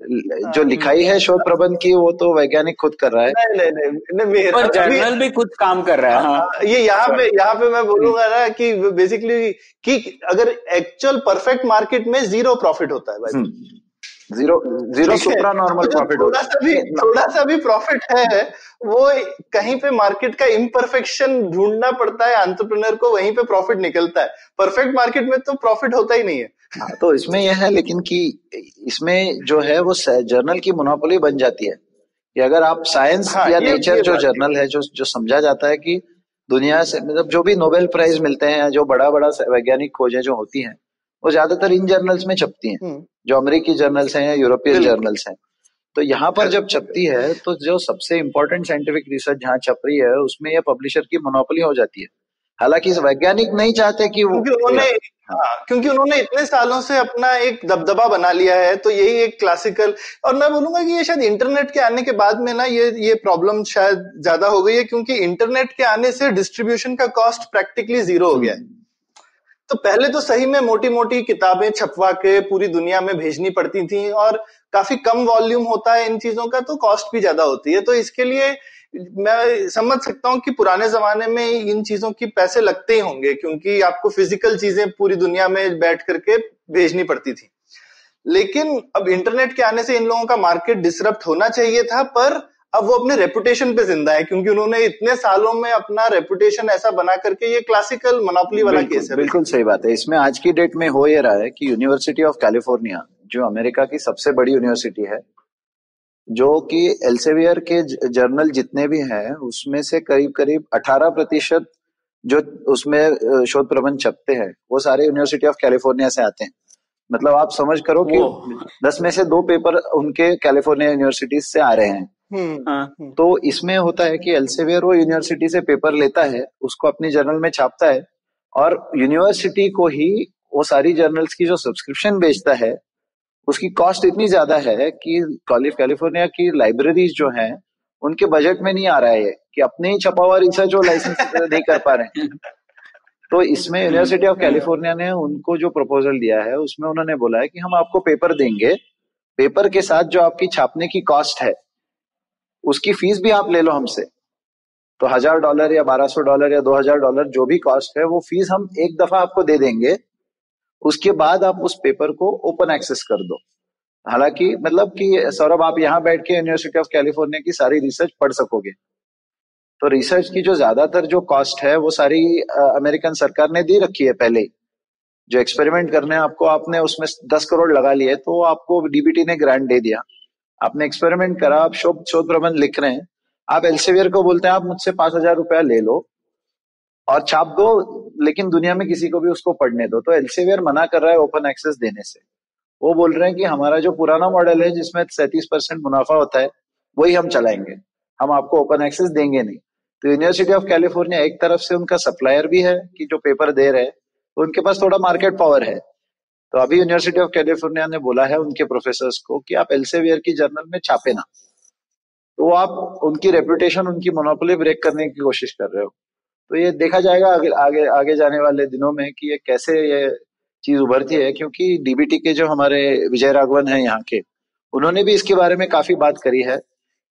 जो हाँ। लिखाई है शोध प्रबंध की वो तो वैज्ञानिक खुद कर रहा है। नहीं नहीं नहीं, नहीं पर जर्नल भी खुद काम कर रहा है हाँ। ये यहाँ पे यहाँ पे मैं बोलूँगा ना कि बेसिकली कि अगर एक्चुअल परफेक्ट मार्केट में ज़ीरो प्रॉफिट होता है भाई। हम्म। ज़ीरो ज़ीरो सुपरा नॉर्मल प्रॉफिट थोड़ा सा भी थोड़ा सा भी प्रॉफिट है वो कहीं पे मार्केट का इम्परफेक्शन ढूंढना पड़ता है एंटरप्रेन्योर को वहीं पे प्रॉफिट निकलता है। परफेक्ट मार्केट में तो प्रॉफिट होता ही नहीं है। हाँ, तो इसमें यह है लेकिन कि इसमें जो है वो जर्नल की मोनोपोली बन जाती है। कि अगर आप साइंस हाँ, या नेचर जो जर्नल है। जो जो समझा जाता है कि दुनिया से मतलब जो भी नोबेल प्राइज मिलते हैं जो बड़ा बड़ा वैज्ञानिक खोजें जो होती हैं वो ज़्यादातर इन जर्नल्स में छपती हैं। हम्म। जो अमेरिकी जर्नल्स हैं या यूरोपियन जर्नल्स हैं। तो यहाँ पर जब छपती है तो जो सबसे इम्पोर्टेंट साइंटिफिक रिसर्च जहाँ छप रही है उसमें यह पब्लिशर की मोनोपोली हो जाती है। हालाँकि वैज्ञानिक नहीं चाहते कि वो क्योंकि उन्होंने हाँ, क्योंकि उन्होंने इतने सालों से अपना एक दबदबा बना लिया है तो यही एक क्लासिकल और मैं बोलूँगा कि ये शायद इंटरनेट के आने के बाद में ना ये ये प्रॉब्लम शायद ज़्यादा हो गई है क्योंकि इंटरनेट के आने से डिस्ट्रीब्यूशन का कॉस्ट प्रैक्टिकली ज़ीरो हो गया है। तो पहले तो सही में मोटी मोटी किताबें छपवा के पूरी दुनिया में भेजनी पड़ती थी और काफ़ी कम वॉल्यूम होता है इन चीज़ों का तो कॉस्ट भी ज़्यादा होती है। तो इसके लिए मैं समझ सकता हूँ कि पुराने जमाने में इन चीज़ों की पैसे लगते ही होंगे, क्योंकि आपको फ़िज़िकल चीज़ें पूरी दुनिया में बैठ करके भेजनी पड़ती थी। लेकिन अब इंटरनेट के आने से इन लोगों का मार्केट डिसरप्ट होना चाहिए था, पर अब वो अपने रेपुटेशन पे ज़िंदा है क्योंकि उन्होंने इतने सालों में अपना रेपुटेशन ऐसा बना करके ये क्लासिकल मोनोपोली वाला केस है। बिल्कुल सही बात है। इसमें आज की डेट में हो ये रहा है कि यूनिवर्सिटी ऑफ़ कैलिफ़ोर्निया जो अमेरिका की सबसे बड़ी यूनिवर्सिटी है जो कि एल्सेवियर के जर्नल जितने भी हैं उसमें से करीब करीब 18 प्रतिशत जो उसमें शोध प्रबंध छपते हैं वो सारे यूनिवर्सिटी ऑफ़ कैलिफ़ोर्निया से आते हैं। मतलब आप समझ करो कि दस में से दो पेपर उनके कैलिफ़ोर्निया यूनिवर्सिटी से आ रहे हैं। हम्म, हाँ। हम्म। तो इसमें होता है कि एल्सेवियर वो यूनिवर्सिटी से पेपर लेता है उसको अपनी जर्नल में छापता है और यूनिवर्सिटी को ही वो सारी जर्नल्स की जो सब्सक्रिप्शन बेचता है उसकी कॉस्ट इतनी ज़्यादा है कि कॉलेज कैलिफ़ोर्निया की लाइब्रेरीज जो हैं उनके बजट में नहीं आ रहा है कि अपने ही छपा हुआ रिसर्च वो लाइसेंस नहीं कर पा रहे हैं तो इसमें यूनिवर्सिटी ऑफ़ कैलिफ़ोर्निया ने उनको जो प्रपोजल दिया है उसमें उन्होंने बोला है कि हम आपको पेपर देंगे पेपर के साथ जो आपकी छापने की कॉस्ट है उसकी फ़ीस भी आप ले लो हमसे। तो हज़ार डॉलर या बारह सौ डॉलर या दो हज़ार डॉलर जो भी कॉस्ट है, वो फ़ीस हम एक दफ़ा आपको दे देंगे। उसके बाद आप उस पेपर को ओपन एक्सेस कर दो। हालाँकि मतलब कि सौरभ, आप यहाँ बैठ के यूनिवर्सिटी ऑफ़ कैलिफ़ोर्निया की सारी रिसर्च पढ़ सकोगे। तो रिसर्च की जो ज़्यादातर जो कॉस्ट है, वो सारी अमेरिकन सरकार ने दी रखी है पहले। जो एक्सपेरिमेंट करने आपको आपने उसमें दस करोड़ लगा लिए तो आपको डीबीटी ने ग्रांट दे दिया। आपने एक्सपेरिमेंट करा, आप शोध शोध प्रबंध लिख रहे हैं। आप एल्सेवियर को बोलते हैं, आप मुझसे पाँच हज़ार रुपया ले लो और छाप दो, लेकिन दुनिया में किसी को भी उसको पढ़ने दो। तो एल्सेवियर मना कर रहा है ओपन एक्सेस देने से। वो बोल रहे हैं कि हमारा जो पुराना मॉडल है, जिसमें सैंतीस परसेंट मुनाफा होता है, वही हम चलाएँगे। हम आपको ओपन एक्सेस देंगे नहीं। तो यूनिवर्सिटी ऑफ़ कैलिफ़ोर्निया एक तरफ़ से उनका सप्लायर भी है, कि जो पेपर दे रहे हैं, उनके पास थोड़ा मार्केट पावर है। तो अभी यूनिवर्सिटी ऑफ़ कैलिफ़ोर्निया ने बोला है उनके प्रोफेसर को कि आप एल्सेवियर की जर्नल में छापे ना। तो आप उनकी रेपुटेशन उनकी मोनोपोली ब्रेक करने की कोशिश कर रहे हो। तो ये देखा जाएगा आगे आगे आगे जाने वाले दिनों में कि ये कैसे ये चीज़ उभरती है, क्योंकि डीबीटी के जो हमारे विजय राघवन है यहाँ के, उन्होंने भी इसके बारे में काफ़ी बात करी है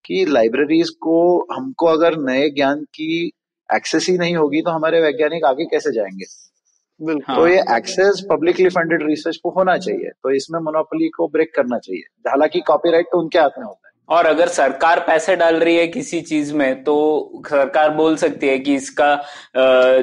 कि लाइब्रेरीज को हमको अगर नए ज्ञान की एक्सेस ही नहीं होगी तो हमारे वैज्ञानिक आगे कैसे जाएँगे? बिल्कुल। तो ये एक्सेस पब्लिकली फंडेड रिसर्च को होना चाहिए। तो इसमें मोनोपोली को ब्रेक करना चाहिए। हालाँकि कॉपीराइट तो उनके हाथ में होता है। और अगर सरकार पैसे डाल रही है किसी चीज़ में तो सरकार बोल सकती है कि इसका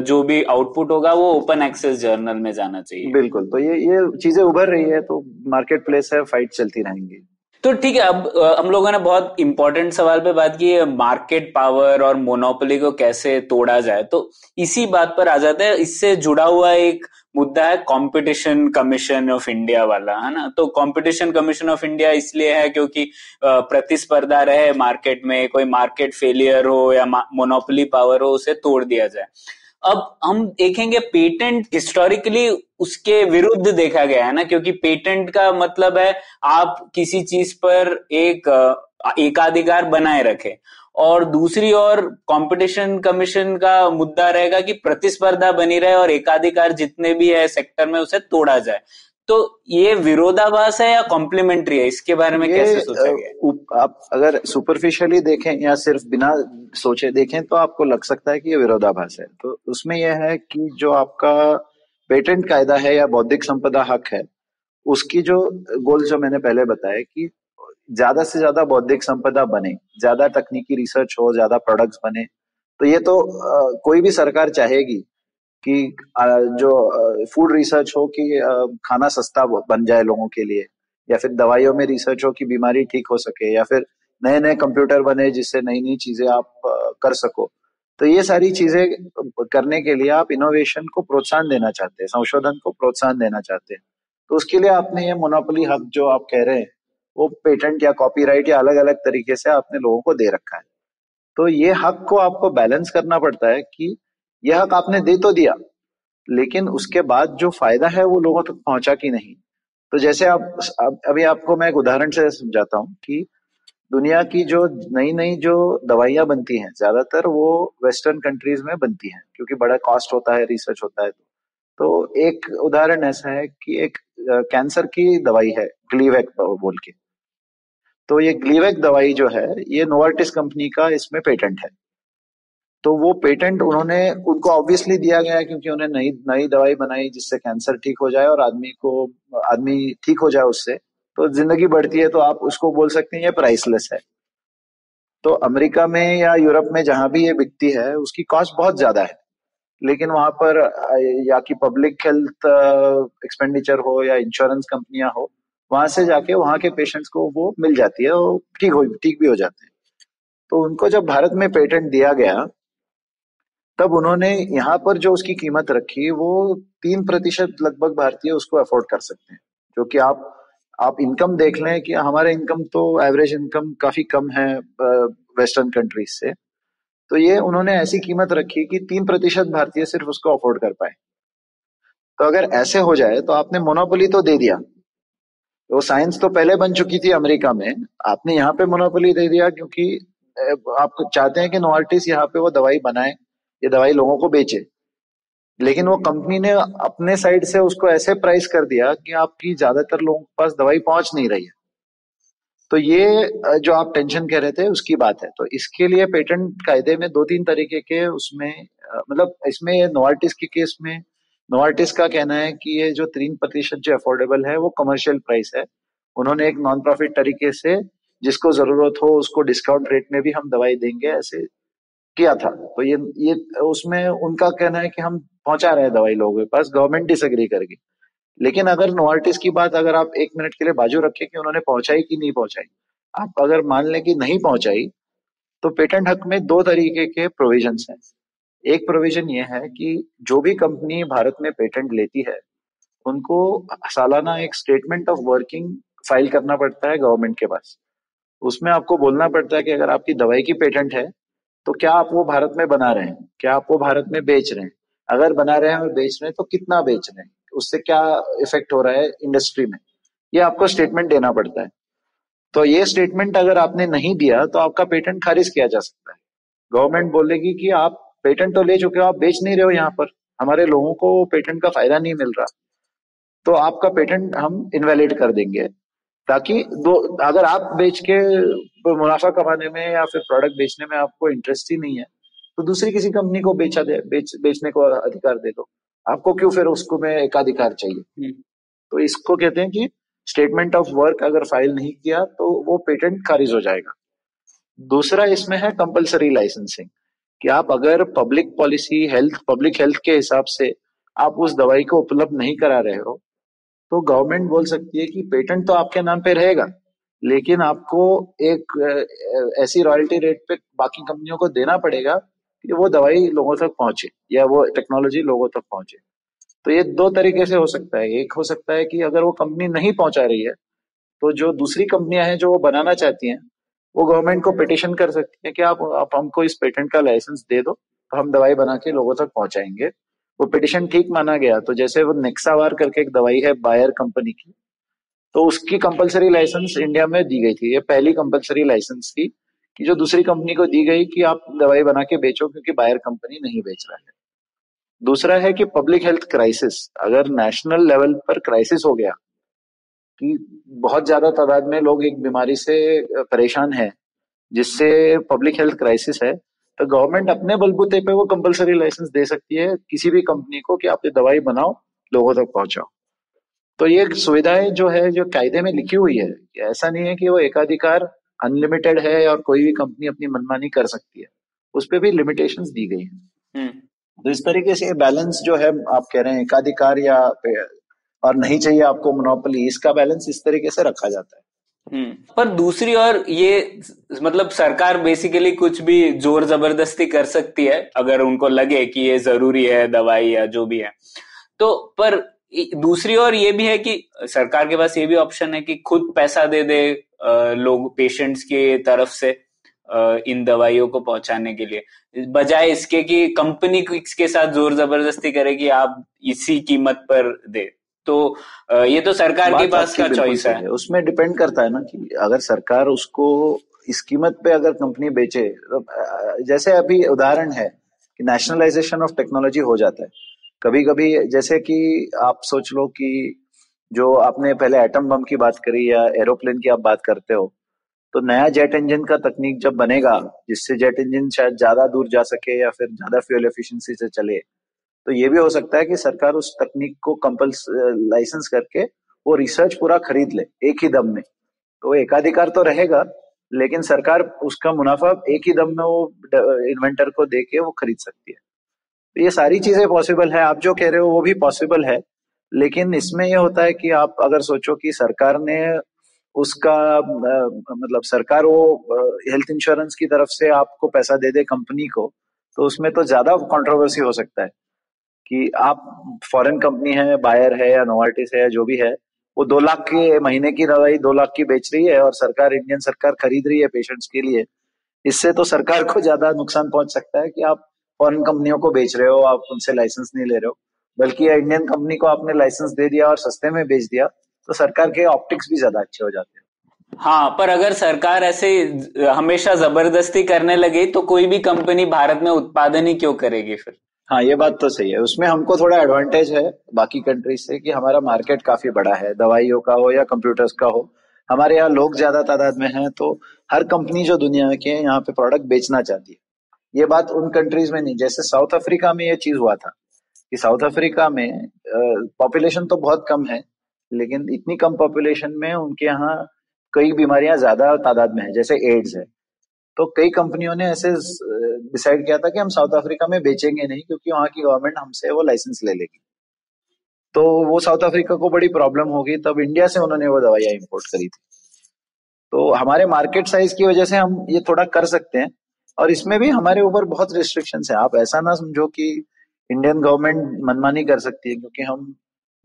जो भी आउटपुट होगा वो ओपन एक्सेस जर्नल में जाना चाहिए। बिल्कुल। तो ये ये चीज़ें उभर रही है तो मार्केट प्लेस है फाइट चलती रहेंगी। तो ठीक है, अब हम लोगों ने बहुत इंपॉर्टेंट सवाल पे बात की है मार्केट पावर और मोनोपोली को कैसे तोड़ा जाए। तो इसी बात पर आ जाते हैं। इससे जुड़ा हुआ एक मुद्दा है कंपटीशन कमीशन ऑफ़ इंडिया वाला, है ना? तो कंपटीशन कमीशन ऑफ़ इंडिया इसलिए है क्योंकि प्रतिस्पर्धा रहे मार्केट में कोई मार्केट फेलियर हो या मोनोपोली पावर हो, उसे तोड़ दिया जाए। अब हम देखेंगे पेटेंट हिस्टोरिकली उसके विरुद्ध देखा गया है ना? क्योंकि पेटेंट का मतलब है आप किसी चीज़ पर एक एकाधिकार बनाए रखें। और दूसरी ओर कंपटीशन कमीशन का मुद्दा रहेगा कि प्रतिस्पर्धा बनी रहे और एकाधिकार जितने भी है सेक्टर में उसे तोड़ा जाए। तो ये विरोधाभास है या कॉम्प्लीमेंट्री है? इसके बारे में कैसे सोचा गया आप अगर सुपरफिशियली देखें या सिर्फ़ बिना सोचे देखें तो आपको लग सकता है कि ये विरोधाभास है। तो उसमें यह है कि जो आपका पेटेंट कायदा है या बौद्धिक संपदा हक है उसकी जो गोल जो मैंने पहले बताया कि ज़्यादा से ज़्यादा बौद्धिक संपदा बने ज़्यादा तकनीकी रिसर्च हो ज़्यादा प्रोडक्ट्स बने तो ये तो अ, कोई भी सरकार चाहेगी कि जो फ़ूड रिसर्च हो कि खाना सस्ता बन जाए लोगों के लिए, या फिर दवाइयों में रिसर्च हो कि बीमारी ठीक हो सके, या फिर नए नए कंप्यूटर बने जिससे नई नई चीज़ें आप कर सको। तो ये सारी चीज़ें करने के लिए आप इनोवेशन को प्रोत्साहन देना चाहते हैं, संशोधन को प्रोत्साहन देना चाहते हैं। तो उसके लिए आपने ये मोनोपोली हक जो आप कह रहे हैं, वो पेटेंट या कॉपीराइट या अलग अलग तरीके से आपने लोगों को दे रखा है। तो ये हक को आपको बैलेंस करना पड़ता है कि यह हक आपने दे तो दिया, लेकिन उसके बाद जो फ़ायदा है वो लोगों तक पहुँचा कि नहीं? तो जैसे आप अभी आपको मैं एक उदाहरण से समझाता हूँ कि दुनिया की जो नई नई जो दवाइयाँ बनती हैं, ज़्यादातर वो वेस्टर्न कंट्रीज़ में बनती हैं, क्योंकि बड़ा कॉस्ट होता है रिसर्च होता है। तो एक उदाहरण ऐसा है कि एक कैंसर की दवाई है ग्लीवेक बोल के। तो ये ग्लीवेक दवाई जो है, ये नोवर्टिस कंपनी का इसमें पेटेंट है। तो वो पेटेंट उन्होंने, उनको ऑब्वियसली दिया गया है क्योंकि उन्हें नई नई दवाई बनाई जिससे कैंसर ठीक हो जाए और आदमी को, आदमी ठीक हो जाए उससे। तो ज़िंदगी बढ़ती है तो आप उसको बोल सकते हैं ये प्राइसलेस है। तो अमेरिका में या यूरोप में जहाँ भी ये बिकती है, उसकी कॉस्ट बहुत ज़्यादा है। लेकिन वहाँ पर, या कि पब्लिक हेल्थ एक्सपेंडिचर हो या इंश्योरेंस कंपनियाँ हो, वहाँ से जाके, वहाँ के पेशेंट्स को वो मिल जाती है और ठीक हो, ठीक भी हो जाते हैं। तो उनको जब भारत में पेटेंट दिया गया तब उन्होंने यहाँ पर जो उसकी कीमत रखी, वो तीन प्रतिशत लगभग भारतीय उसको अफोर्ड कर सकते हैं। जो कि आप आप इनकम देख लें कि हमारे इनकम तो एवरेज इनकम काफ़ी कम है वेस्टर्न कंट्रीज़ से। तो ये उन्होंने ऐसी कीमत रखी कि तीन प्रतिशत भारतीय सिर्फ़ उसको अफोर्ड कर पाए। तो अगर ऐसे हो जाए तो आपने मोनोपोली तो दे दिया। वो साइंस तो पहले बन चुकी थी अमेरिका में। आपने यहाँ पे मोनोपोली दे दिया क्योंकि आप चाहते हैं कि नोवार्टिस यहाँ पे वो दवाई बनाए। ये दवाई लोगों को बेचे। लेकिन वो कंपनी ने अपने साइड से उसको ऐसे प्राइस कर दिया कि आपकी ज़्यादातर लोगों के पास दवाई पहुँच नहीं रही है। तो ये जो आप टेंशन कह रहे थे, उसकी बात है। तो इसके लिए पेटेंट कायदे में दो तीन तरीके के उसमें मतलब इसमें नोवार्टिस के केस में नोवार्टिस का कहना है कि ये जो तीन प्रतिशत जो अफोर्डेबल है, वो कमर्शियल प्राइस है। उन्होंने एक नॉन प्रॉफिट तरीके से जिसको ज़रूरत हो, उसको डिस्काउंट रेट में भी हम दवाई देंगे, ऐसे किया था। तो ये ये, उसमें उनका कहना है कि हम पहुँचा रहे दवाई लोगों के पास गवर्नमेंट डिसएग्री करके लेकिन अगर नोवार्टिस की बात अगर आप एक मिनट के लिए बाजू रखें कि उन्होंने पहुंचाई कि नहीं पहुंचाई, आप अगर मान लें कि नहीं पहुंचाई तो पेटेंट हक में दो तरीके के प्रोविज़न हैं। एक प्रोविज़न ये है कि जो भी कंपनी भारत में पेटेंट लेती है, उनको सालाना एक स्टेटमेंट ऑफ़ वर्किंग फ़ाइल करना पड़ता है गवर्नमेंट के पास। उसमें आपको बोलना पड़ता है कि अगर आपकी दवाई की पेटेंट है तो क्या आप वो भारत में बना रहे हैं? क्या आप वो भारत में बेच रहे हैं? अगर बना रहे हैं और बेच रहे हैं तो कितना बेच रहे हैं? उससे क्या इफ़ेक्ट हो रहा है इंडस्ट्री में? ये आपको स्टेटमेंट देना पड़ता है। तो ये स्टेटमेंट अगर आपने नहीं दिया तो आपका पेटेंट खारिज किया जा सकता है। गवर्नमेंट बोलेगी कि आप पेटेंट तो ले चुके हो, आप बेच नहीं रहे हो यहाँ पर। हमारे लोगों को पेटेंट का फ़ायदा नहीं मिल रहा। तो आपका पेटेंट हम इनवैलिड कर देंगे। ताकि दो अगर आप बेच के मुनाफा कमाने में या फिर प्रोडक्ट बेचने में आपको इंटरेस्ट ही नहीं है तो दूसरी किसी कंपनी को बेचा दे बेच बेचने को अधिकार दे दो। आपको क्यों फिर उसको में एकाधिकार चाहिए? हम्म। तो इसको कहते हैं कि स्टेटमेंट ऑफ़ वर्क अगर फ़ाइल नहीं किया तो वो पेटेंट खारिज हो जाएगा। दूसरा इसमें है कंपलसरी लाइसेंसिंग कि आप अगर public policy health public health के हिसाब से आप उस दवाई को उपलब्ध नहीं करा रहे हो तो गवर्नमेंट बोल सकती है कि पेटेंट तो आपके नाम पे रहेगा, लेकिन आपको एक ऐसी रॉयल्टी रेट पे बाकी कंपनियों को देना पड़ेगा कि वो दवाई लोगों तक पहुँचे या वो टेक्नोलॉजी लोगों तक पहुँचे। तो ये दो तरीके से हो सकता है। एक हो सकता है कि अगर वो कंपनी नहीं पहुँचा रही है तो जो दूसरी कंपनियाँ हैं जो वो बनाना चाहती हैं, वो गवर्नमेंट को पिटिशन कर सकती है कि आप आप हमको इस पेटेंट का लाइसेंस दे दो तो हम दवाई बना के लोगों तक पहुंचाएँगे। वो पिटिशन ठीक माना गया। तो जैसे वो नेक्सावार करके एक दवाई है बायर कंपनी की तो उसकी कंपलसरी लाइसेंस इंडिया में दी गई थी। ये पहली कंपलसरी लाइसेंस थी कि जो दूसरी कंपनी को दी गई कि आप दवाई बना के बेचो क्योंकि बायर कंपनी नहीं बेच रहा है। दूसरा है कि पब्लिक हेल्थ क्राइसिस अगर नेशनल लेवल पर क्राइसिस हो गया, कि बहुत ज़्यादा तादाद में लोग एक बीमारी से परेशान है, जिससे पब्लिक हेल्थ क्राइसिस है तो गवर्नमेंट अपने बलबूते पे वो कंपलसरी लाइसेंस दे सकती है किसी भी कंपनी को कि आप ये दवाई बनाओ लोगों तक पहुंचाओ तो ये सुविधाएँ जो है जो कायदे में लिखी हुई है ऐसा नहीं है कि वो एकाधिकार अनलिमिटेड है और कोई भी कंपनी अपनी मनमानी कर सकती है उस पर भी लिमिटेशन दी गई है हम्म। तो इस तरीके से बैलेंस जो है आप कह रहे हैं एकाधिकार या और नहीं चाहिए आपको मोनोपोली इसका बैलेंस इस तरीके से रखा जाता है। पर दूसरी ओर ये मतलब सरकार बेसिकली कुछ भी ज़ोर ज़बरदस्ती कर सकती है, अगर उनको लगे कि ये ज़रूरी है, दवाई या जो भी है। तो पर दूसरी ओर ये भी है कि सरकार के पास ये भी ऑप्शन है कि खुद पैसा दे दे लोग पेशेंट्स की तरफ़ से इन दवाइयों को पहुँचाने के लिए। बजाय इसके कि कंपनी के साथ ज़ोर ज़बरदस्ती करे कि आप इसी कीमत पर दे। तो ये तो सरकार के पास का चॉइस है। उसमें डिपेंड करता है ना कि अगर सरकार उसको इस कीमत पे अगर कंपनी बेचे तो जैसे अभी उदाहरण है कि नेशनलाइजेशन ऑफ़ टेक्नोलॉजी हो जाता है। कभी कभी जैसे कि आप सोच लो कि जो आपने पहले एटम बम की बात करी या एरोप्लेन की आप बात करते हो तो नया जेट इंजन का तकनीक जब बनेगा जिससे जेट इंजन शायद ज़्यादा दूर जा सके या फिर ज़्यादा फ्यूल एफिशिएंसी से चले तो ये भी हो सकता है कि सरकार उस तकनीक को कंपल्स लाइसेंस करके वो रिसर्च पूरा खरीद ले, एक ही दम में। तो एकाधिकार तो रहेगा, लेकिन सरकार उसका मुनाफा एक ही दम में वो इन्वेंटर को दे के वो खरीद सकती है। तो ये सारी चीज़ें पॉसिबल है, आप जो कह रहे हो वो भी पॉसिबल है, लेकिन इसमें ये होता है कि आप अगर सोचो कि सरकार ने उसका मतलब सरकार वो हेल्थ इंश्योरेंस की तरफ़ से आपको पैसा दे दे कंपनी को तो उसमें तो ज़्यादा कंट्रोवर्सी हो सकता है। कि आप फॉरेन कंपनी है बायर है या नोवार्टिस है जो भी है, वो दो लाख के महीने की दवाई दो लाख की बेच रही है और सरकार इंडियन सरकार खरीद रही है पेशेंट्स के लिए। इससे तो सरकार को ज़्यादा नुकसान पहुँच सकता है कि आप फॉरेन कंपनियों को बेच रहे हो, आप उनसे लाइसेंस नहीं ले रहे हो। बल्कि इंडियन कंपनी को आपने लाइसेंस दे दिया और सस्ते में बेच दिया तो सरकार के ऑप्टिक्स भी ज़्यादा अच्छे हो जाते हैं। हाँ पर अगर सरकार ऐसे हमेशा ज़बरदस्ती करने लगे तो कोई भी कंपनी भारत में उत्पादन ही क्यों करेगी फिर? हाँ ये बात तो सही है। उसमें हमको थोड़ा एडवांटेज है बाकी कंट्रीज़ से कि हमारा मार्केट काफ़ी बड़ा है, दवाइयों का हो या कंप्यूटर्स का हो। हमारे यहाँ लोग ज़्यादा तादाद में हैं तो हर कंपनी जो दुनिया के यहाँ पे प्रोडक्ट बेचना चाहती है। ये बात उन कंट्रीज़ में नहीं, जैसे साउथ अफ्रीका में ये चीज़ हुआ था कि साउथ अफ्रीका में पॉपुलेशन तो बहुत कम है, लेकिन इतनी कम पॉपुलेशन में उनके यहाँ कई बीमारियाँ ज़्यादा तादाद में है, जैसे एड्स है। तो कई कंपनियों ने ऐसे डिसाइड किया था कि हम साउथ अफ्रीका में बेचेंगे नहीं, क्योंकि वहाँ की गवर्नमेंट हमसे वो लाइसेंस ले लेगी। तो वो साउथ अफ्रीका को बड़ी प्रॉब्लम होगी, तब इंडिया से उन्होंने वो दवाइयाँ इम्पोर्ट करी थी। तो हमारे मार्केट साइज़ की वजह से हम ये थोड़ा कर सकते हैं, और इसमें भी हमारे ऊपर बहुत रिस्ट्रिक्शन है। आप ऐसा ना समझो कि इंडियन गवर्नमेंट मनमानी कर सकती है, क्योंकि हम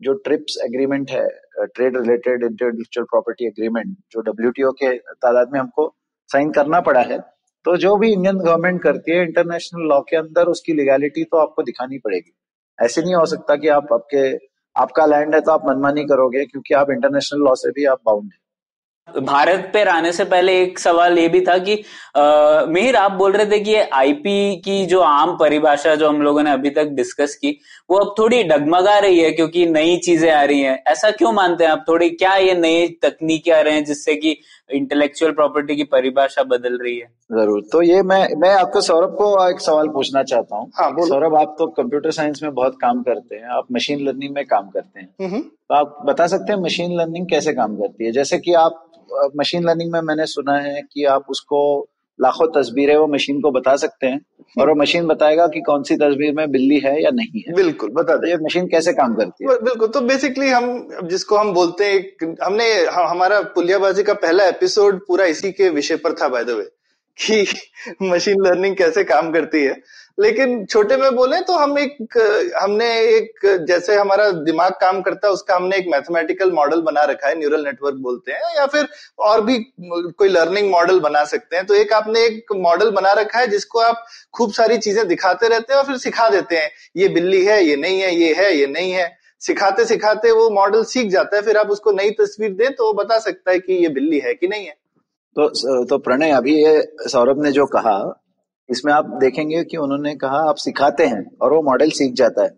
जो ट्रिप्स एग्रीमेंट है trade related intellectual property agreement जो डब्ल्यूटीओ के तादाद में हमको साइन करना पड़ा है। तो जो भी इंडियन गवर्नमेंट करती है इंटरनेशनल लॉ के अंदर उसकी लीगैलिटी तो आपको दिखानी पड़ेगी। ऐसे नहीं हो सकता कि आप आपके, आपका लैंड है तो आप मनमानी करोगे, क्योंकि आप इंटरनेशनल लॉ से भी आप बाउंड है। भारत पे आने से पहले एक सवाल ये भी था कि मिहिर, आप बोल रहे थे कि आईपी की जो आम परिभाषा जो हम लोगों ने अभी तक डिस्कस की, वो अब थोड़ी डगमगा रही है क्योंकि नई चीज़ें आ रही हैं। ऐसा क्यों मानते हैं आप? थोड़ी, क्या ये नई तकनीकें आ रहे हैं जिससे कि इंटेलेक्चुअल प्रॉपर्टी की परिभाषा बदल रही है। ज़रूर। तो ये मैं मैं आपको सौरभ को एक सवाल पूछना चाहता हूँ। हाँ, सौरभ आप तो कंप्यूटर साइंस में बहुत काम करते हैं। आप मशीन लर्निंग में काम करते हैं। हम्म, तो आप बता सकते हैं मशीन लर्निंग कैसे काम करती है? जैसे कि आप मशीन लर्निंग में मैंने सुना है कि आप उसको लाखों तस्वीरें वो मशीन को बता सकते हैं और वो मशीन बताएगा कि कौन सी तस्वीर में बिल्ली है या नहीं है। बिल्कुल बता तो ये मशीन कैसे काम करती है? बिल्कुल तो बेसिकली हम जिसको हम बोलते हैं हमने हमारा पुलियाबाजी का पहला एपिसोड पूरा इसी के विषय पर था बाय द वे कि [LAUGHS] मशीन लर्निंग कैसे काम करती है। लेकिन छोटे में बोले तो हम एक, हमने एक, जैसे हमारा दिमाग काम करता है, उसका हमने एक मैथमेटिकल मॉडल बना रखा है न्यूरल नेटवर्क बोलते हैं, या फिर और भी कोई लर्निंग मॉडल बना सकते हैं। तो एक आपने एक मॉडल बना रखा है, जिसको आप खूब सारी चीज़ें दिखाते रहते हैं और फिर सिखा देते हैं, ये बिल्ली है, ये नहीं है, ये है, ये नहीं है। सिखाते सिखाते वो मॉडल सीख जाता है, फिर आप उसको नई तस्वीर दें तो वो बता सकता है कि ये बिल्ली है कि नहीं है। तो तो प्रणय, अभी ये सौरभ ने जो कहा इसमें आप देखेंगे कि उन्होंने कहा, आप सिखाते हैं और वो मॉडल सीख जाता है।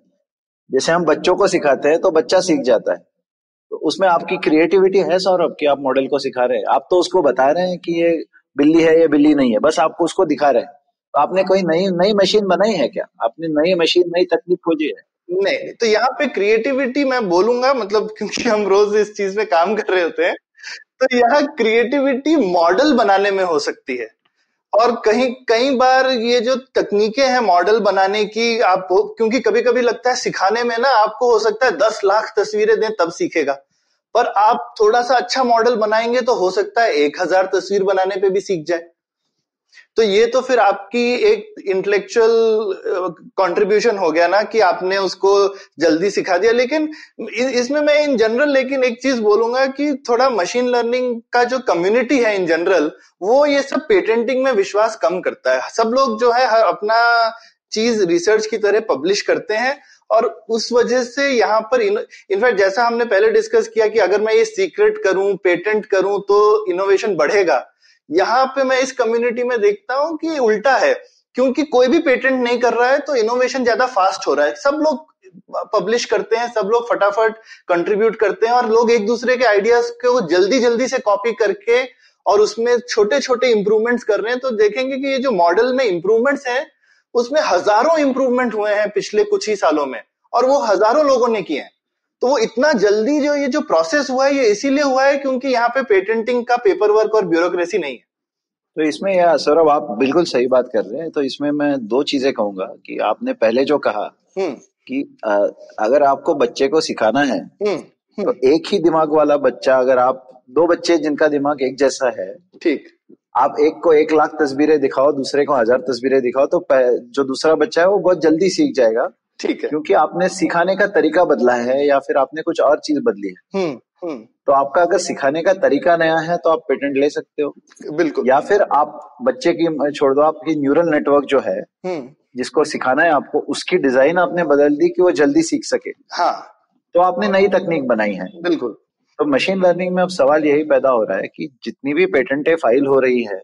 जैसे हम बच्चों को सिखाते हैं तो बच्चा सीख जाता है। तो उसमें आपकी क्रिएटिविटी है सौरभ कि आप मॉडल को सिखा रहे हैं? आप तो उसको बता रहे हैं कि ये बिल्ली है, ये बिल्ली नहीं है, बस आपको उसको दिखा रहे हैं। तो आपने कोई नई नई मशीन बनाई है क्या? आपने नई मशीन, नई तकनीक खोजी है? नहीं तो यहाँ पे क्रिएटिविटी मैं बोलूँगा मतलब क्योंकि हम रोज इस चीज़ में काम कर रहे होते हैं तो यहाँ क्रिएटिविटी मॉडल बनाने में हो सकती है। और कहीं कई बार ये जो तकनीकें हैं मॉडल बनाने की, आप क्योंकि कभी कभी लगता है सिखाने में ना आपको हो सकता है दस लाख तस्वीरें दें तब सीखेगा। पर आप थोड़ा सा अच्छा मॉडल बनाएँगे तो हो सकता है एक हज़ार तस्वीर बनाने पे भी सीख जाए। तो ये तो फिर आपकी एक इंटेलेक्चुअल कंट्रीब्यूशन हो गया ना कि आपने उसको जल्दी सिखा दिया। लेकिन इसमें मैं इन जनरल लेकिन एक चीज़ बोलूँगा कि थोड़ा मशीन लर्निंग का जो कम्युनिटी है इन जनरल वो ये सब पेटेंटिंग में विश्वास कम करता है। सब लोग जो है अपना चीज़ रिसर्च की तरह पब्लिश करते हैं और उस वजह से यहाँ पर इनफैक्ट जैसा हमने पहले डिस्कस किया कि अगर मैं ये सीक्रेट करूँ पेटेंट करूँ तो इनोवेशन बढ़ेगा। यहाँ पे मैं इस कम्युनिटी में देखता हूँ कि उल्टा है, क्योंकि कोई भी पेटेंट नहीं कर रहा है तो इनोवेशन ज़्यादा फास्ट हो रहा है। सब लोग पब्लिश करते हैं, सब लोग फटाफट कंट्रीब्यूट करते हैं और लोग एक दूसरे के आइडियाज़ को जल्दी जल्दी से कॉपी करके और उसमें छोटे छोटे इंप्रूवमेंट्स कर रहे हैं। तो देखेंगे कि ये जो मॉडल में इंप्रूवमेंट्स हैं, उसमें हज़ारों इंप्रूवमेंट हुए हैं पिछले कुछ ही सालों में और वो हज़ारों लोगों ने किए हैं। तो वो इतना जल्दी जो ये जो प्रोसेस हुआ है ये इसीलिए हुआ है क्योंकि यहाँ पे पेटेंटिंग का पेपर वर्क और ब्यूरोक्रेसी नहीं है तो इसमें यह सौरभ आप बिल्कुल सही बात कर रहे हैं तो इसमें मैं दो चीज़ें कहूँगा कि आपने पहले जो कहा हम्म। कि अगर आपको बच्चे को सिखाना है हम्म, हम्म। तो एक ही दिमाग वाला बच्चा अगर आप दो बच्चे जिनका दिमाग एक जैसा है ठीक आप एक को एक लाख तस्वीरें दिखाओ दूसरे को हज़ार तस्वीरें दिखाओ तो जो दूसरा बच्चा है वो बहुत जल्दी सीख जाएगा ठीक है। क्योंकि आपने सिखाने का तरीका बदला है या फिर आपने कुछ और चीज़ बदली है। हम्म, हम्म। तो आपका अगर सिखाने का तरीका नया है तो आप पेटेंट ले सकते हो। बिल्कुल। या फिर आप बच्चे की छोड़ दो आपकी न्यूरल नेटवर्क जो है हम्म। जिसको सिखाना है आपको उसकी डिज़ाइन आपने बदल दी कि वो जल्दी सीख सके। हाँ। तो आपने नई तकनीक बनाई है। बिल्कुल। तो मशीन लर्निंग में अब सवाल यही पैदा हो रहा है कि जितनी भी पेटेंटे फ़ाइल हो रही है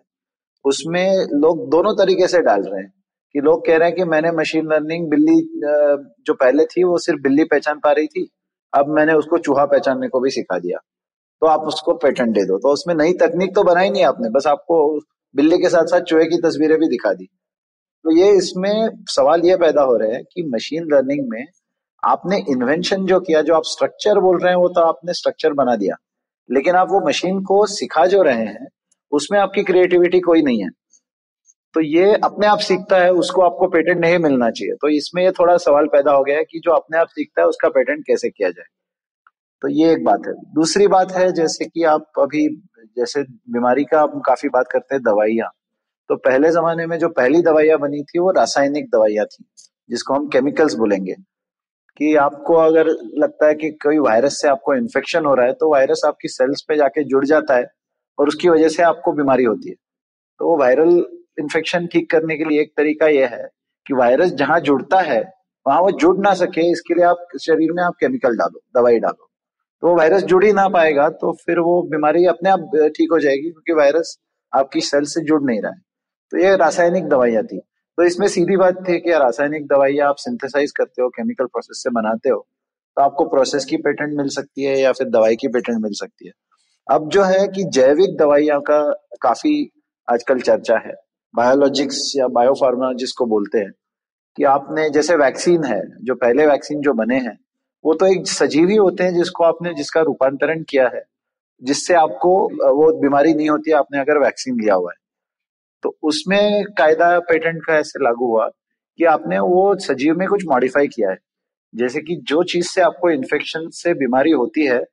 उसमें लोग दोनों तरीके से डाल रहे हैं। कि लोग कह रहे हैं कि मैंने मशीन लर्निंग बिल्ली जो पहले थी, वो सिर्फ़ बिल्ली पहचान पा रही थी। अब मैंने उसको चूहा पहचानने को भी सिखा दिया। तो आप उसको पेटेंट दे दो। तो उसमें नई तकनीक तो बनाई नहीं आपने, बस आपको बिल्ली के साथ साथ चूहे की तस्वीरें भी दिखा दी। तो ये इसमें सवाल ये पैदा हो रहे हैं कि मशीन लर्निंग में आपने इन्वेंशन जो किया, जो आप स्ट्रक्चर बोल रहे हैं, वो तो आपने स्ट्रक्चर बना दिया। लेकिन आप वो मशीन को सिखा जो रहे हैं, उसमें आपकी क्रिएटिविटी कोई नहीं है। तो ये अपने आप सीखता है, उसको आपको पेटेंट नहीं मिलना चाहिए। तो इसमें ये थोड़ा सवाल पैदा हो गया है कि जो अपने आप सीखता है, उसका पेटेंट कैसे किया जाए? तो ये एक बात है। दूसरी बात है, जैसे कि आप अभी, जैसे बीमारी का हम काफ़ी बात करते हैं, दवाइयाँ। तो पहले जमाने में जो पहली दवाइयाँ बनी थी, वो रासायनिक दवाइयाँ थी, जिसको हम केमिकल्स बोलेंगे। कि आपको अगर लगता है कि कोई वायरस से आपको इन्फेक्शन हो रहा है तो वायरस आपकी सेल्स पे जाके जुड़ जाता है और उसकी वजह से आपको बीमारी होती है। तो वो वायरल इन्फेक्शन ठीक करने के लिए एक तरीका यह है कि वायरस जहाँ जुड़ता है, वहाँ वो जुड़ ना सके, इसके लिए आप शरीर में आप केमिकल डालो, दवाई डालो। तो वो वायरस जुड़ ही ना पाएगा तो फिर वो बीमारी अपने आप ठीक हो जाएगी क्योंकि वायरस आपकी सेल से जुड़ नहीं रहा है। तो ये रासायनिक दवाइयाँ थी। तो इसमें सीधी बात थी कि रासायनिक दवाइयाँ आप सिंथेसाइज करते हो केमिकल प्रोसेस से बनाते हो तो आपको प्रोसेस की पेटेंट मिल सकती है या फिर दवाई की पेटेंट मिल सकती है। अब जो है कि जैविक दवाइयाँ का काफ़ी आजकल चर्चा है। बायोलॉजिक्स या बायोफार्मा जिसको बोलते हैं, कि आपने जैसे वैक्सीन है, जो पहले वैक्सीन जो बने हैं, वो तो एक सजीवी होते हैं जिसको आपने, जिसका रूपांतरण किया है, जिससे आपको, वो बीमारी नहीं होती, आपने अगर वैक्सीन लिया हुआ है। तो उसमें कायदा पेटेंट का ऐसे लागू हुआ कि आपने वो सजीव में कुछ मॉडिफाई किया है। जैसे कि जो चीज़ से आपको इन्फेक्शन से बीमारी होती है,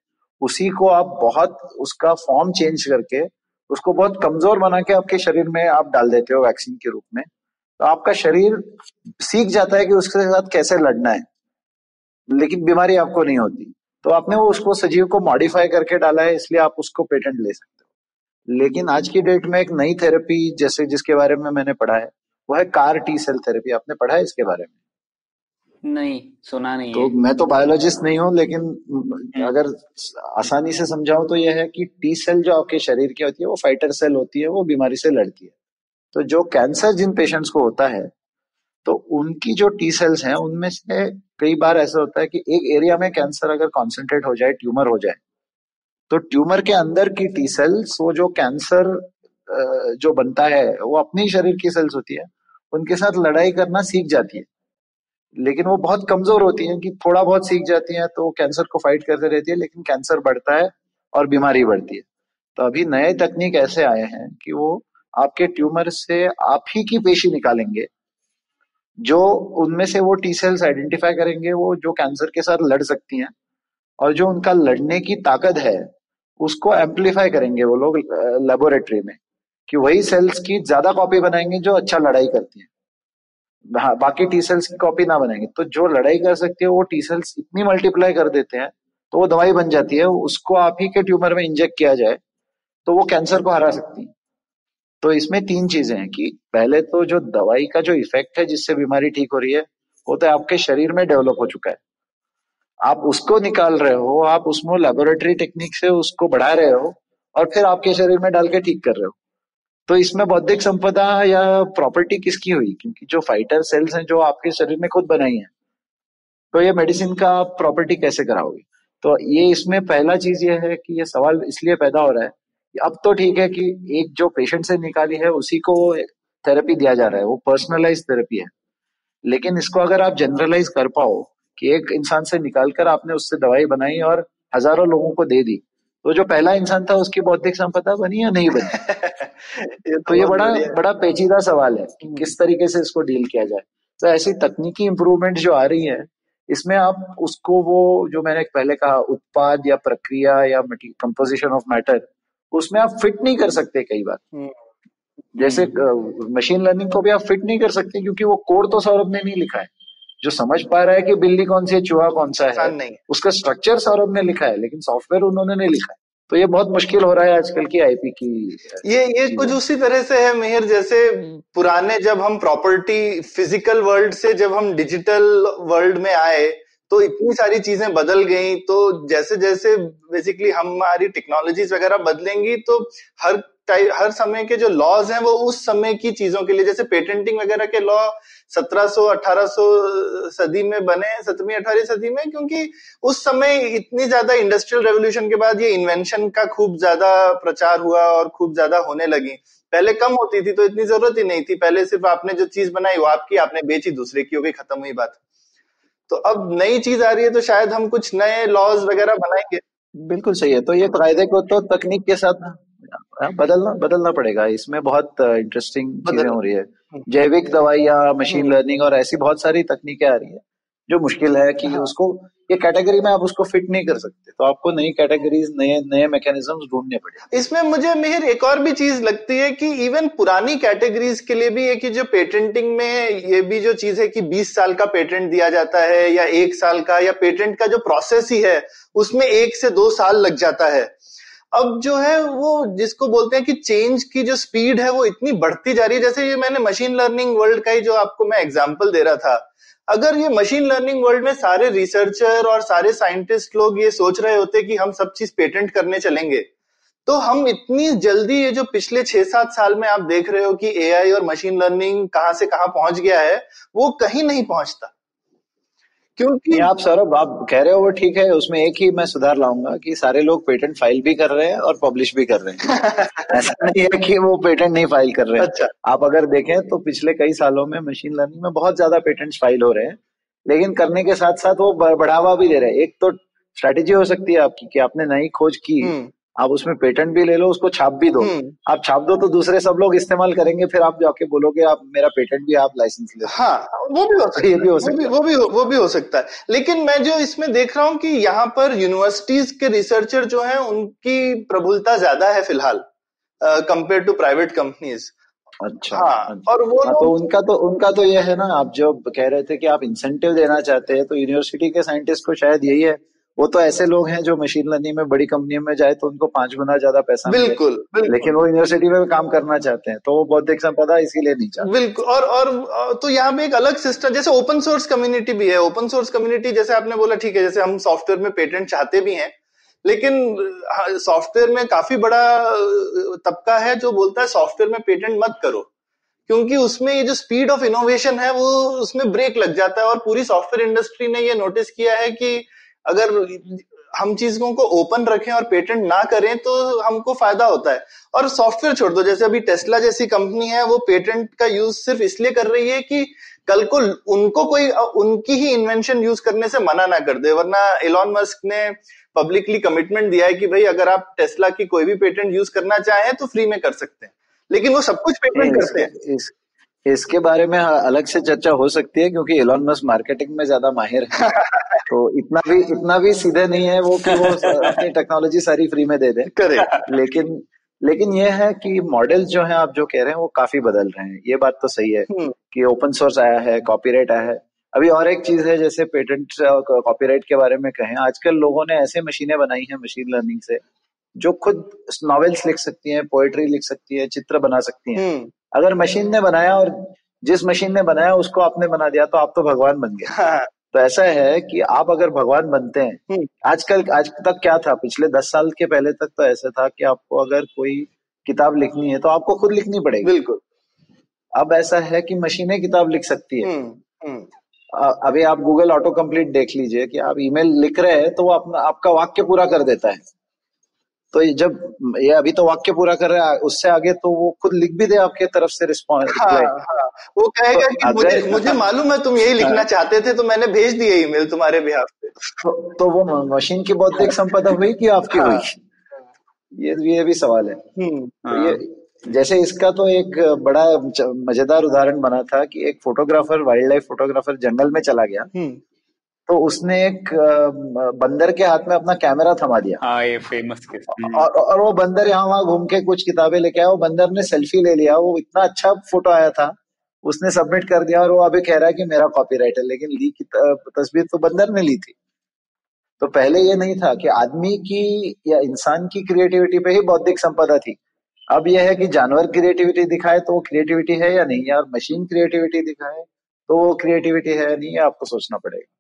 उसी को आप बहुत, उसका फॉर्म चेंज करके उसको बहुत कमज़ोर बना के आपके शरीर में आप डाल देते हो वैक्सीन के रूप में। तो आपका शरीर सीख जाता है कि उसके साथ कैसे लड़ना है। लेकिन बीमारी आपको नहीं होती। तो आपने वो उसको सजीव को मॉडिफाई करके डाला है, इसलिए आप उसको पेटेंट ले सकते हो। लेकिन आज की डेट में एक नई थेरेपी जैसे जिसके बारे में मैंने पढ़ा है, वो है कार टी सेल थेरेपी आपने पढ़ा है इसके बारे में? नहीं सुना नहीं तो है मैं तो बायोलॉजिस्ट नहीं हूँ लेकिन। अगर आसानी से समझाऊं तो यह है कि टी सेल जो आपके शरीर की होती है वो फाइटर सेल होती है वो बीमारी से लड़ती है तो जो कैंसर जिन पेशेंट्स को होता है तो उनकी जो टी सेल्स हैं उनमें से कई बार ऐसा होता है कि एक एरिया में कैंसर अगर कॉन्सेंट्रेट हो जाए ट्यूमर हो जाए तो ट्यूमर के अंदर की टी सेल्स वो जो कैंसर जो बनता है वो अपनी शरीर की सेल्स होती है उनके साथ लड़ाई करना सीख जाती है लेकिन वो बहुत कमज़ोर होती हैं कि थोड़ा बहुत सीख जाती हैं तो कैंसर को फाइट करते रहती है, लेकिन कैंसर बढ़ता है और बीमारी बढ़ती है। तो अभी नए तकनीक ऐसे आए हैं कि वो आपके ट्यूमर से आप ही की पेशी निकालेंगे, जो उनमें से वो टी सेल्स आइडेंटिफाई करेंगे, वो जो कैंसर के साथ लड़ सकती हैं और जो उनका लड़ने की ताकत है, उसको एम्पलीफाई करेंगे वो लोग लेबोरेटरी में कि वही सेल्स की ज़्यादा कॉपी बनाएँगे जो अच्छा लड़ाई करती है। हाँ, बाकी टी सेल्स की कॉपी ना बनाएँगे। तो जो लड़ाई कर सकती है वो टी सेल्स इतनी मल्टीप्लाई कर देते हैं तो वो दवाई बन जाती है उसको आप ही के ट्यूमर में इंजेक्ट किया जाए तो वो कैंसर को हरा सकती है। तो इसमें तीन चीज़ें हैं कि पहले तो जो दवाई का जो इफ़ेक्ट है जिससे बीमारी ठीक हो रही है वो तो आपके शरीर में डेवलप हो चुका है। आप उसको निकाल रहे हो आप उसमें लेबोरेटरी टेक्निक से उसको बढ़ा रहे हो और फिर आपके शरीर में डाल के ठीक कर रहे हो। तो इसमें बौद्धिक संपदा या प्रॉपर्टी किसकी हुई? क्योंकि जो फाइटर सेल्स हैं, जो आपके शरीर में खुद बनाई है तो ये मेडिसिन का प्रॉपर्टी कैसे कराओगे? तो ये इसमें पहला चीज़ ये है कि ये सवाल इसलिए पैदा हो रहा है कि अब तो ठीक है कि एक जो पेशेंट से निकाली है, उसी को थेरेपी दिया जा रहा है। वो पर्सनलाइज थेरेपी है। लेकिन इसको अगर आप जनरलाइज कर पाओ कि एक इंसान से निकाल कर आपने उससे दवाई बनाई और हज़ारों लोगों को दे दी तो जो पहला इंसान था उसकी बौद्धिक संपदा बनी या नहीं बनी? [LAUGHS] ये तो, ये बड़ा बड़ा पेचीदा सवाल है कि किस तरीके से इसको डील किया जाए। तो ऐसी तकनीकी इंप्रूवमेंट जो आ रही है इसमें आप उसको वो जो मैंने पहले कहा उत्पाद या प्रक्रिया या कंपोजिशन ऑफ़ मैटर उसमें आप फिट नहीं कर सकते कई बार। हम्म। जैसे मशीन लर्निंग को भी आप फिट नहीं कर सकते क्योंकि वो कोड तो सौरभ ने नहीं लिखा है। जो समझ पा रहा है कि बिल्ली कौन सी है चूहा कौन सा है नहीं उसका स्ट्रक्चर सौरभ ने लिखा है लेकिन सॉफ्टवेयर उन्होंने नहीं लिखा है। तो ये बहुत मुश्किल हो रहा है आजकल की आईपी की ये ये कुछ उसी तरह से है मेहर जैसे पुराने जब हम प्रॉपर्टी फ़िज़िकल वर्ल्ड से जब हम डिजिटल वर्ल्ड में आए तो इतनी सारी चीज़ें बदल गई तो जैसे जैसे बेसिकली हमारी टेक्नोलॉजीज़ वगैरह बदलेंगी तो हर हर समय के जो लॉज हैं वो उस समय की चीज़ों के लिए जैसे पेटेंटिंग वगैरह के लॉ 1700 1800 सदी में बने सत्रहवीं अठारहवीं सदी में क्योंकि उस समय इतनी ज़्यादा इंडस्ट्रियल रेवोल्यूशन के बाद ये इन्वेंशन का खूब ज़्यादा प्रचार हुआ और खूब ज़्यादा होने लगी। पहले कम होती थी तो इतनी ज़रूरत ही नहीं थी। पहले सिर्फ़ आपने जो चीज़ बनाई वो आपकी आपने बेची दूसरे की हो गई खत्म हुई बात। तो अब नई चीज़ आ रही है तो शायद हम कुछ नए लॉज वगैरह बनाएँगे। बिल्कुल सही है। तो ये फ़ायदे को तो तकनीक के साथ बदलना बदलना पड़ेगा। इसमें बहुत इंटरेस्टिंग चीज़ें हो रही है। जैविक दवाइयाँ मशीन लर्निंग और ऐसी बहुत सारी तकनीकें आ रही है जो मुश्किल है कि हाँ। उसको ये कैटेगरी में आप उसको फिट नहीं कर सकते तो आपको नई कैटेगरीज नए नए मैकेनिज्म ढूँढने पड़े इसमें मुझे मेहर एक और भी चीज़ लगती है कि इवन पुरानी कैटेगरीज के लिए भी एक जो पेटेंटिंग में ये भी जो चीज़ है कि 20 साल का पेटेंट दिया जाता है या एक साल का या पेटेंट का जो प्रोसेस ही है उसमें एक से दो साल लग जाता है अब जो है वो जिसको बोलते हैं कि चेंज की जो स्पीड है वो इतनी बढ़ती जा रही है। जैसे ये मैंने मशीन लर्निंग वर्ल्ड का ही जो आपको मैं एग्ज़ाम्पल दे रहा था। अगर ये मशीन लर्निंग वर्ल्ड में सारे रिसर्चर और सारे साइंटिस्ट लोग ये सोच रहे होते कि हम सब चीज़ पेटेंट करने चलेंगे तो हम इतनी जल्दी ये जो पिछले छह सात साल में आप देख रहे हो कि एआई और मशीन लर्निंग कहाँ से कहाँ पहुँच गया है, वो कहीं नहीं पहुँचता। क्योंकि आप सौरभ आप कह रहे हो वो ठीक है उसमें एक ही मैं सुधार लाऊँगा कि सारे लोग पेटेंट फ़ाइल भी कर रहे हैं और पब्लिश भी कर रहे हैं। [LAUGHS] ऐसा नहीं है कि वो पेटेंट नहीं फ़ाइल कर रहे हैं। अच्छा। आप अगर देखें तो पिछले कई सालों में मशीन लर्निंग में बहुत ज़्यादा पेटेंट फ़ाइल हो रहे हैं लेकिन करने के साथ साथ वो बढ़ावा भी दे रहे हैं। एक तो स्ट्रेटेजी हो सकती है आपकी कि आपने नई खोज की हम्म। आप उसमें पेटेंट भी ले लो उसको छाप भी दो। हम्म। आप छाप दो तो दूसरे सब लोग इस्तेमाल करेंगे फिर आप जाके बोलोगे आप मेरा पेटेंट भी आप लाइसेंस ले हाँ वो भी हो सकता ये भी हो सकता है वो भी वो भी हो सकता है। लेकिन मैं जो इसमें देख रहा हूँ कि यहाँ पर यूनिवर्सिटीज के रिसर्चर जो है उनकी प्रबुलता ज़्यादा है फ़िलहाल कंपेयर टू प्राइवेट कंपनीज़ अच्छा हाँ, अच्छा। और वो हाँ, तो उनका तो उनका तो ये है ना आप जो कह रहे थे कि आप इंसेंटिव देना चाहते हैं तो यूनिवर्सिटी के साइंटिस्ट को शायद यही है वो तो ऐसे लोग हैं जो मशीन लर्निंग में बड़ी कंपनियों में जाए तो उनको पाँच गुना ज़्यादा पैसा बिल्कुल, बिल्कुल। लेकिन वो यूनिवर्सिटी में काम करना चाहते हैं तो वो बौद्धिक संपदा इसीलिए नहीं चाहते। बिल्कुल और और तो यहाँ पे एक अलग सिस्टम जैसे ओपन सोर्स कम्युनिटी भी है। ओपन सोर्स कम्युनिटी जैसे आपने बोला ठीक है जैसे हम सॉफ्टवेयर में पेटेंट चाहते भी हैं लेकिन सॉफ्टवेयर में काफ़ी बड़ा तबका है जो बोलता है सॉफ्टवेयर में पेटेंट मत करो। क्योंकि उसमें ये जो स्पीड ऑफ़ इनोवेशन है वो उसमें ब्रेक लग जाता है और पूरी सॉफ्टवेयर इंडस्ट्री ने ये नोटिस किया है कि अगर हम चीज़ों को ओपन रखें और पेटेंट ना करें तो हमको फ़ायदा होता है। और सॉफ्टवेयर छोड़ दो जैसे अभी टेस्ला जैसी कंपनी है वो पेटेंट का यूज़ सिर्फ़ इसलिए कर रही है कि कल को उनको कोई उनकी ही इन्वेंशन यूज़ करने से मना ना कर दे वरना एलॉन मस्क ने पब्लिकली कमिटमेंट दिया है कि भाई अगर आप टेस्ला की कोई भी पेटेंट यूज़ करना चाहें तो फ्री में कर सकते हैं। लेकिन वो सब कुछ पेटेंट करते हैं। इस, इसके बारे में अलग से चर्चा हो सकती है क्योंकि एलॉन मस्क मार्केटिंग में ज़्यादा माहिर है। [LAUGHS] तो इतना भी इतना भी सीधे नहीं है वो कि वो [LAUGHS] अपनी टेक्नोलॉजी सारी फ्री में दे दे। करे लेकिन लेकिन ये है कि मॉडल जो है आप जो कह रहे हैं वो काफ़ी बदल रहे हैं। ये बात तो सही है हम्म। कि ओपन सोर्स आया है कॉपीराइट आया है। अभी और एक चीज़ है जैसे पेटेंट कॉपीराइट के बारे में कहें आजकल लोगों ने ऐसे मशीनें बनाई हैं मशीन लर्निंग से जो खुद नॉवेल्स लिख सकती हैं पोएट्री लिख सकती है चित्र बना सकती हैं। हम्म। अगर मशीन ने बनाया और जिस मशीन ने बनाया उसको आपने बना दिया तो आप तो भगवान बन गए हाँ। तो ऐसा है कि आप अगर भगवान बनते हैं हम्म। आजकल आज तक क्या था पिछले दस साल के पहले तक तो ऐसा था कि आपको अगर कोई किताब लिखनी है तो आपको खुद लिखनी पड़ेगी बिल्कुल अब ऐसा है कि मशीनें किताब लिख सकती है हम्म, हम्म। अभी आप गूगल ऑटो कंप्लीट देख लीजिए कि आप ईमेल लिख रहे हैं तो वो अपना आपका वाक्य पूरा कर देता है तो जब ये अभी तो वाक्य पूरा कर रहा है उससे आगे तो वो खुद लिख भी दे आपके तरफ़ से रिस्पॉन्स हाँ, हाँ, वो कहेगा तो कि मुझे मुझे मालूम है तुम यही लिखना हाँ, चाहते थे तो मैंने भेज दिए ईमेल तुम्हारे बिहार पे। तो, तो वो मशीन की बौद्धिक संपदा हुई कि आपकी हाँ, हुई? ये ये भी सवाल है। हम्म। तो ये जैसे इसका तो एक बड़ा मज़ेदार उदाहरण बना था कि एक फोटोग्राफर वाइल्ड लाइफ फोटोग्राफर जंगल में चला गया। हम्म। तो उसने एक बंदर के हाथ में अपना कैमरा थमा दिया। हाँ ये फ़ेमस और, और वो बंदर यहाँ वहाँ घूम के कुछ किताबें लेके आया। वो बंदर ने सेल्फी ले लिया। वो इतना अच्छा फ़ोटो आया था। उसने सबमिट कर दिया और वो अभी कह रहा है कि मेरा कॉपीराइट है लेकिन ली की तस्वीर तो बंदर ने ली थी। तो पहले ये नहीं था कि आदमी की या इंसान की क्रिएटिविटी पे ही बौद्धिक संपदा थी। अब यह है कि जानवर क्रिएटिविटी दिखाए तो वो क्रिएटिविटी है या नहीं? या मशीन क्रिएटिविटी दिखाए तो वो क्रिएटिविटी है या नहीं आपको सोचना पड़ेगा।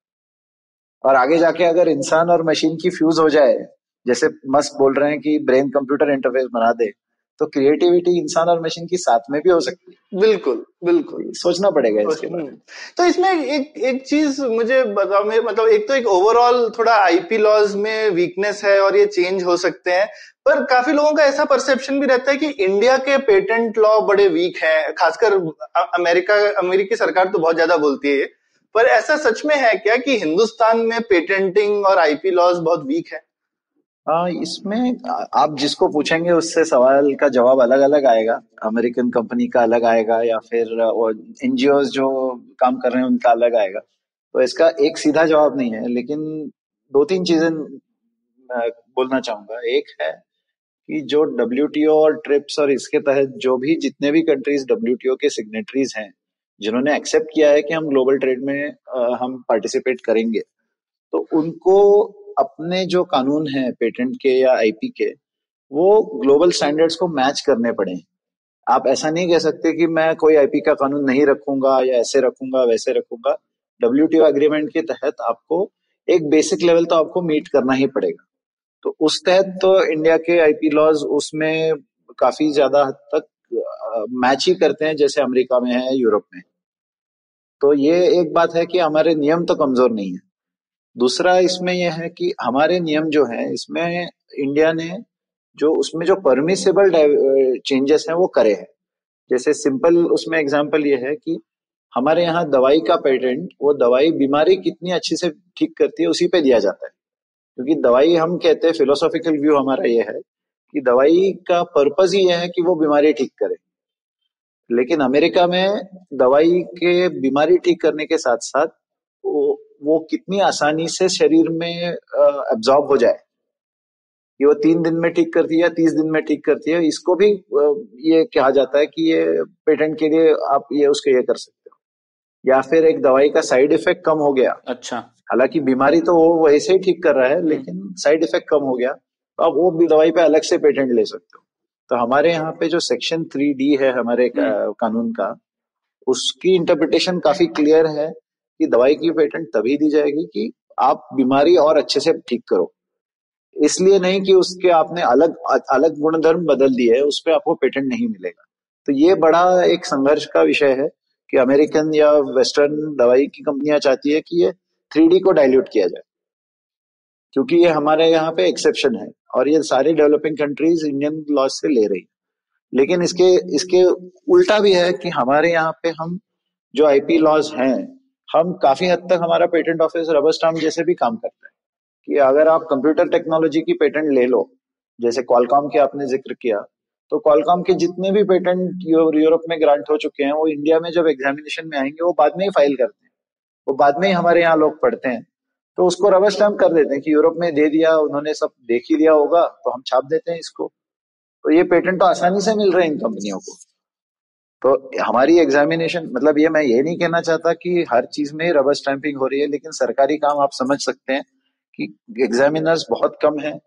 और आगे जाके अगर इंसान और मशीन की फ्यूज हो जाए जैसे मस्क बोल रहे हैं कि ब्रेन कंप्यूटर इंटरफेस बना दे तो क्रिएटिविटी इंसान और मशीन की साथ में भी हो सकती है। बिल्कुल बिल्कुल। सोचना पड़ेगा इसके बारे तो इसमें एक एक चीज़ मुझे बताओ मतलब एक तो एक ओवरऑल थोड़ा आईपी लॉज में वीकनेस है और ये चेंज हो सकते हैं पर काफ़ी लोगों का ऐसा परसेप्शन भी रहता है कि इंडिया के पेटेंट लॉ बड़े वीक हैं खासकर अमेरिका अमेरिकी सरकार तो बहुत ज़्यादा बोलती है पर ऐसा सच में है क्या कि हिंदुस्तान में पेटेंटिंग और आईपी लॉज बहुत वीक है? आ, इसमें आप जिसको पूछेंगे उससे सवाल का जवाब अलग अलग आएगा। अमेरिकन कंपनी का अलग आएगा या फिर एनजीओ जो काम कर रहे हैं उनका अलग आएगा। तो इसका एक सीधा जवाब नहीं है लेकिन दो तीन चीज़ें बोलना चाहूँगा। एक है कि जो डब्ल्यूटीओ और ट्रिप्स और इसके तहत जो भी जितने भी कंट्रीज़ डब्ल्यूटीओ के सिग्नेटरीज हैं जिन्होंने एक्सेप्ट किया है कि हम ग्लोबल ट्रेड में आ, हम पार्टिसिपेट करेंगे। तो उनको अपने जो कानून है पेटेंट के या आईपी के वो ग्लोबल स्टैंडर्ड्स को मैच करने पड़े आप ऐसा नहीं कह सकते कि मैं कोई आईपी का कानून नहीं रखूँगा या ऐसे रखूँगा वैसे रखूँगा। डब्ल्यू एग्रीमेंट के तहत आपको एक बेसिक लेवल तो आपको मीट करना ही पड़ेगा। तो उस तहत तो इंडिया के आईपी लॉज उसमें काफ़ी ज़्यादा हद तक मैच ही करते हैं जैसे अमेरिका में है यूरोप में। तो ये एक बात है कि हमारे नियम तो कमज़ोर नहीं है। दूसरा इसमें यह है कि हमारे नियम जो है, इसमें इंडिया ने जो उसमें जो परमिसेबल चेंजेस हैं वो करे हैं। जैसे सिंपल उसमें एग्जांपल ये है कि हमारे यहाँ दवाई का पेटेंट वो दवाई बीमारी कितनी अच्छी से ठीक करती है उसी पे दिया जाता है। क्योंकि दवाई हम कहते हैं फिलोसॉफिकल व्यू हमारा ये है कि दवाई का पर्पज ही यह है कि वो बीमारी ठीक करे। लेकिन अमेरिका में दवाई के बीमारी ठीक करने के साथ साथ वो, वो कितनी आसानी से शरीर में एब्जॉर्ब हो जाए। कि वो तीन दिन में ठीक करती है तीस दिन में ठीक करती है इसको भी ये कहा जाता है कि ये पेटेंट के लिए आप ये उसके ये कर सकते हो। या फिर एक दवाई का साइड इफ़ेक्ट कम हो गया। अच्छा। हालाँकि बीमारी तो वो वैसे ही ठीक कर रहा है लेकिन साइड इफ़ेक्ट कम हो गया। तो आप वो भी दवाई पे अलग से पेटेंट ले सकते हो। तो हमारे यहाँ पे जो सेक्शन थ्री डी है हमारे हम्म। कानून का उसकी इंटरप्रिटेशन काफ़ी क्लियर है कि दवाई की पेटेंट तभी दी जाएगी कि आप बीमारी और अच्छे से ठीक करो। इसलिए नहीं कि उसके आपने अलग अलग गुणधर्म बदल दिए है उस पर आपको पेटेंट नहीं मिलेगा। तो ये बड़ा एक संघर्ष का विषय है कि अमेरिकन या वेस्टर्न दवाई की कंपनियाँ चाहती है कि ये थ्री को डायल्यूट किया जाए। क्योंकि ये हमारे यहाँ पे एक्सेप्शन है और ये सारी डेवलपिंग कंट्रीज़ इंडियन लॉज से ले रही लेकिन इसके इसके उल्टा भी है कि हमारे यहाँ पे हम जो आईपी लॉज हैं, हम काफ़ी हद तक हमारा पेटेंट ऑफ़िस रबर स्टाम्प जैसे भी काम करता है कि अगर आप कंप्यूटर टेक्नोलॉजी की पेटेंट ले लो, जैसे कॉलकॉम के आपने ज़िक्र किया तो कॉलकॉम के जितने भी पेटेंट यूरोप में ग्रांट हो चुके हैं, वो इंडिया में जब एग्जामिनेशन में आएँगे, वो बाद में ही फ़ाइल करते हैं। वो बाद में ही हमारे यहाँ लोग पढ़ते हैं। तो उसको रबर स्टैम्प कर देते हैं कि यूरोप में दे दिया, उन्होंने सब देख ही लिया होगा तो हम छाप देते हैं इसको। तो ये पेटेंट तो आसानी से मिल रहे हैं इन कंपनियों को। तो हमारी एग्जामिनेशन मतलब ये मैं ये नहीं कहना चाहता कि हर चीज़ में रबर स्टैंपिंग हो रही है, लेकिन सरकारी काम आप समझ सकते हैं कि एग्जामिनर्स बहुत कम है,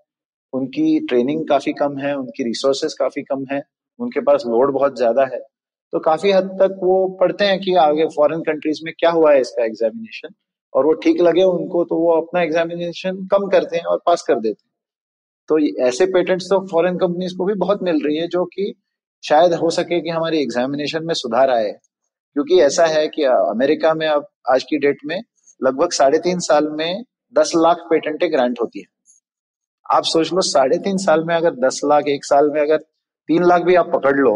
उनकी ट्रेनिंग काफ़ी कम है, उनकी रिसोर्सेस काफ़ी कम है, उनके पास लोड बहुत ज़्यादा है। तो काफ़ी हद तक वो पढ़ते हैं कि आगे फॉरेन कंट्रीज़ में क्या हुआ है इसका एग्जामिनेशन और वो ठीक लगे उनको तो वो अपना एग्जामिनेशन कम करते हैं और पास कर देते हैं। तो ऐसे पेटेंट्स तो फॉरेन कंपनीज़ को भी बहुत मिल रही है जो कि शायद हो सके कि हमारी एग्जामिनेशन में सुधार आए। क्योंकि ऐसा है कि अमेरिका में अब आज की डेट में लगभग साढ़े तीन साल में दस लाख पेटेंटें ग्रांट होती है। आप सोच लो साढ़े तीन साल में अगर दस लाख एक साल में अगर तीन लाख भी आप पकड़ लो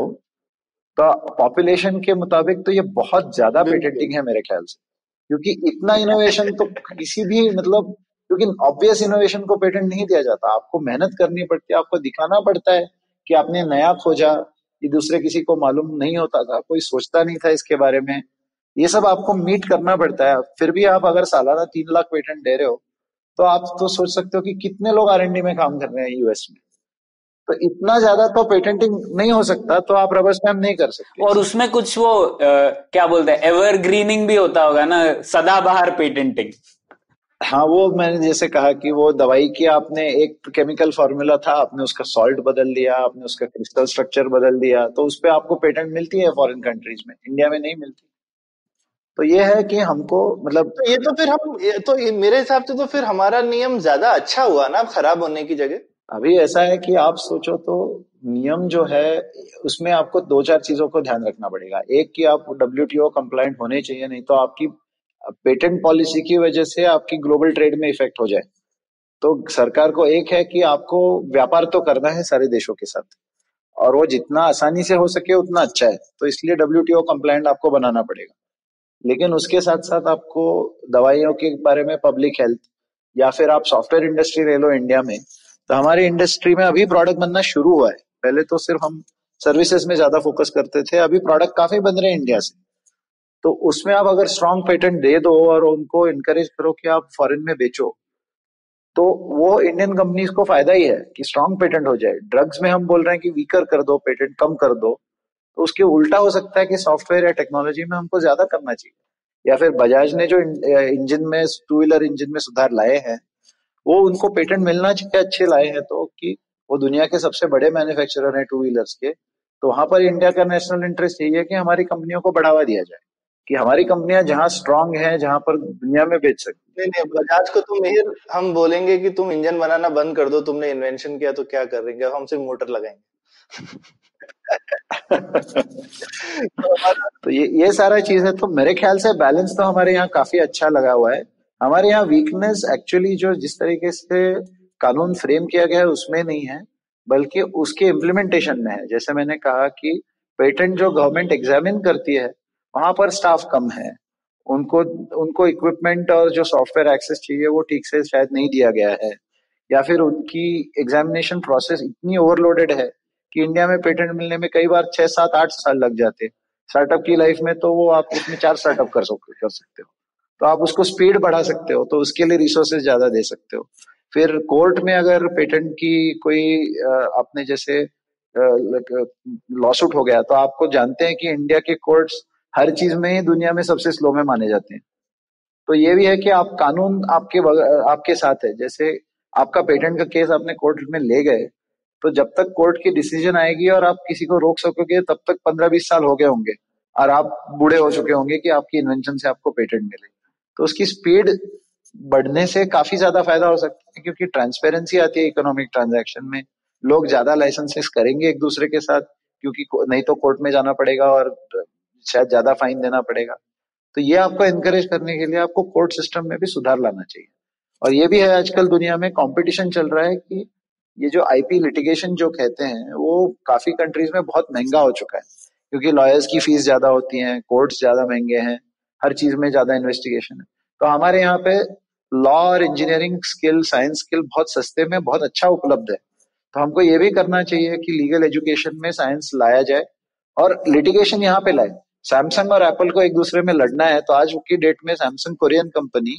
तो पॉपुलेशन के मुताबिक तो ये बहुत ज़्यादा पेटेंटिंग है मेरे ख्याल से। क्योंकि इतना इनोवेशन तो किसी भी मतलब क्योंकि ऑब्वियस इनोवेशन को पेटेंट नहीं दिया जाता। आपको मेहनत करनी पड़ती है, आपको दिखाना पड़ता है कि आपने नया खोजा ये दूसरे किसी को मालूम नहीं होता था, कोई सोचता नहीं था इसके बारे में। ये सब आपको मीट करना पड़ता है। फिर भी आप अगर सालाना तीन लाख पेटेंट दे रहे हो तो आप तो सोच सकते हो कि कितने लोग आर में काम कर रहे हैं यूएस में। तो इतना ज़्यादा तो पेटेंटिंग नहीं हो सकता तो आप रबर स्टैम्प नहीं कर सकते। और उसमें कुछ वो आ, क्या बोलते हैं एवरग्रीनिंग भी होता होगा ना सदाबहार पेटेंटिंग हाँ वो मैंने जैसे कहा कि वो दवाई की आपने एक केमिकल फॉर्मूला था आपने उसका सॉल्ट बदल दिया आपने उसका क्रिस्टल स्ट्रक्चर बदल दिया तो उस पर आपको पेटेंट मिलती है फॉरेन कंट्रीज़ में इंडिया में नहीं मिलती। तो ये है कि हमको मतलब तो ये तो फिर हम ये तो ये मेरे हिसाब से तो फिर हमारा नियम ज़्यादा अच्छा हुआ ना खराब होने की जगह? अभी ऐसा है कि आप सोचो तो नियम जो है, उसमें आपको दो चार चीज़ों को ध्यान रखना पड़ेगा। एक कि आप डब्ल्यू टी कंप्लाइंट होने चाहिए, नहीं तो आपकी पेटेंट पॉलिसी की वजह से आपकी ग्लोबल ट्रेड में इफ़ेक्ट हो जाए। तो सरकार को एक है कि आपको व्यापार तो करना है सारे देशों के साथ, और वो जितना आसानी से हो सके उतना अच्छा है। तो इसलिए डब्ल्यू टी कंप्लाइंट आपको बनाना पड़ेगा। लेकिन उसके साथ साथ आपको दवाइयों के बारे में पब्लिक हेल्थ या फिर आप सॉफ्टवेयर इंडस्ट्री ले लो इंडिया में तो हमारी इंडस्ट्री में अभी प्रोडक्ट बनना शुरू हुआ है। पहले तो सिर्फ़ हम सर्विसेज़ में ज़्यादा फोकस करते थे, अभी प्रोडक्ट काफ़ी बन रहे हैं इंडिया से। तो उसमें आप अगर स्ट्रॉन्ग पेटेंट दे दो और उनको इनकरेज करो कि आप फॉरेन में बेचो तो वो इंडियन कंपनीज़ को फ़ायदा ही है कि स्ट्रॉन्ग पेटेंट हो जाए। ड्रग्स में हम बोल रहे हैं कि वीकर कर दो पेटेंट कम कर दो। तो उसके उल्टा हो सकता है कि सॉफ्टवेयर या टेक्नोलॉजी में हमको ज़्यादा करना चाहिए। या फिर बजाज ने जो इंजन में टू व्हीलर इंजन में सुधार लाए हैं वो उनको पेटेंट मिलना चाहिए अच्छे लाए हैं तो कि वो दुनिया के सबसे बड़े मैन्युफैक्चरर हैं टू व्हीलर्स के तो वहाँ पर इंडिया का नेशनल इंटरेस्ट यही है कि हमारी कंपनियों को बढ़ावा दिया जाए कि हमारी कंपनियाँ जहाँ स्ट्रांग है जहाँ पर दुनिया में बेच सकती नहीं नहीं बजाज को तुम मिहिर हम बोलेंगे कि तुम इंजन बनाना बंद कर दो तुमने इन्वेंशन किया तो क्या कर करेंगे हम सिर्फ़ मोटर लगाएँगे? [LAUGHS] तो ये ये सारा चीज़ है तो मेरे ख्याल से बैलेंस तो हमारे यहाँ काफ़ी अच्छा लगा हुआ है। हमारे यहाँ वीकनेस एक्चुअली जो जिस तरीके से कानून फ्रेम किया गया है, उसमें नहीं है, बल्कि उसके इम्प्लीमेंटेशन में है। जैसे मैंने कहा कि पेटेंट जो गवर्नमेंट एग्जामिन करती है, वहाँ पर स्टाफ कम है। उनको उनको इक्विपमेंट और जो सॉफ्टवेयर एक्सेस चाहिए, वो ठीक से शायद नहीं दिया गया है। या फिर उनकी एग्जामिनेशन प्रोसेस इतनी ओवरलोडेड है कि इंडिया में पेटेंट मिलने में कई बार छह, सात, आठ साल लग जाते। हैं स्टार्टअप की लाइफ में तो वो आप उसमें चार स्टार्टअप कर सकते कर सकते हो। तो आप उसको स्पीड बढ़ा सकते हो तो उसके लिए रिसोर्सेज ज़्यादा दे सकते हो। फिर कोर्ट में अगर पेटेंट की कोई आपने जैसे लॉसूट हो गया तो आपको जानते हैं कि इंडिया के कोर्ट्स हर चीज़ में ही दुनिया में सबसे स्लो में माने जाते हैं। तो ये भी है कि आप कानून आपके आपके साथ है। जैसे आपका पेटेंट का केस आपने कोर्ट में ले गए तो जब तक कोर्ट की डिसीज़न आएगी और आप किसी को रोक सकोगे, तब तक पंद्रह बीस साल हो गए होंगे, और आप बूढ़े हो चुके होंगे कि आपकी इन्वेंशन से आपको पेटेंट मिले। तो उसकी स्पीड बढ़ने से काफ़ी ज़्यादा फ़ायदा हो सकता है, क्योंकि ट्रांसपेरेंसी आती है इकोनॉमिक ट्रांजैक्शन में। लोग ज़्यादा लाइसेंसेस करेंगे एक दूसरे के साथ, क्योंकि नहीं तो कोर्ट में जाना पड़ेगा और, शायद ज़्यादा फाइन देना पड़ेगा। तो ये आपको एनकरेज करने के लिए आपको कोर्ट सिस्टम में भी सुधार लाना चाहिए। और ये भी है, आजकल दुनिया में कंपटीशन चल रहा है कि ये जो आईपी लिटिगेशन जो कहते हैं, वो काफ़ी कंट्रीज़ में बहुत महँगा हो चुका है। क्योंकि लॉयर्स की फ़ीस ज़्यादा होती है कोर्ट्स ज़्यादा महँगे हैं। हर चीज़ में ज़्यादा इन्वेस्टिगेशन है। तो हमारे यहाँ पे लॉ और इंजीनियरिंग स्किल साइंस स्किल बहुत सस्ते में बहुत अच्छा उपलब्ध है। तो हमको ये भी करना चाहिए कि लीगल एजुकेशन में साइंस लाया जाए और लिटिगेशन यहाँ पे लाए। सैमसंग और एप्पल को एक दूसरे में लड़ना है तो आज की डेट में Samsung Korean company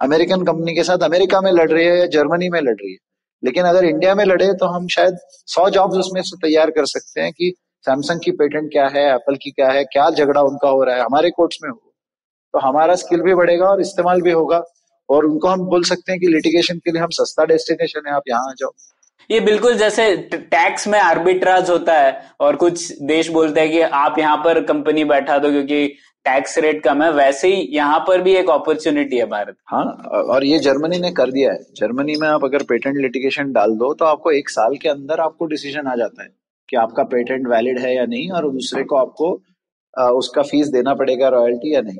American company के साथ अमेरिका में लड़ रही है या जर्मनी में लड़ रही है। लेकिन अगर इंडिया में लड़े तो हम शायद सौ जॉब्स उसमें से तैयार कर सकते हैं कि सैमसंग की पेटेंट क्या है एप्पल की क्या है, क्या झगड़ा उनका हो रहा है, हमारे कोर्ट्स में हो। तो हमारा स्किल भी बढ़ेगा और इस्तेमाल भी होगा। और उनको हम बोल सकते हैं कि लिटिगेशन के लिए हम सस्ता डेस्टिनेशन है आप यहाँ आ जाओ। ये बिल्कुल जैसे टैक्स में आर्बिट्राज होता है और कुछ देश बोलते हैं कि आप यहाँ पर कंपनी बैठा दो क्योंकि टैक्स रेट कम है वैसे ही यहाँ पर भी एक अपॉर्चुनिटी है भारत। हाँ और ये जर्मनी ने कर दिया है। जर्मनी में आप अगर पेटेंट लिटिगेशन डाल दो तो आपको एक साल के अंदर आपको डिसीज़न आ जाता है कि आपका पेटेंट वैलिड है या नहीं और दूसरे को आपको उसका फ़ीस देना पड़ेगा रॉयल्टी या नहीं।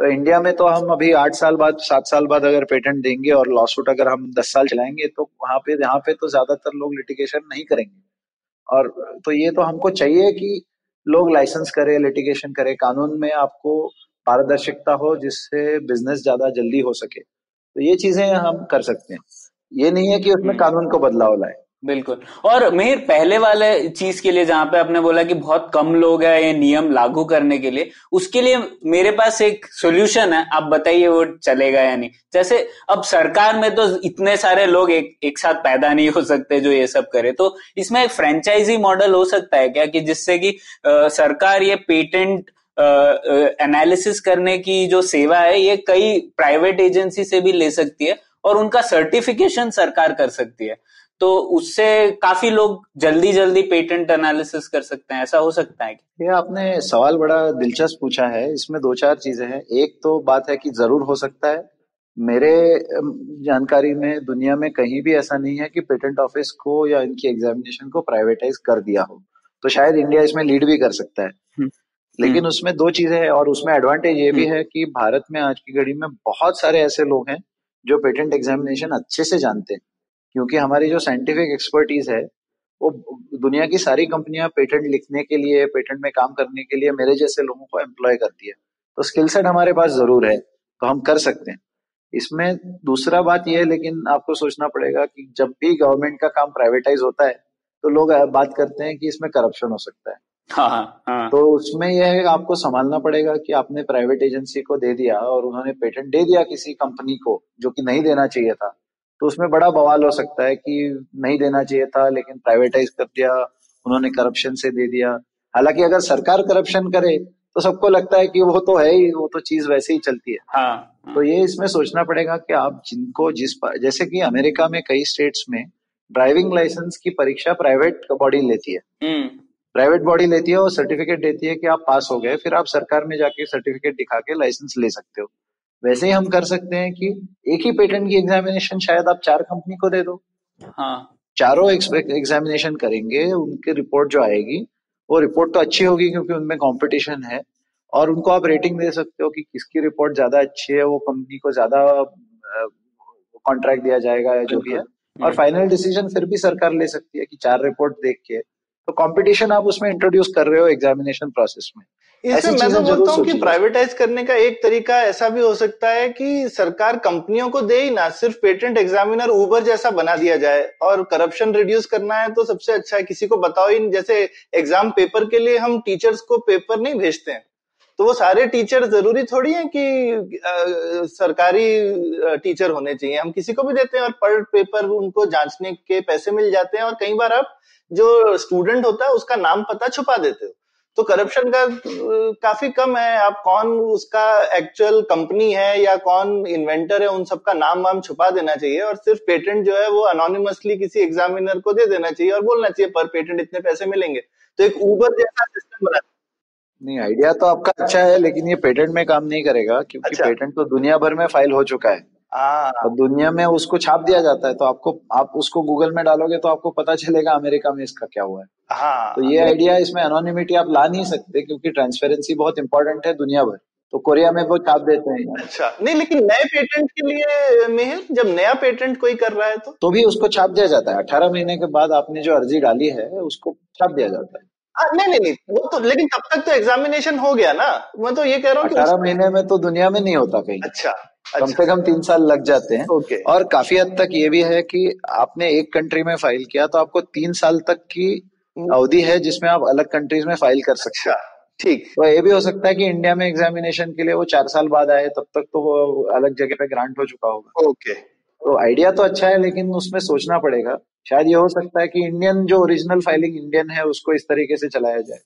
तो इंडिया में तो हम अभी आठ साल बाद सात साल बाद अगर पेटेंट देंगे और लॉसूट अगर हम दस साल चलाएँगे तो वहाँ पे यहाँ पे तो ज़्यादातर लोग लिटिगेशन नहीं करेंगे। और तो ये तो हमको चाहिए कि लोग लाइसेंस करें लिटिगेशन करे। कानून में आपको पारदर्शिकता हो जिससे बिज़नेस ज़्यादा जल्दी हो सके। तो ये चीज़ें हम कर सकते हैं। ये नहीं है कि उसमें हम्म। कानून को बदलाव लाए। बिल्कुल। और मेहर, पहले वाले चीज़ के लिए जहाँ पे आपने बोला कि बहुत कम लोग हैं ये नियम लागू करने के लिए, उसके लिए मेरे पास एक सोल्यूशन है। आप बताइए वो चलेगा या नहीं। जैसे अब सरकार में तो इतने सारे लोग एक एक साथ पैदा नहीं हो सकते जो ये सब करे। तो इसमें एक फ्रेंचाइजी मॉडल हो सकता है क्या कि जिससे कि सरकार ये पेटेंट एनालिसिस करने की जो सेवा है ये कई प्राइवेट एजेंसी से भी ले सकती है और उनका सर्टिफिकेशन सरकार कर सकती है। तो उससे काफ़ी लोग जल्दी जल्दी पेटेंट एनालिसिस कर सकते हैं ऐसा हो सकता है ये आपने सवाल बड़ा दिलचस्प पूछा है इसमें दो चार चीज़ें हैं एक तो बात है कि ज़रूर हो सकता है मेरे जानकारी में दुनिया में कहीं भी ऐसा नहीं है कि पेटेंट ऑफ़िस को या इनकी एग्जामिनेशन को प्राइवेटाइज कर दिया हो तो शायद इंडिया इसमें लीड भी कर सकता है हम्म। लेकिन। उसमें दो चीज़ें हैं और उसमें एडवांटेज ये भी हम्म। है कि भारत में आज की घड़ी में बहुत सारे ऐसे लोग हैं जो पेटेंट एग्जामिनेशन अच्छे से जानते हैं क्योंकि हमारी जो साइंटिफिक एक्सपर्टीज है वो दुनिया की सारी कंपनियाँ पेटेंट लिखने के लिए पेटेंट में काम करने के लिए मेरे जैसे लोगों को एम्प्लॉय करती है। तो स्किल सेट हमारे पास ज़रूर है तो हम कर सकते हैं। इसमें दूसरा बात यह है लेकिन आपको सोचना पड़ेगा कि जब भी गवर्नमेंट का काम प्राइवेटाइज होता है तो लोग बात करते हैं कि इसमें करप्शन हो सकता है। हाँ, हाँ, हाँ. तो उसमें यह है आपको संभालना पड़ेगा कि आपने प्राइवेट एजेंसी को दे दिया और उन्होंने पेटेंट दे दिया किसी कंपनी को जो कि नहीं देना चाहिए था। तो उसमें बड़ा बवाल हो सकता है कि नहीं देना चाहिए था लेकिन प्राइवेटाइज कर दिया उन्होंने करप्शन से दे दिया। हालाँकि अगर सरकार करप्शन करे तो सबको लगता है कि वो तो है ही वो तो चीज़ वैसे ही चलती है। हाँ, तो ये इसमें सोचना पड़ेगा कि आप जिनको जिस जैसे कि अमेरिका में कई स्टेट्स में ड्राइविंग लाइसेंस की परीक्षा प्राइवेट बॉडी लेती है। प्राइवेट हम्म बॉडी लेती है और सर्टिफिकेट देती है कि आप पास हो गए फिर आप सरकार में जाके सर्टिफिकेट दिखा के लाइसेंस ले सकते हो। वैसे ही हम कर सकते हैं कि एक ही पेटेंट की एग्जामिनेशन शायद आप चार कंपनी को दे दो। हाँ। चारों एग्जामिनेशन करेंगे उनकी रिपोर्ट जो आएगी वो रिपोर्ट तो अच्छी होगी क्योंकि उनमें कंपटीशन है और उनको आप रेटिंग दे सकते हो कि किसकी रिपोर्ट ज़्यादा अच्छी है वो कंपनी को ज़्यादा कॉन्ट्रैक्ट दिया जाएगा या जो भी है। और फाइनल डिसीज़न फिर भी सरकार ले सकती है कि चार रिपोर्ट देख के। तो कंपटीशन आप उसमें इंट्रोड्यूस कर रहे हो एग्जामिनेशन प्रोसेस में। ऐसी इसमें मैं तो बोलता हूँ कि प्राइवेटाइज करने का एक तरीका ऐसा भी हो सकता है कि सरकार कंपनियों को दे ही ना सिर्फ़ पेटेंट एग्जामिनर ऊबर जैसा बना दिया जाए और करप्शन रिड्यूस करना है तो सबसे अच्छा है किसी को बताओ ही जैसे एग्ज़ाम पेपर के लिए हम टीचर्स को पेपर नहीं भेजते हैं। तो वो सारे टीचर ज़रूरी थोड़ी है कि अ, सरकारी टीचर होने चाहिए। हम किसी को भी देते हैं और पर पेपर उनको जांचने के पैसे मिल जाते हैं और कई बार आप जो स्टूडेंट होता है उसका नाम पता छुपा देते हो। तो करप्शन का काफ़ी कम है। आप कौन उसका एक्चुअल कंपनी है या कौन इन्वेंटर है उन सबका नाम वाम छुपा देना चाहिए और सिर्फ़ पेटेंट जो है वो अनोनिमसली किसी एग्जामिनर को दे देना चाहिए और बोलना चाहिए पर पेटेंट इतने पैसे मिलेंगे। तो एक ऊबर जैसा सिस्टम बना। नहीं आइडिया तो आपका अच्छा है लेकिन ये पेटेंट में काम नहीं करेगा क्योंकि अच्छा। पेटेंट तो दुनिया भर में फ़ाइल हो चुका है। हाँ। और दुनिया में उसको छाप दिया जाता है तो आपको आप उसको गूगल में डालोगे तो आपको पता चलेगा अमेरिका में इसका क्या हुआ है। हाँ तो ये आइडिया इसमें अनोनिमिटी आप ला नहीं सकते क्योंकि ट्रांसपेरेंसी बहुत इंपॉर्टेंट है दुनिया भर। तो कोरिया में वो छाप देते हैं। अच्छा नहीं लेकिन नए पेटेंट के लिए मेहर जब नया पेटेंट कोई कर रहा है तो? तो भी उसको छाप दिया जाता है। अठारह महीने के बाद आपने जो अर्जी डाली है उसको छाप दिया जाता है। आ, नहीं नहीं नहीं वो तो लेकिन तब तक तो एग्जामिनेशन हो गया ना। मैं तो ये कह रहा हूँ अठारह महीने में तो दुनिया में नहीं होता कहीं। अच्छा। कम अच्छा। से कम तीन साल लग जाते हैं। ओके। और काफ़ी हद तक ये भी है कि आपने एक कंट्री में फ़ाइल किया तो आपको तीन साल तक की अवधि है जिसमें आप अलग कंट्रीज़ में फ़ाइल कर सकते अच्छा ठीक। हो तो ये भी हो सकता है कि इंडिया में एग्जामिनेशन के लिए वो चार साल बाद आए तब तक तो वो अलग जगह पे ग्रांट हो चुका होगा। ओके। तो आइडिया तो अच्छा है लेकिन उसमें सोचना पड़ेगा। शायद ये हो सकता है कि इंडियन जो ओरिजिनल फाइलिंग इंडियन है उसको इस तरीके से चलाया जाए।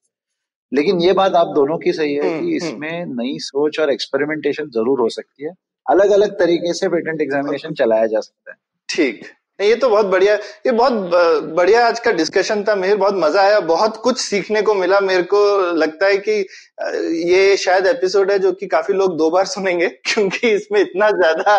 लेकिन ये बात आप दोनों की सही है हम्म, कि हम्म। इसमें नई सोच और एक्सपेरिमेंटेशन ज़रूर हो सकती है। अलग अलग तरीके से पेटेंट एग्जामिनेशन चलाया जा सकता है। ठीक। नहीं, ये तो बहुत बढ़िया ये बहुत बढ़िया आज का डिस्कशन था मेरे बहुत मज़ा आया बहुत कुछ सीखने को मिला मेरे को लगता है कि ये शायद एपिसोड है जो कि काफ़ी लोग दो बार सुनेंगे [LAUGHS] क्योंकि इसमें इतना ज़्यादा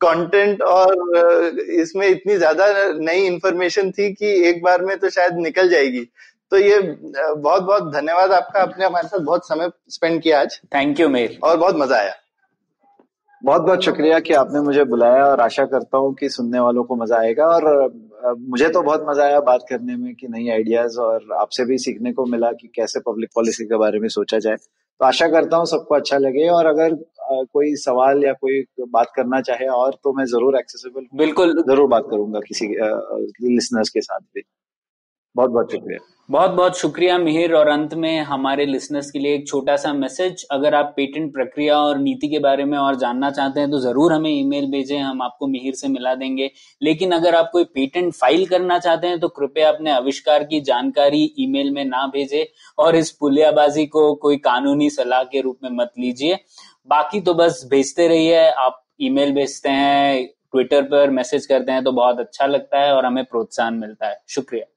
कंटेंट और इसमें इतनी ज़्यादा नई इंफॉर्मेशन थी कि एक बार में तो शायद निकल जाएगी। तो ये बहुत बहुत धन्यवाद आपका आपने हमारे साथ बहुत समय स्पेंड किया आज। थैंक यू मेर और बहुत मज़ा आया। बहुत बहुत शुक्रिया कि आपने मुझे बुलाया और आशा करता हूँ कि सुनने वालों को मज़ा आएगा और मुझे तो बहुत मज़ा आया बात करने में कि नई आइडियाज़ और आपसे भी सीखने को मिला कि कैसे पब्लिक पॉलिसी के बारे में सोचा जाए। तो आशा करता हूँ सबको अच्छा लगे और अगर कोई सवाल या कोई बात करना चाहे और तो मैं ज़रूर एक्सेसिबल बिल्कुल। ज़रूर बात करूँगा किसी लिसनर्स के साथ भी। बहुत बहुत शुक्रिया। बहुत बहुत शुक्रिया मिहिर और अंत में हमारे लिसनर्स के लिए एक छोटा सा मैसेज अगर आप पेटेंट प्रक्रिया और नीति के बारे में और जानना चाहते हैं तो ज़रूर हमें ईमेल भेजें, हम आपको मिहिर से मिला देंगे। लेकिन अगर आप कोई पेटेंट फ़ाइल करना चाहते हैं तो कृपया अपने आविष्कार की जानकारी ईमेल में ना भेजें और इस पुलियाबाजी को कोई कानूनी सलाह के रूप में मत लीजिए। बाकी तो बस भेजते रहिए, आप ईमेल भेजते हैं ट्विटर पर मैसेज करते हैं तो बहुत अच्छा लगता है और हमें प्रोत्साहन मिलता है। शुक्रिया।